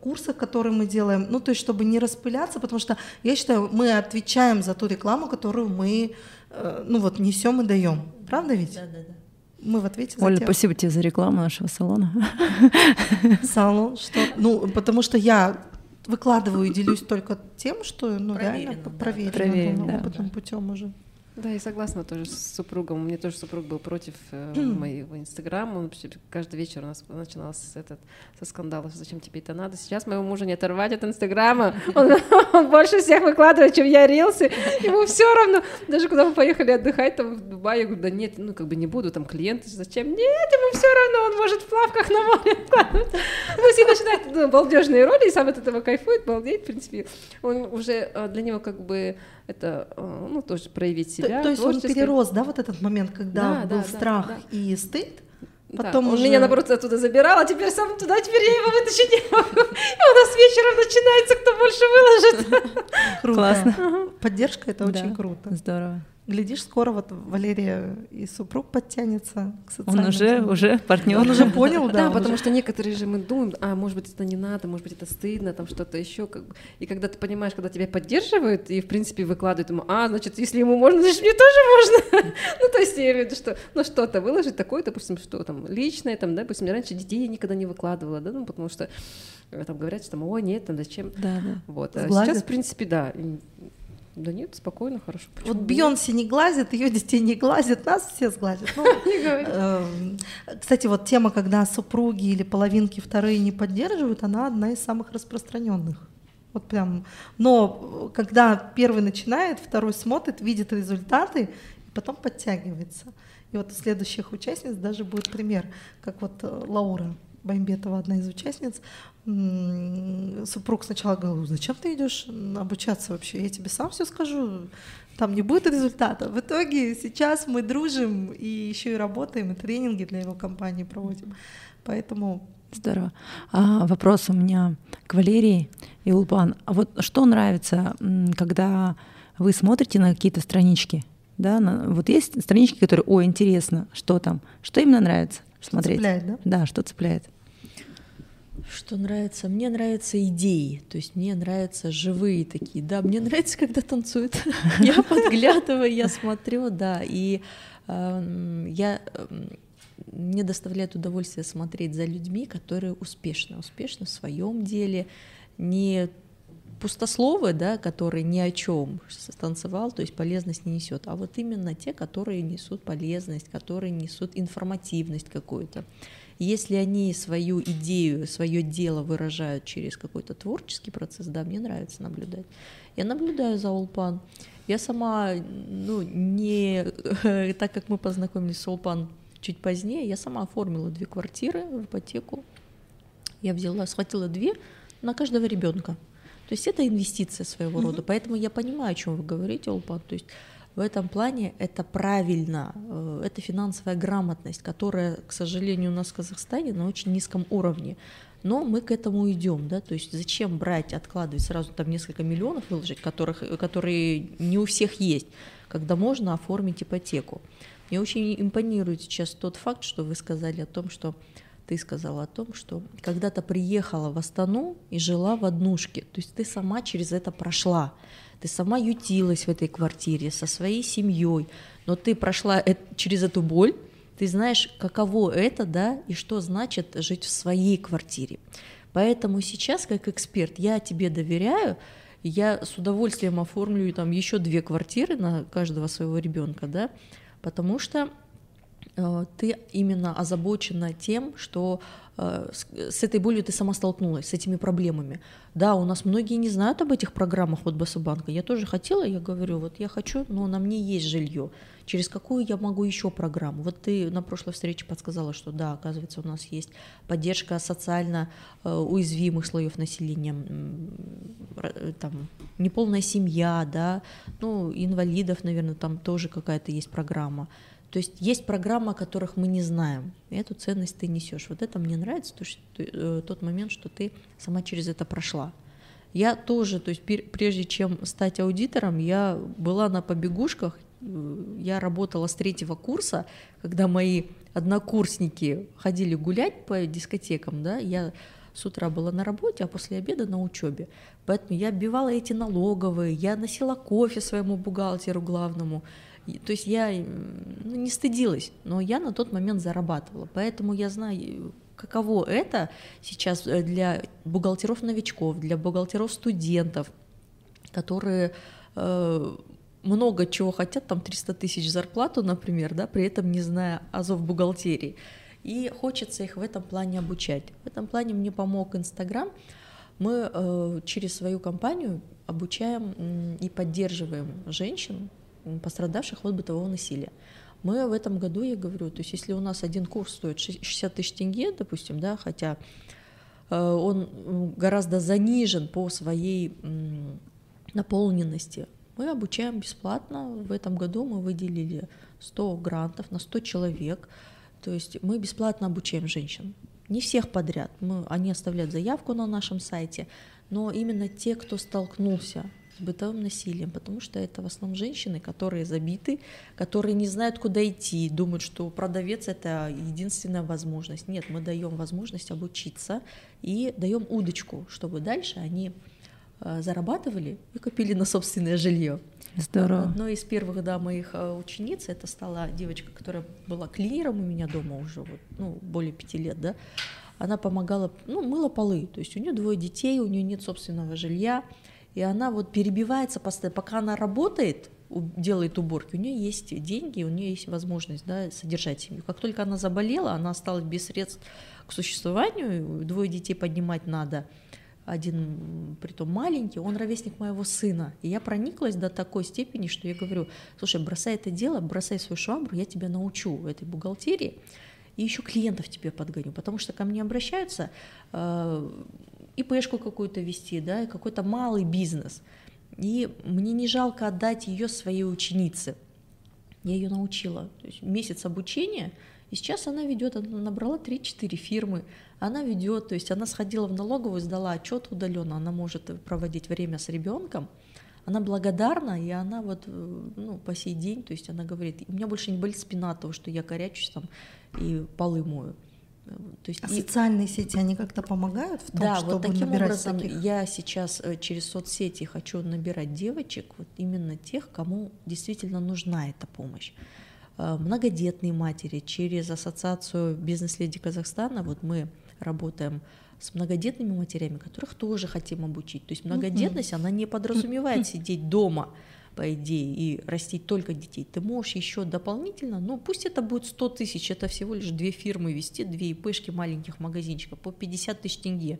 курсы, которые мы делаем, ну то есть чтобы не распыляться, потому что я считаю, мы отвечаем за ту рекламу, которую мы, э, ну вот несем и даем, правда ведь? Да, да, да. Мы в ответе за Оля, тех- спасибо тебе за рекламу нашего салона. салон, что, ну потому что я выкладываю и делюсь только тем, что ну реально Проверено, да. проверено, Проверено, да. опытным путем уже. Да, я согласна тоже с супругом. У меня тоже супруг был против э, моего инстаграма. Он каждый вечер у нас начинался с этот, со скандала, зачем тебе это надо. Сейчас моего мужа не оторвать от инстаграма. Он, он больше всех выкладывает, чем я рилсы. Ему все равно. Даже когда мы поехали отдыхать там в Дубай, я говорю, да нет, ну как бы не буду, там клиенты, зачем? Нет, ему все равно, он может в плавках на море выкладывать. Ну, все начинают ну, балдежные роли, и сам от этого кайфует, балдеет, в принципе. Он уже э, для него как бы это, э, ну, тоже проявить То, себя. то есть он перерос, да, вот этот момент, когда Да, был да, да, страх да. и стыд, Да, потом он уже... меня, наоборот, оттуда забирал, а теперь сам туда, теперь я его вытащить не могу. И у нас вечером начинается, кто больше выложит. Круто. Классно. Поддержка это очень Да. круто. Здорово. Глядишь, скоро вот Валерия и супруг подтянется к Он социальным уже, сетям. уже партнер. Он уже понял, да. Да, он потому что некоторые же мы думаем, а может быть это не надо, может быть это стыдно, там что-то еще. Как... бы. И когда ты понимаешь, когда тебя поддерживают и в принципе выкладывают ему, а значит если ему можно, значит мне тоже можно. Ну то есть я имею в виду, что ну что-то выложить такое, допустим, что там личное, там, да, допустим, я раньше детей я никогда не выкладывала, да, ну потому что э, там говорят, что там, ой, нет, там зачем. Да, да. Вот. А сейчас, в принципе, да. Да нет, спокойно, хорошо. Вот Почему нет? Бейонсе не глазит, ее детей не глазит, нас все сглазят. Ну, эм, Кстати, вот тема, когда супруги или половинки вторые не поддерживают, она одна из самых распространенных. Вот прям. Но э, когда первый начинает, второй смотрит, видит результаты, и потом подтягивается. И вот у следующих участниц даже будет пример, как вот э, Лаура Баймбетова, одна из участниц, супруг сначала говорил, зачем ты идешь обучаться вообще, я тебе сам все скажу, там не будет результата. В итоге сейчас мы дружим и еще и работаем, и тренинги для его компании проводим. Поэтому Здорово. А, вопрос у меня к Валерии и Улпан. А вот что нравится, когда вы смотрите на какие-то странички? Да, на- вот есть странички, которые, о, интересно, что там? Что именно нравится смотреть? цепляет, да? Да, что цепляет? Что нравится? Мне нравятся идеи, то есть мне нравятся живые такие, да, мне нравится, когда танцуют. Я подглядываю, я смотрю, да, и эм, я эм, мне доставляет удовольствие смотреть за людьми, которые успешны, успешны в своем деле, не пустословы, да, которые ни о чем станцевал, то есть полезность не несет, а вот именно те, которые несут полезность, которые несут информативность какую-то. Если они свою идею, свое дело выражают через какой-то творческий процесс, да, мне нравится наблюдать. Я наблюдаю за Улпан. Я сама, ну, не... Так как мы познакомились с Улпан чуть позднее, я сама оформила две квартиры в ипотеку. Я взяла, схватила две на каждого ребенка. То есть это инвестиция своего рода. Поэтому я понимаю, о чем вы говорите, Улпан. То есть в этом плане это правильно, э, это финансовая грамотность, которая, к сожалению, у нас в Казахстане на очень низком уровне. Но мы к этому идем, да, то есть зачем брать, откладывать сразу там несколько миллионов выложить, которых, которые не у всех есть, когда можно оформить ипотеку. Мне очень импонирует сейчас тот факт, что вы сказали о том, что ты сказала о том, что когда-то приехала в Астану и жила в однушке, то есть ты сама через это прошла, ты сама ютилась в этой квартире со своей семьей, но ты прошла через эту боль, ты знаешь, каково это, да, и что значит жить в своей квартире. Поэтому сейчас, как эксперт, я тебе доверяю, я с удовольствием оформлю там еще две квартиры на каждого своего ребенка, да, потому что э, ты именно озабочена тем, что Э, с этой болью ты сама столкнулась, с этими проблемами. Да, у нас многие не знают об этих программах от Басабанка. Я тоже хотела, я говорю, вот я хочу, но на мне есть жилье. Через какую я могу еще программу? Вот ты на прошлой встрече подсказала, что да, оказывается, у нас есть поддержка социально э, уязвимых слоев населения, э, там, неполная семья, да, ну, инвалидов, наверное, там тоже какая-то есть программа. То есть есть программы, о которых мы не знаем, и эту ценность ты несешь. Вот это мне нравится, то, что, э, тот момент, что ты сама через это прошла. Я тоже, то есть прежде чем стать аудитором, я была на побегушках, э, я работала с третьего курса, когда мои однокурсники ходили гулять по дискотекам, да, я с утра была на работе, а после обеда на учебе. Поэтому я оббивала эти налоговые, я носила кофе своему бухгалтеру главному, то есть я ну, не стыдилась, но я на тот момент зарабатывала. Поэтому я знаю, каково это сейчас э, для бухгалтеров-новичков, для бухгалтеров-студентов, которые э, много чего хотят, там 300 тысяч зарплату, например, да, при этом не зная азов бухгалтерии. И хочется их в этом плане обучать. В этом плане мне помог Инстаграм. Мы э, через свою компанию обучаем и поддерживаем женщин, пострадавших от бытового насилия. Мы в этом году, я говорю, то есть если у нас один курс стоит 60 тысяч тенге, допустим, да, хотя э, он гораздо занижен по своей наполненности, мы обучаем бесплатно. В этом году мы выделили 100 грантов на 100 человек. То есть мы бесплатно обучаем женщин. Не всех подряд. Мы, они оставляют заявку на нашем сайте, но именно те, кто столкнулся с бытовым насилием, потому что это в основном женщины, которые забиты, которые не знают, куда идти, думают, что продавец это единственная возможность. Нет, мы даем возможность обучиться и даем удочку, чтобы дальше они э, зарабатывали и купили на собственное жилье. Здорово. Одной из первых да, моих э, учениц, это стала девочка, которая была клинером у меня дома уже вот, ну, более пяти лет, да, она помогала, ну, мыла полы, то есть у нее двое детей, у нее нет собственного жилья, и она вот перебивается постоянно, пока она работает, делает уборки, у нее есть деньги, у нее есть возможность да, содержать семью. Как только она заболела, она осталась без средств к существованию, двое детей поднимать надо, один притом маленький, он ровесник моего сына. И я прониклась до такой степени, что я говорю, слушай, бросай это дело, бросай свою швабру, я тебя научу этой бухгалтерии, и еще клиентов тебе подгоню, потому что ко мне обращаются э, ИПшку какую-то вести, да, какой-то малый бизнес. И мне не жалко отдать ее своей ученице. Я ее научила. То есть месяц обучения, и сейчас она ведет, она набрала 3-4 фирмы, она ведет, то есть она сходила в налоговую, сдала отчет удаленно, она может проводить время с ребенком, она благодарна, и она вот ну, по сей день, то есть она говорит, у меня больше не болит спина от того, что я корячусь там и полы мою. То есть а и... социальные сети, они как-то помогают в том, да, чтобы вот таким набирать образом таких? я сейчас э, через соцсети хочу набирать девочек, вот именно тех, кому действительно нужна эта помощь. Э, многодетные матери через ассоциацию бизнес-леди Казахстана, вот мы работаем с многодетными матерями, которых тоже хотим обучить. То есть многодетность, она не подразумевает сидеть дома. По идее, и растить только детей, ты можешь еще дополнительно, ну пусть это будет 100 тысяч, это всего лишь две фирмы вести, две ИПшки маленьких магазинчиков по 50 тысяч тенге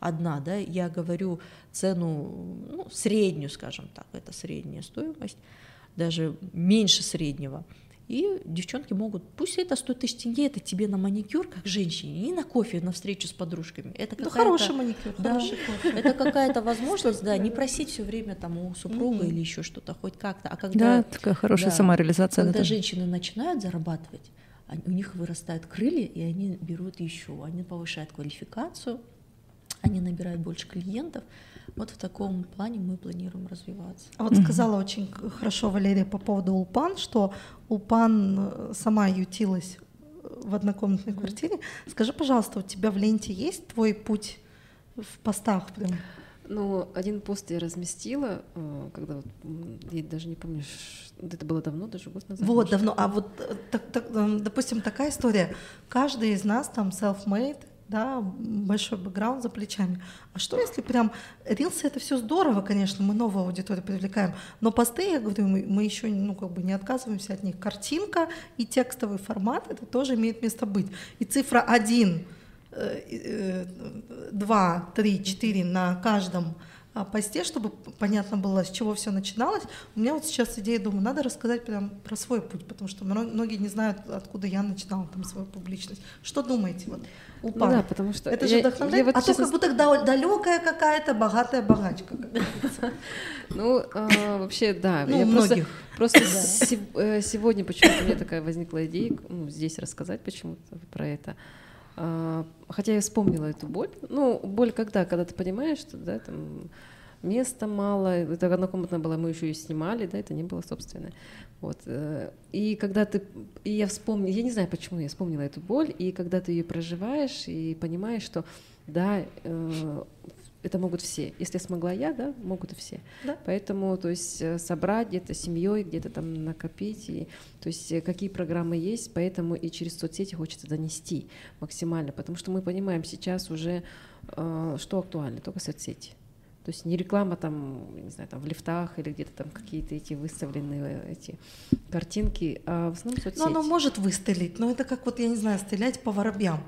одна, да, я говорю цену, ну, среднюю, скажем так, это средняя стоимость, даже меньше среднего. И девчонки могут, пусть это 100 тысяч тенге, это тебе на маникюр, как женщине, и на кофе, на встречу с подружками. Это ну, хороший маникюр, да, хороший кофе. Это какая-то возможность, да, не просить все время там у супруга или еще что-то, хоть как-то. А когда, да, такая хорошая да, самореализация. Когда женщины начинают зарабатывать, у них вырастают крылья, и они берут еще, они повышают квалификацию, они набирают больше клиентов. Вот в таком плане мы планируем развиваться. А вот сказала очень хорошо Валерия по поводу Улпан, что Улпан э, сама ютилась в однокомнатной квартире. Скажи, пожалуйста, у тебя в ленте есть твой путь в постах прям? Ну, один пост я разместила, э, когда вот, я даже не помню, это было давно, даже год назад. Вот, давно. А вот, э, так, так, допустим, такая история. Каждый из нас там self-made, да, большой бэкграунд за плечами. А что если прям рилсы это все здорово, конечно, мы новую аудиторию привлекаем, но посты, я говорю, мы, мы еще ну, как бы не отказываемся от них. Картинка и текстовый формат это тоже имеет место быть. И цифра один, э, э, два, три, четыре на каждом посте, чтобы понятно было, с чего все начиналось. У меня вот сейчас идея, думаю, надо рассказать прям про свой путь, потому что многие не знают, откуда я начинала там свою публичность. Что думаете? Вот, упали. Ну да, потому что это же вдохновляет. Вот а то как будто далекая какая-то богатая богачка. Ну а, вообще да. Ну многих. Просто э, сегодня почему-то у меня такая возникла идея ну, здесь рассказать почему-то про это. А, хотя я вспомнила эту боль. Ну, боль когда? Когда ты понимаешь, что да, там места мало, это однокомнатная была, мы еще ее снимали, да, это не было собственное. Вот. Э, и когда ты, и я вспомнила, я не знаю, почему я вспомнила эту боль, и когда ты ее проживаешь и понимаешь, что да, э, это могут все. Если смогла я, да, могут и все. Да. Поэтому, то есть, э, собрать где-то семьей, где-то там накопить, и, то есть, э, какие программы есть, поэтому и через соцсети хочется донести максимально, потому что мы понимаем сейчас уже, э, что актуально, только соцсети. То есть не реклама там, не знаю, там в лифтах или где-то там какие-то эти выставленные эти картинки, а в основном соцсети. Ну, оно может выстрелить, но это как вот, я не знаю, стрелять по воробьям.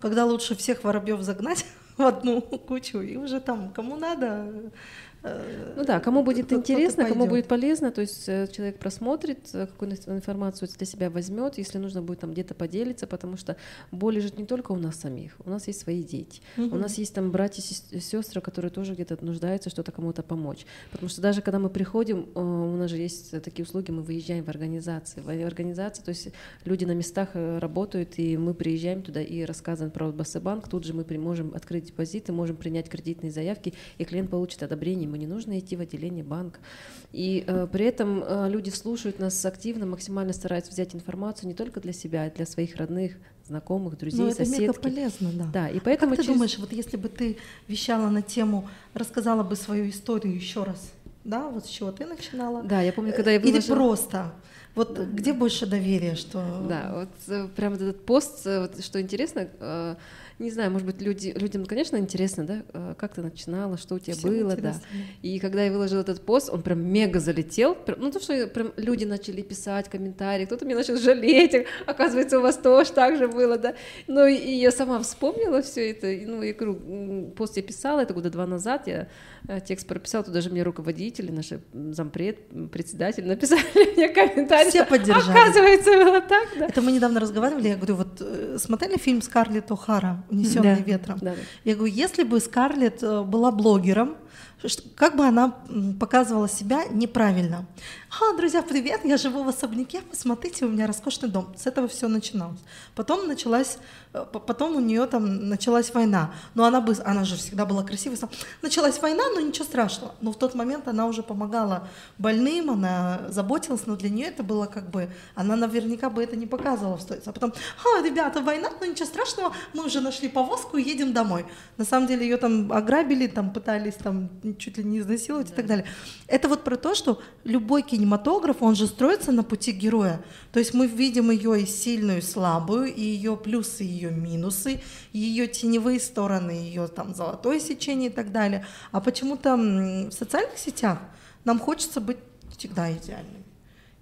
Когда лучше всех воробьев загнать, в одну кучу, и уже там кому надо ну да, кому будет интересно, кому будет полезно, то есть э, человек просмотрит, э, какую-то информацию для себя возьмет, если нужно будет там где-то поделиться, потому что боль лежит не только у нас самих, у нас есть свои дети, угу. у нас есть там братья и сестры, которые тоже где-то нуждаются что-то кому-то помочь, потому что даже когда мы приходим, у нас же есть такие услуги, мы выезжаем в организации, в организации, то есть люди на местах работают, и мы приезжаем туда и рассказываем про Бассебанк, тут же мы можем открыть депозиты, можем принять кредитные заявки, и клиент получит одобрение ему не нужно идти в отделение банка. И э, при этом э, люди слушают нас активно, максимально стараются взять информацию не только для себя, а для своих родных, знакомых, друзей, Но соседки. это мега полезно, да. Да, и поэтому а как ты через... думаешь, вот если бы ты вещала на тему, рассказала бы свою историю еще раз, да, вот с чего ты начинала? Да, я помню, когда я выложила... Или просто вот где больше доверия, что... Да, вот э, прям этот пост, э, вот, что интересно, э, не знаю, может быть, люди, людям, конечно, интересно, да, э, как ты начинала, что у тебя Всем было, интересно. да. И когда я выложила этот пост, он прям мега залетел, ну то, что прям люди начали писать комментарии, кто-то меня начал жалеть, оказывается, у вас тоже так же было, да. Ну и, и я сама вспомнила все это, ну я говорю, пост я писала, это года два назад, я э, текст прописала, туда даже мне руководители, наши зампред, председатель написали мне комментарий. Все поддержали. Оказывается, было так, да. Это мы недавно разговаривали, я говорю, вот э, смотрели фильм Скарлетт О'Хара унесенный да, ветром. Да, да. Я говорю, если бы Скарлетт э, была блогером, как бы она показывала себя неправильно. А, друзья, привет, я живу в особняке, посмотрите, у меня роскошный дом. С этого все начиналось. Потом началась, э, потом у нее там началась война. Но она, бы, она же всегда была красивой. Началась война, но ничего страшного. Но в тот момент она уже помогала больным, она заботилась, но для нее это было как бы, она наверняка бы это не показывала в сторице. А потом, а, ребята, война, но ничего страшного, мы уже нашли повозку и едем домой. На самом деле ее там ограбили, там пытались там чуть ли не изнасиловать да. и так далее. Это вот про то, что любой кинематограф, он же строится на пути героя. То есть мы видим ее и сильную, и слабую, и ее плюсы, и ее минусы, и ее теневые стороны, ее там золотое сечение и так далее. А почему-то в социальных сетях нам хочется быть всегда идеальными.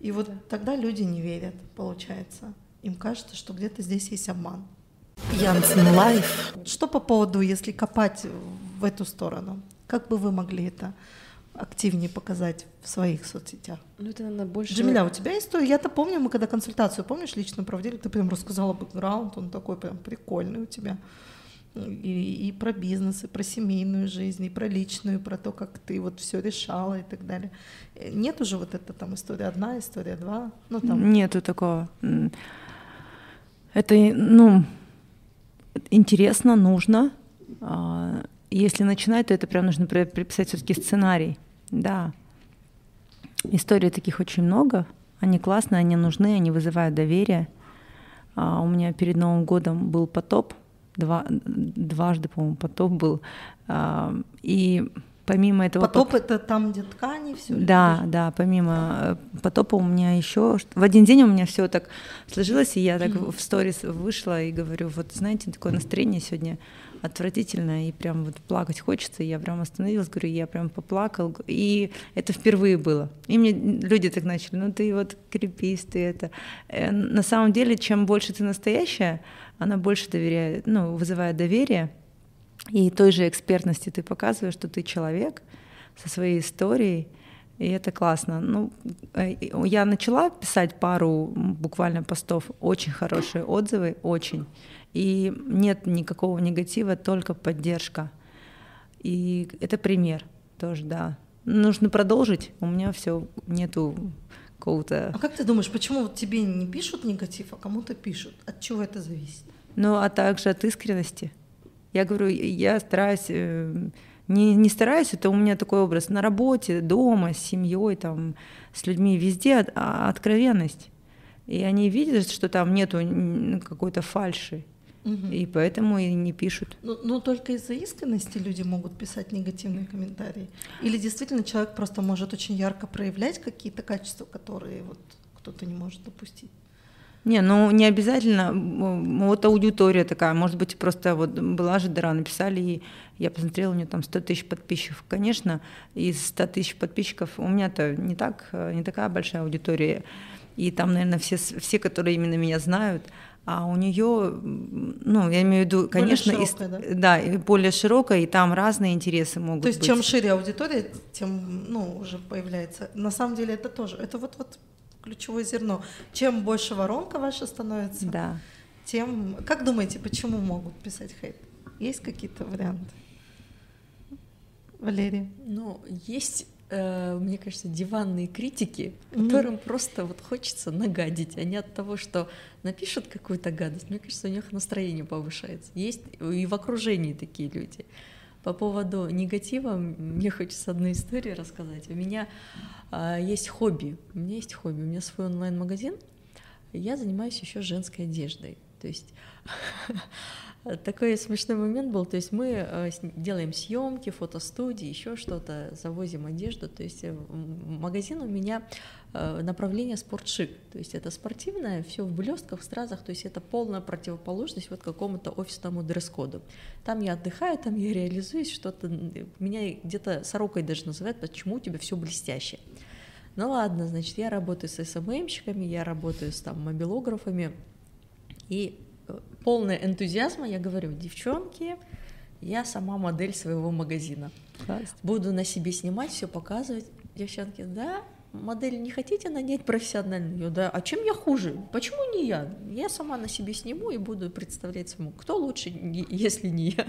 И вот тогда люди не верят, получается. Им кажется, что где-то здесь есть обман. Янцен Live. Что по поводу, если копать в эту сторону? Как бы вы могли это активнее показать в своих соцсетях? Ну, это, наверное, больше... Джамиля, у тебя история? Я-то помню, мы когда консультацию, помнишь, лично проводили, ты прям рассказала бэкграунд, он такой прям прикольный у тебя. И, и про бизнес, и про семейную жизнь, и про личную, и про то, как ты вот все решала и так далее. Нет уже вот это там история одна, история два? Ну, там... Нету такого. Это, ну, интересно, нужно. Если начинать, то это прям нужно приписать все-таки сценарий. Да. Историй таких очень много. Они классные, они нужны, они вызывают доверие. А у меня перед Новым годом был потоп, два, дважды, по-моему, потоп был. А, и помимо этого... Потоп это там, где ткани, все. Да, да, помимо э, потопа у меня еще в один день у меня все так сложилось, и я так mm-hmm. в сторис вышла и говорю, вот знаете, такое настроение сегодня отвратительно, и прям вот плакать хочется, я прям остановилась, говорю, я прям поплакал, и это впервые было. И мне люди так начали, ну ты вот крепись, ты это. Э, на самом деле, чем больше ты настоящая, она больше доверяет, ну, вызывает доверие, и той же экспертности ты показываешь, что ты человек со своей историей, и это классно. Ну, э, я начала писать пару буквально постов, очень хорошие отзывы, очень. И нет никакого негатива, только поддержка. И это пример тоже, да. Нужно продолжить. У меня все нету какого-то. А как ты думаешь, почему вот тебе не пишут негатив, а кому-то пишут? От чего это зависит? Ну, а также от искренности. Я говорю, я стараюсь, э, не, не стараюсь, это у меня такой образ на работе, дома, с семьей, там, с людьми, везде а откровенность. И они видят, что там нету какой-то фальши. Угу. И поэтому и не пишут. Ну, ну, только из-за искренности люди могут писать негативные комментарии. Или действительно человек просто может очень ярко проявлять какие-то качества, которые вот кто-то не может допустить. Не, ну не обязательно. Вот аудитория такая, может быть, просто вот была же Дара, написали, и я посмотрела, у нее там 100 тысяч подписчиков. Конечно, из 100 тысяч подписчиков у меня-то не, так, не такая большая аудитория. И там, наверное, все, все, которые именно меня знают, а у нее, ну, я имею в виду, конечно, более широкая, и, да? да, более широкая, и там разные интересы могут быть. То есть быть. чем шире аудитория, тем, ну, уже появляется. На самом деле это тоже, это вот вот ключевое зерно. Чем больше воронка ваша становится, да. тем, как думаете, почему могут писать хейт? Есть какие-то варианты? Валерия? Ну, есть мне кажется, диванные критики, которым mm-hmm. просто вот хочется нагадить, а не от того, что напишут какую-то гадость. Мне кажется, у них настроение повышается. Есть и в окружении такие люди. По поводу негатива, мне хочется одну историю рассказать. У меня а, есть хобби. У меня есть хобби. У меня свой онлайн-магазин. Я занимаюсь еще женской одеждой. То есть Такой смешной момент был, то есть мы э, делаем съемки, фотостудии, еще что-то, завозим одежду, то есть э, магазин у меня э, направление спортшик, то есть это спортивное, все в блестках, в стразах, то есть это полная противоположность вот какому-то офисному дресс-коду. Там я отдыхаю, там я реализуюсь, что-то, меня где-то сорокой даже называют, почему у тебя все блестяще. Ну ладно, значит, я работаю с СММщиками, я работаю с там мобилографами, и полная энтузиазма, я говорю, девчонки, я сама модель своего магазина. Класс. Буду на себе снимать, все показывать. Девчонки, да, модель не хотите нанять профессиональную? Да, а чем я хуже? Почему не я? Я сама на себе сниму и буду представлять самому. Кто лучше, если не я?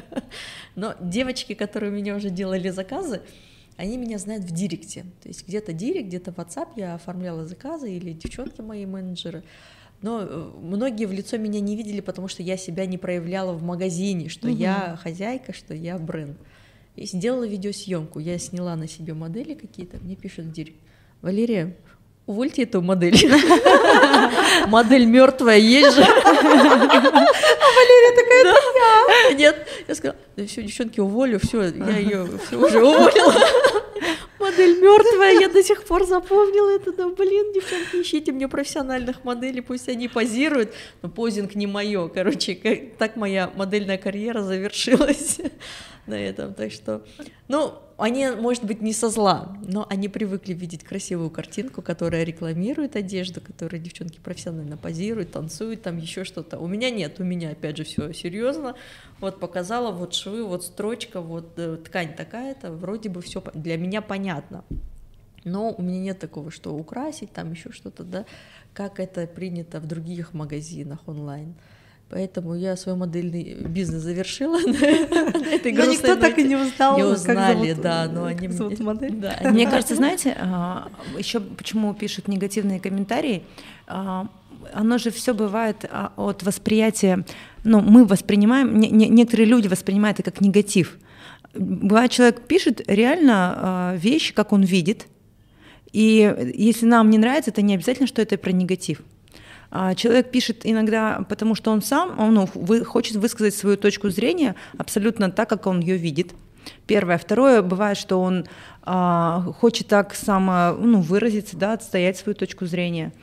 Но девочки, которые у меня уже делали заказы, они меня знают в директе. То есть где-то директ, где-то WhatsApp я оформляла заказы или девчонки мои менеджеры. Но э, многие в лицо меня не видели, потому что я себя не проявляла в магазине, что угу. я хозяйка, что я бренд. И сделала видеосъемку. Я сняла на себе модели какие-то. Мне пишут директ. Валерия, увольте эту модель. Модель мертвая есть же. А Валерия такая, это я. Нет, я сказала, все, девчонки, уволю, все, я ее уже уволила модель мертвая, я до сих пор запомнила это, да, блин, девчонки, ищите мне профессиональных моделей, пусть они позируют, но позинг не мое, короче, так моя модельная карьера завершилась. на этом. Так что, ну, они, может быть, не со зла, но они привыкли видеть красивую картинку, которая рекламирует одежду, которая девчонки профессионально позируют, танцуют, там еще что-то. У меня нет, у меня опять же все серьезно. Вот показала, вот швы, вот строчка, вот э, ткань такая-то, вроде бы все для меня понятно. Но у меня нет такого, что украсить, там еще что-то, да, как это принято в других магазинах онлайн. Поэтому я свой модельный бизнес завершила на этой Но никто так и не узнал. Не узнали, да, но они модель. Мне кажется, знаете, а, еще почему пишут негативные комментарии, а, оно же все бывает а, от восприятия, ну, мы воспринимаем, некоторые люди воспринимают это как негатив. Бывает, человек пишет реально вещи, как он видит, и если нам не нравится, это не обязательно, что это про негатив. А, человек пишет иногда, потому что он сам он, ну, вы, хочет высказать свою точку зрения абсолютно так, как он ее видит. Первое. Второе, бывает, что он а, хочет так само ну, выразиться, да, отстоять свою точку зрения.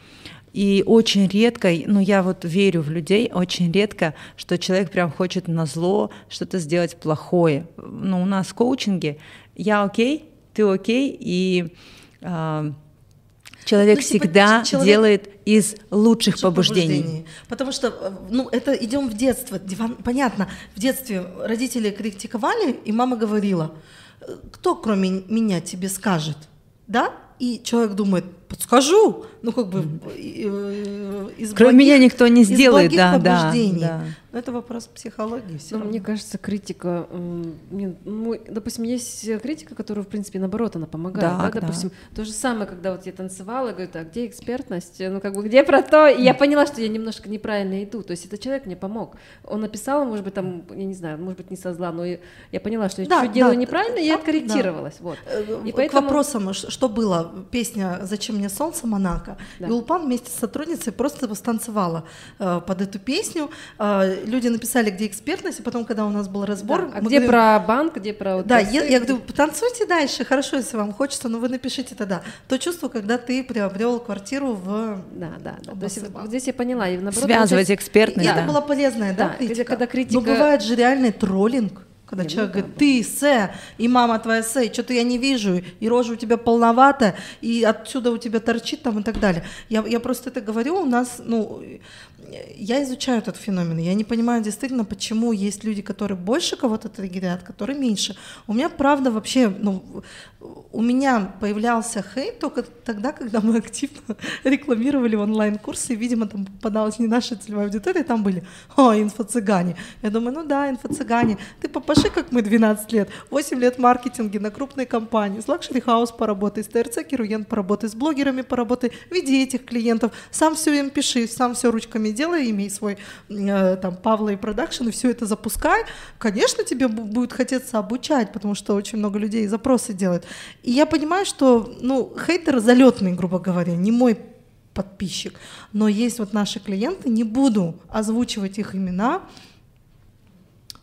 И очень редко, ну я вот верю в людей, очень редко, что человек прям хочет на зло что-то сделать плохое. Ну, у нас в коучинге я окей, ты окей, и а, человек ну, типа, всегда человек... делает из лучших, побуждений. побуждений. Потому что, э, ну, это идем в детство. Понятно, в детстве родители критиковали, и мама говорила, «Э, кто кроме меня тебе скажет, да? И человек думает, подскажу, ну как бы э, из Кроме благих, меня никто не сделает, да, да, да. Но это вопрос психологии. Все Но мне кажется, критика, мне, ну, допустим, есть критика, которая, в принципе, наоборот, она помогает. Да, да, допустим, да. то же самое, когда вот я танцевала, говорю, а где экспертность? Ну, как бы, где про то? И я поняла, что я немножко неправильно иду. То есть этот человек мне помог. Он написал, может быть, там, я не знаю, может быть, не со зла, но я поняла, что я да, чуть-чуть да, делаю неправильно, и я откорректировалась. Да. Вот. Э, и поэтому... К вопросам, что было? Песня «Зачем мне солнце» Монако. Да. И Улпан вместе с сотрудницей просто станцевала э, под эту песню. Э, люди написали, где экспертность, и потом, когда у нас был разбор... Да. А где говорим, про банк, где про... Да, я, я говорю, танцуйте дальше, хорошо, если вам хочется, но вы напишите тогда. То чувство, когда ты приобрел квартиру в... Да, да, да. То есть вот здесь я поняла. И наоборот, Связывать экспертность, да. Это была полезная, да, да критика? Когда критика... Но бывает же реальный троллинг. Когда не, человек ну, говорит, ты Сэ, и мама твоя Сэ, что-то я не вижу, и рожа у тебя полновата, и отсюда у тебя торчит там и так далее. Я, я просто это говорю, у нас, ну, я изучаю этот феномен, я не понимаю действительно, почему есть люди, которые больше кого-то триггерят, которые меньше. У меня, правда, вообще, ну, у меня появлялся хейт только тогда, когда мы активно рекламировали онлайн-курсы, и, видимо, там попадалась не наша целевая аудитория, там были, о, инфо-цыгане. Я думаю, ну да, инфо-цыгане. Ты попаши, как мы 12 лет, 8 лет маркетинге на крупной компании, с Luxury House поработай, с ТРЦ Кируен поработай, с блогерами поработай, веди этих клиентов, сам все им пиши, сам все ручками делай, имей свой э, там Павла и продакшн, и все это запускай. Конечно, тебе будет хотеться обучать, потому что очень много людей запросы делают. И я понимаю, что, ну, хейтер залетный, грубо говоря, не мой подписчик, но есть вот наши клиенты, не буду озвучивать их имена,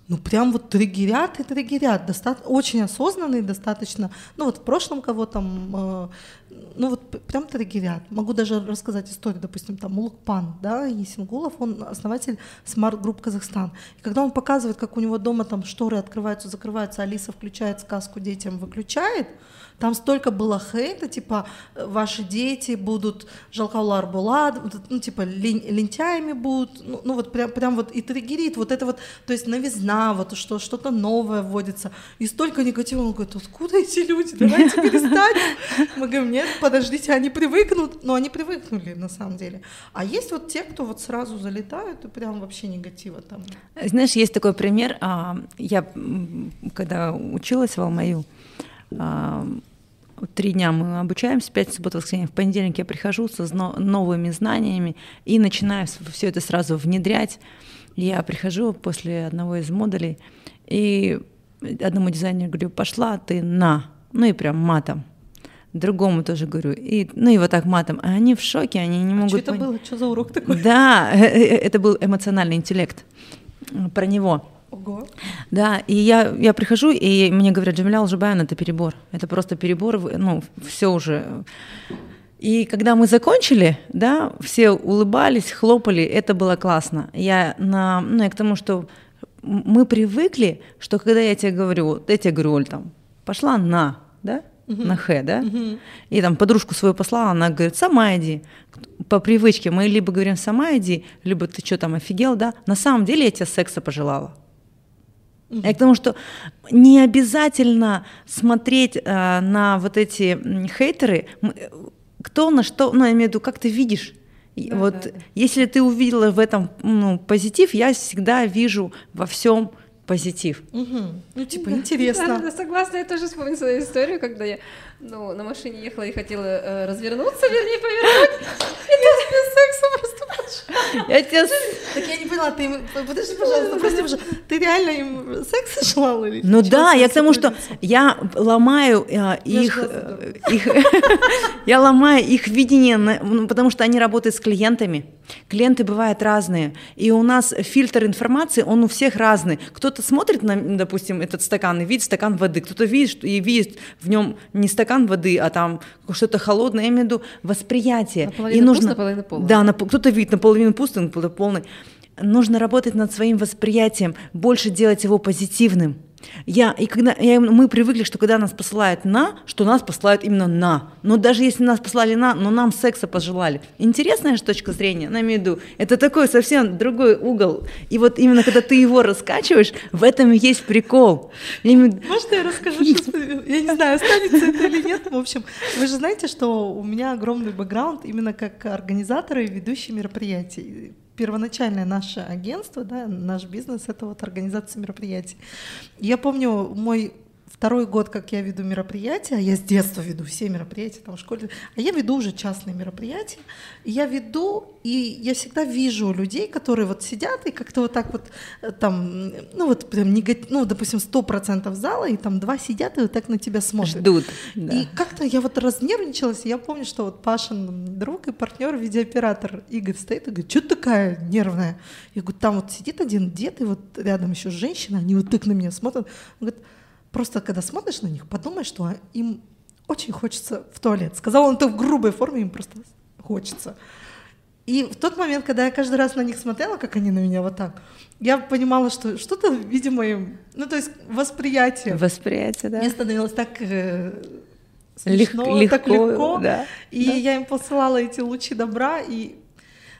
ну прям вот триггерят и триггерят, достаточно, очень осознанные достаточно, ну вот в прошлом кого там, э, ну вот прям триггерят. Могу даже рассказать историю, допустим, там Улукпан, да, Есингулов, он основатель Smart Group Казахстан. И когда он показывает, как у него дома там шторы открываются, закрываются, Алиса включает сказку детям, выключает, там столько было хейта, типа, ваши дети будут жалкаулар булад, ну, типа, лентяями будут, ну, ну вот прям, прям вот и триггерит, вот это вот, то есть новизна, вот что, что-то новое вводится. И столько негатива, он говорит, откуда эти люди, давайте перестать. Мы говорим, нет, подождите, они привыкнут, но они привыкнули на самом деле. А есть вот те, кто вот сразу залетают и прям вообще негатива там. Знаешь, есть такой пример, а, я когда училась в Алмаю, Три дня мы обучаемся, пять суббота, воскресенье. В понедельник я прихожу со новыми знаниями и начинаю все это сразу внедрять. Я прихожу после одного из модулей и одному дизайнеру говорю, пошла ты на, ну и прям матом. Другому тоже говорю, и, ну и вот так матом. А они в шоке, они не могут... А что это было? Что за урок такой? Да, э, э, это был эмоциональный интеллект про него. Ого. Да, и я, я прихожу, и мне говорят, Джамиля Алжибаян, это перебор. Это просто перебор, ну, все уже. И когда мы закончили, да, все улыбались, хлопали, это было классно. Я, на, ну, я к тому, что мы привыкли, что когда я тебе говорю, вот я тебе говорю, Оль, там, пошла на, да, uh-huh. на Х, да, uh-huh. и там подружку свою послала, она говорит, сама иди. По привычке мы либо говорим, сама иди, либо ты что там офигел, да, на самом деле я тебе секса пожелала. Я к тому, что не обязательно смотреть э, на вот эти хейтеры, кто на что, ну, я имею в виду, как ты видишь. Да, вот да, да. если ты увидела в этом ну, позитив, я всегда вижу во всем позитив. Угу. Ну, типа, интересно. Да, да, согласна, я тоже вспомнила свою историю, когда я ну, на машине ехала и хотела э, развернуться, вернее, повернуть. И тут пошла. Я тебя... Так я не поняла, ты им... Подожди, пожалуйста, прости, пожалуйста. Ты реально им секс желала? Или ну да, я к тому, что я ломаю э, их... Э, их я ломаю их видение, ну, потому что они работают с клиентами. Клиенты бывают разные. И у нас фильтр информации, он у всех разный. Кто-то смотрит на, допустим, этот стакан и видит стакан воды, кто-то видит и видит в нем не стакан воды, а там что-то холодное, я имею в виду восприятие. Наполовину и нужно, пусто, наполовину. Да, на, кто-то видит наполовину пусто, наполовину полный. Нужно работать над своим восприятием, больше делать его позитивным. Я, и когда, я, мы привыкли, что когда нас посылают на, что нас посылают именно на. Но даже если нас послали на, но нам секса пожелали. Интересная же точка зрения, на виду. Это такой совсем другой угол. И вот именно когда ты его раскачиваешь, в этом есть прикол. Может, я расскажу сейчас? Я не знаю, останется это или нет. В общем, вы же знаете, что у меня огромный бэкграунд именно как организатора и ведущий мероприятий первоначальное наше агентство, да, наш бизнес — это вот организация мероприятий. Я помню мой второй год, как я веду мероприятия, я с детства веду все мероприятия там в школе, а я веду уже частные мероприятия, и я веду, и я всегда вижу людей, которые вот сидят и как-то вот так вот э, там, ну вот прям негатив, ну, допустим, сто процентов зала, и там два сидят и вот так на тебя смотрят. Ждут. Да. И как-то я вот разнервничалась, и я помню, что вот Пашин друг и партнер, видеооператор Игорь стоит и говорит, что ты такая нервная? Я говорю, там вот сидит один дед, и вот рядом еще женщина, они вот так на меня смотрят. Он говорит, Просто когда смотришь на них, подумай, что им очень хочется в туалет. Сказал он это в грубой форме, им просто хочется. И в тот момент, когда я каждый раз на них смотрела, как они на меня вот так, я понимала, что что-то, видимо, им, ну то есть восприятие. Восприятие, да. Мне становилось так э, смешно, легко, так легко. Да. И да. я им посылала эти лучи добра, и,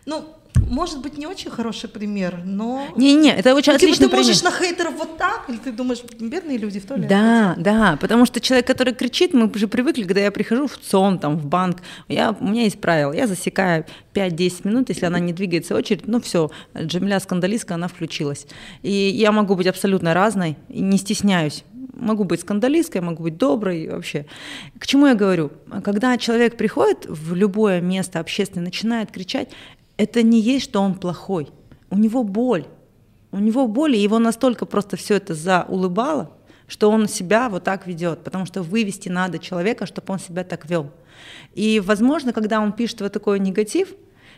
ну, может быть, не очень хороший пример, но... Не-не, это очень ну, отличный типа, ты можешь на хейтеров вот так, или ты думаешь, бедные люди в туалет? Да, да, потому что человек, который кричит, мы уже привыкли, когда я прихожу в ЦОН, там, в банк, я, у меня есть правило, я засекаю 5-10 минут, если она не двигается очередь, ну все, Джамиля скандалистка, она включилась. И я могу быть абсолютно разной, не стесняюсь могу быть скандалисткой, могу быть доброй вообще. К чему я говорю? Когда человек приходит в любое место общественное, начинает кричать, это не есть, что он плохой. У него боль. У него боль, и его настолько просто все это заулыбало, что он себя вот так ведет, потому что вывести надо человека, чтобы он себя так вел. И, возможно, когда он пишет вот такой негатив,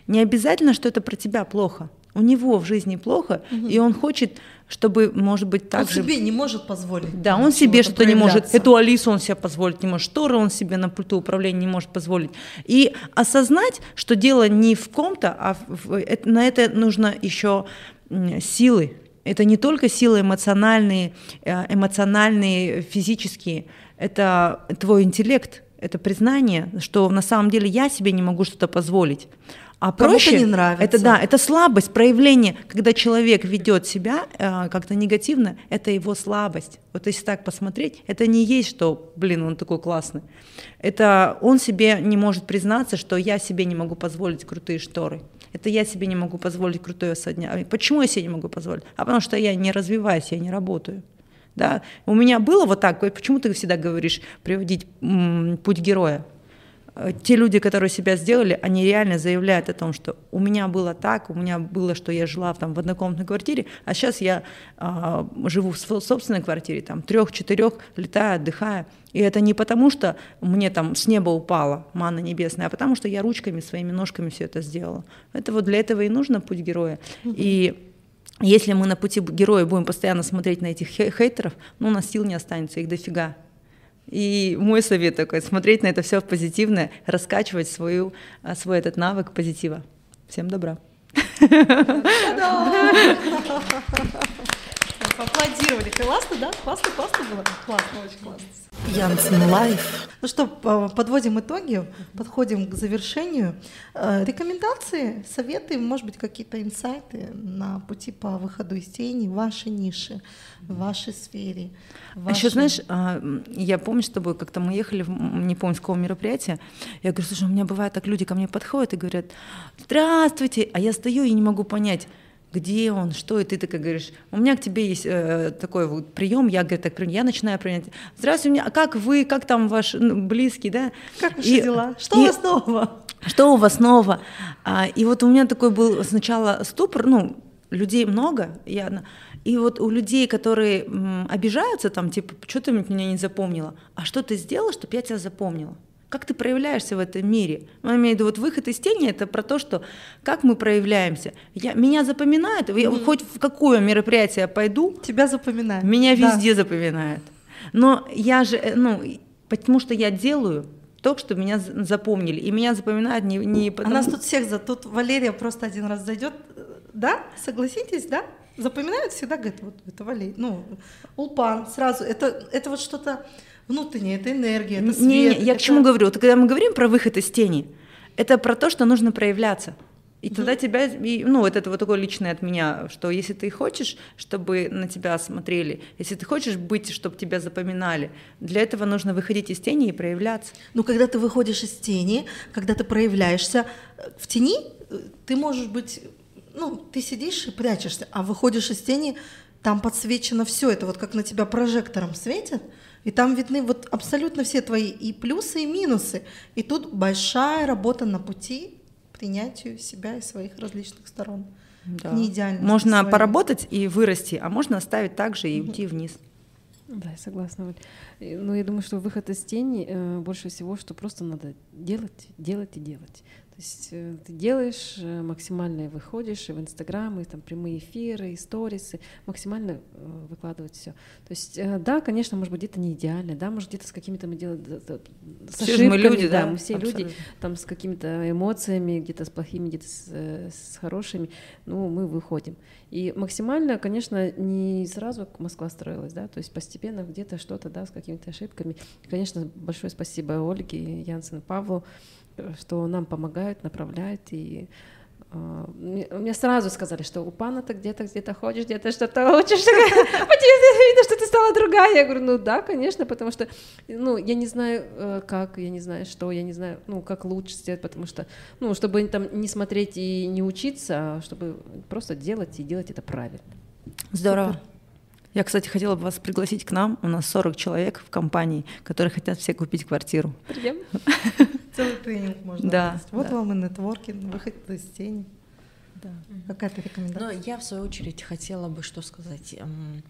не обязательно, что это про тебя плохо. У него в жизни плохо, угу. и он хочет чтобы, может быть, так он же... себе не может позволить. Да, он себе что-то не может. Эту Алису он себе позволить не может, шторы он себе на пульту управления не может позволить. И осознать, что дело не в ком-то, а в, на это нужно еще силы. Это не только силы эмоциональные, э, эмоциональные, физические. Это твой интеллект, это признание, что на самом деле я себе не могу что-то позволить. А проще не нравится. Это да, это слабость, проявление, когда человек ведет себя э, как-то негативно, это его слабость. Вот если так посмотреть, это не есть, что, блин, он такой классный. Это он себе не может признаться, что я себе не могу позволить крутые шторы. Это я себе не могу позволить крутое содня. Почему я себе не могу позволить? А потому что я не развиваюсь, я не работаю. Да? У меня было вот так, почему ты всегда говоришь приводить м, путь героя? Э, те люди, которые себя сделали, они реально заявляют о том, что у меня было так, у меня было, что я жила там, в однокомнатной квартире, а сейчас я э, живу в собственной квартире, там, трех-четырех, летаю, отдыхаю. И это не потому, что мне там с неба упала манна небесная, а потому что я ручками, своими ножками все это сделала. Это вот для этого и нужно путь героя. И если мы на пути героя будем постоянно смотреть на этих хейтеров, ну, у нас сил не останется, их дофига. И мой совет такой, смотреть на это все позитивное, раскачивать свою, а, свой этот навык позитива. Всем добра. Аплодировали. Классно, да? Классно, классно было? Классно, очень классно. Янцен Live. Ну что, подводим итоги, подходим к завершению. Э, рекомендации, советы, может быть, какие-то инсайты на пути по выходу из тени, вашей ниши, в вашей сфере. Вашей... А еще, знаешь, а, я помню с тобой, как-то мы ехали, не помню, с какого мероприятия, я говорю, слушай, у меня бывает так, люди ко мне подходят и говорят, здравствуйте, а я стою и не могу понять, где он, что, и ты такая говоришь, у меня к тебе есть э, такой вот прием, я, говорю, так, я начинаю принять, здравствуйте, а как вы, как там ваш ну, близкий, да? Как ваши и, дела? Что и, у вас нового? Что у вас нового? А, и вот у меня такой был сначала ступор, ну, людей много, я, и вот у людей, которые м, обижаются, там, типа, что ты меня не запомнила, а что ты сделала, чтобы я тебя запомнила? Как ты проявляешься в этом мире? Ну, я имею в виду, вот выход из тени это про то, что как мы проявляемся. Я, меня запоминают, mm-hmm. хоть в какое мероприятие я пойду. Тебя запоминают. Меня да. везде запоминают. Но я же, э, ну, потому что я делаю то, что меня запомнили. И меня запоминают не, не потому... А нас тут всех за... Тут Валерия просто один раз зайдет, да? Согласитесь, да? Запоминают всегда, говорят, вот это Валерия. Ну, Улпан сразу. Это, это вот что-то внутреннее, это энергия, это свет. Не, не, я это... к чему говорю? Вот когда мы говорим про выход из тени, это про то, что нужно проявляться. И тогда mm тебя, и, ну, вот это вот такое личное от меня, что если ты хочешь, чтобы на тебя смотрели, если ты хочешь быть, чтобы тебя запоминали, для этого нужно выходить из тени и проявляться. Ну, когда ты выходишь из тени, когда ты проявляешься э, в тени, э, ты можешь быть, ну, ты сидишь и прячешься, а выходишь из тени, там подсвечено все это, вот как на тебя прожектором светит, и там видны вот абсолютно все твои и плюсы, и минусы. И тут большая работа на пути к принятию себя и своих различных сторон. Да. Не идеально. Можно своей. поработать и вырасти, а можно оставить так же и уйти вниз. Да, я согласна. Ну, я думаю, что выход из тени э, больше всего, что просто надо делать, делать и делать. То есть э, ты делаешь, э, максимально выходишь и в Инстаграм, и там прямые эфиры, и сторисы, максимально выкладывать все. То есть, да, конечно, может быть, где-то не идеально, да, может, где-то с какими-то мы делаем с все ошибками, мы люди, да, да, мы все Абсолютно. люди, там с какими-то эмоциями, где-то с плохими, где-то с, с хорошими, ну, мы выходим. И максимально, конечно, не сразу Москва строилась, да, то есть постепенно где-то что-то, да, с какими-то ошибками. И, конечно, большое спасибо Ольге, Янсен, Павлу, что нам помогают, направляют и Uh, мне сразу сказали, что у пана ты где-то где-то ходишь, где-то что-то учишь, по тебе видно, что ты стала другая. Я говорю, ну да, конечно, потому что, ну, я не знаю, э, как, я не знаю, что, я не знаю, ну, как лучше сделать, потому что, ну, чтобы там не смотреть и не учиться, а чтобы просто делать и делать это правильно. Здорово. Супер. Я, кстати, хотела бы вас пригласить к нам. У нас 40 человек в компании, которые хотят все купить квартиру. Придем. Целый тренинг можно. Да. Вот вам и нетворкинг, выход из тени. Да. Какая-то рекомендация? Но я, в свою очередь, хотела бы что сказать. Эм,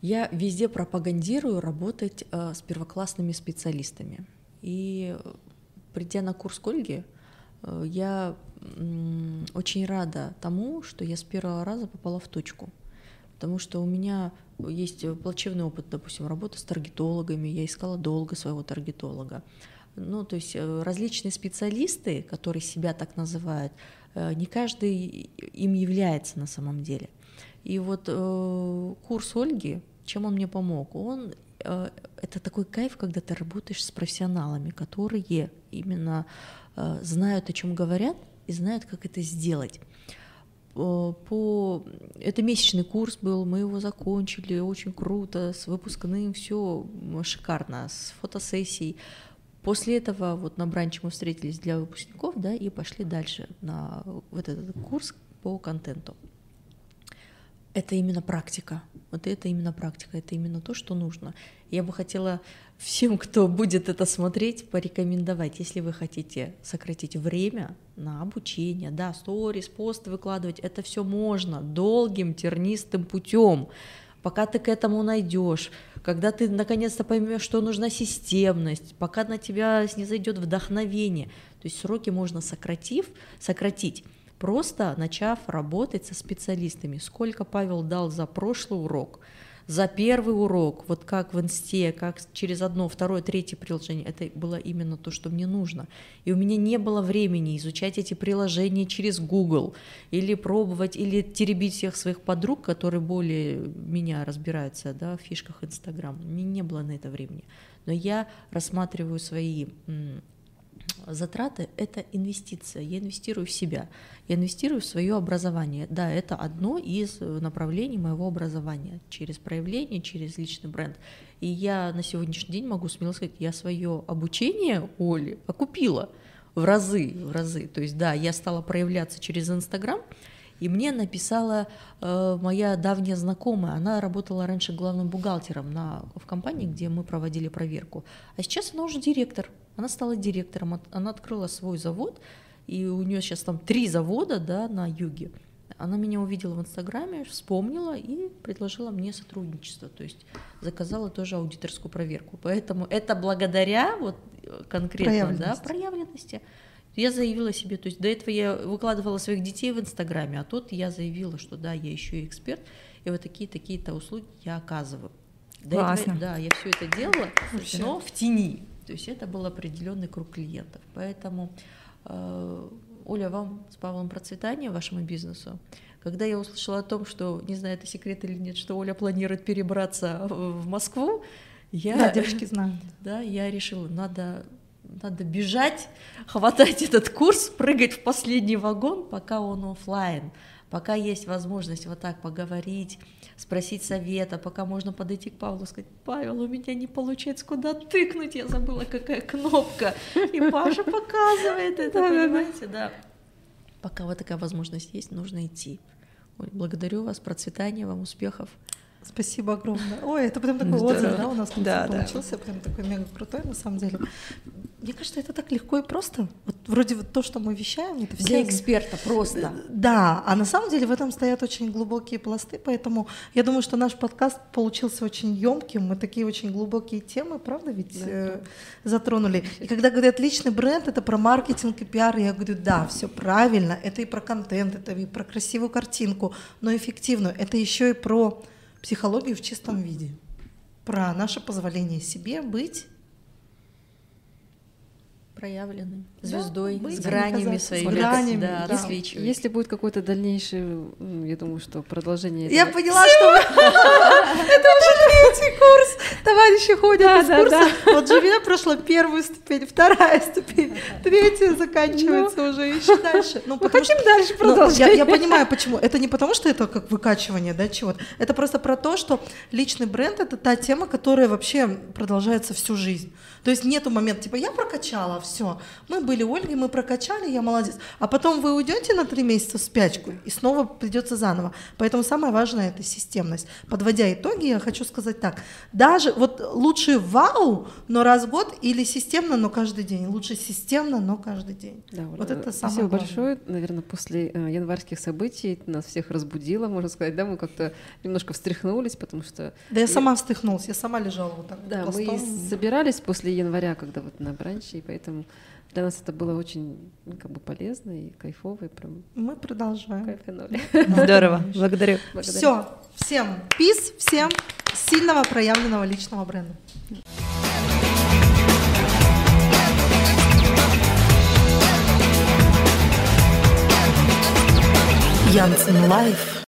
я везде пропагандирую работать э, с первоклассными специалистами. И придя на курс к Ольге, э, я очень рада тому, что я с первого раза попала в точку потому что у меня есть плачевный опыт, допустим, работы с таргетологами, я искала долго своего таргетолога. Ну, то есть э, различные специалисты, которые себя так называют, э, не каждый им является на самом деле. И вот э, курс Ольги, чем он мне помог? Он э, это такой кайф, когда ты работаешь с профессионалами, которые именно э, знают, о чем говорят, и знают, как это сделать. Э, по это месячный курс был, мы его закончили, очень круто, с выпускным, все шикарно, с фотосессией. После этого вот на бранче мы встретились для выпускников, да, и пошли дальше на вот этот курс по контенту. Это именно практика. Вот это именно практика, это именно то, что нужно. Я бы хотела всем, кто будет это смотреть, порекомендовать, если вы хотите сократить время на обучение, да, сторис, посты выкладывать, это все можно долгим тернистым путем. Пока ты к этому найдешь, когда ты наконец-то поймешь, что нужна системность, пока на тебя не зайдет вдохновение. То есть сроки можно сократив, сократить, просто начав работать со специалистами. Сколько Павел дал за прошлый урок, за первый урок, вот как в инсте, как через одно, второе, третье приложение, это было именно то, что мне нужно. И у меня не было времени изучать эти приложения через Google, или пробовать, или теребить всех своих подруг, которые более меня разбираются да, в фишках Инстаграм. У меня не было на это времени. Но я рассматриваю свои затраты — это инвестиция. Я инвестирую в себя, я инвестирую в свое образование. Да, это одно из направлений моего образования через проявление, через личный бренд. И я на сегодняшний день могу смело сказать, я свое обучение Оли окупила в разы, в разы. То есть, да, я стала проявляться через Инстаграм, и мне написала э, моя давняя знакомая, она работала раньше главным бухгалтером на, в компании, где мы проводили проверку, а сейчас она уже директор она стала директором, она открыла свой завод, и у нее сейчас там три завода да, на юге. Она меня увидела в Инстаграме, вспомнила и предложила мне сотрудничество, то есть заказала тоже аудиторскую проверку. Поэтому это благодаря вот конкретно проявленности. Да, проявленности. Я заявила себе, то есть до этого я выкладывала своих детей в Инстаграме, а тут я заявила, что да, я еще и эксперт, и вот такие такие-то услуги я оказываю. До Классно. Этого, да, я все это делала, Вообще. но в тени. То есть это был определенный круг клиентов. Поэтому, э, Оля, вам с Павлом процветания вашему бизнесу. Когда я услышала о том, что, не знаю, это секрет или нет, что Оля планирует перебраться в Москву, я... Да, девушки знают. Да, я решила, надо надо бежать, хватать этот курс, прыгать в последний вагон, пока он офлайн, пока есть возможность вот так поговорить, спросить совета, пока можно подойти к Павлу и сказать, Павел, у меня не получается, куда тыкнуть, я забыла, какая кнопка. И Паша показывает это, понимаете, да. Пока вот такая возможность есть, нужно идти. благодарю вас, процветания вам, успехов. Спасибо огромное. Ой, это прям такой отзыв, да, у нас да, получился, да. прям такой мега крутой, на самом деле. Мне кажется, это так легко и просто. Вот вроде вот то, что мы вещаем, это все... Для эксперта просто. Да, а на самом деле в этом стоят очень глубокие пласты, поэтому я думаю, что наш подкаст получился очень емким, мы такие очень глубокие темы, правда ведь, да, э, затронули. И когда говорят личный бренд, это про маркетинг и пиар, я говорю, да, все правильно, это и про контент, это и про красивую картинку, но эффективную, это еще и про психологию в чистом виде, про наше позволение себе быть проявлены звездой, да, с гранями своими, с гранями, да, да. Если будет какой-то дальнейший, я думаю, что продолжение. Я этого... поняла, что это уже третий курс. Товарищи ходят из курса. Вот Живе прошла первую ступень, вторая ступень, третья заканчивается ну. уже, еще дальше. Ну, Мы хотим дальше продолжать. Я понимаю, почему. Это не потому, что это как выкачивание, да, чего-то. Это просто про то, что личный бренд — это та тема, которая вообще продолжается всю жизнь. То есть нету момента, типа, я прокачала, все, мы были Ольгой, мы прокачали, я молодец. А потом вы уйдете на три месяца в спячку, и снова придется заново. Поэтому самое важное это системность. Подводя итоги, я хочу сказать так. Даже вот лучше вау, но раз в год, или системно, но каждый день. Лучше системно, но каждый день. Да, вот это самое Спасибо главное. большое. Наверное, после э, январских событий нас всех разбудило, можно сказать, да, мы как-то немножко встряхнулись, потому что... Да я, я... сама встряхнулась, я сама лежала вот так. Да, мы собирались после января, когда вот на бранче, и поэтому для нас это было очень ну, как бы полезно и кайфово, и прям мы продолжаем. Кайфанули. Здорово, благодарю. Все, всем peace, всем сильного проявленного личного бренда. Янцен Live.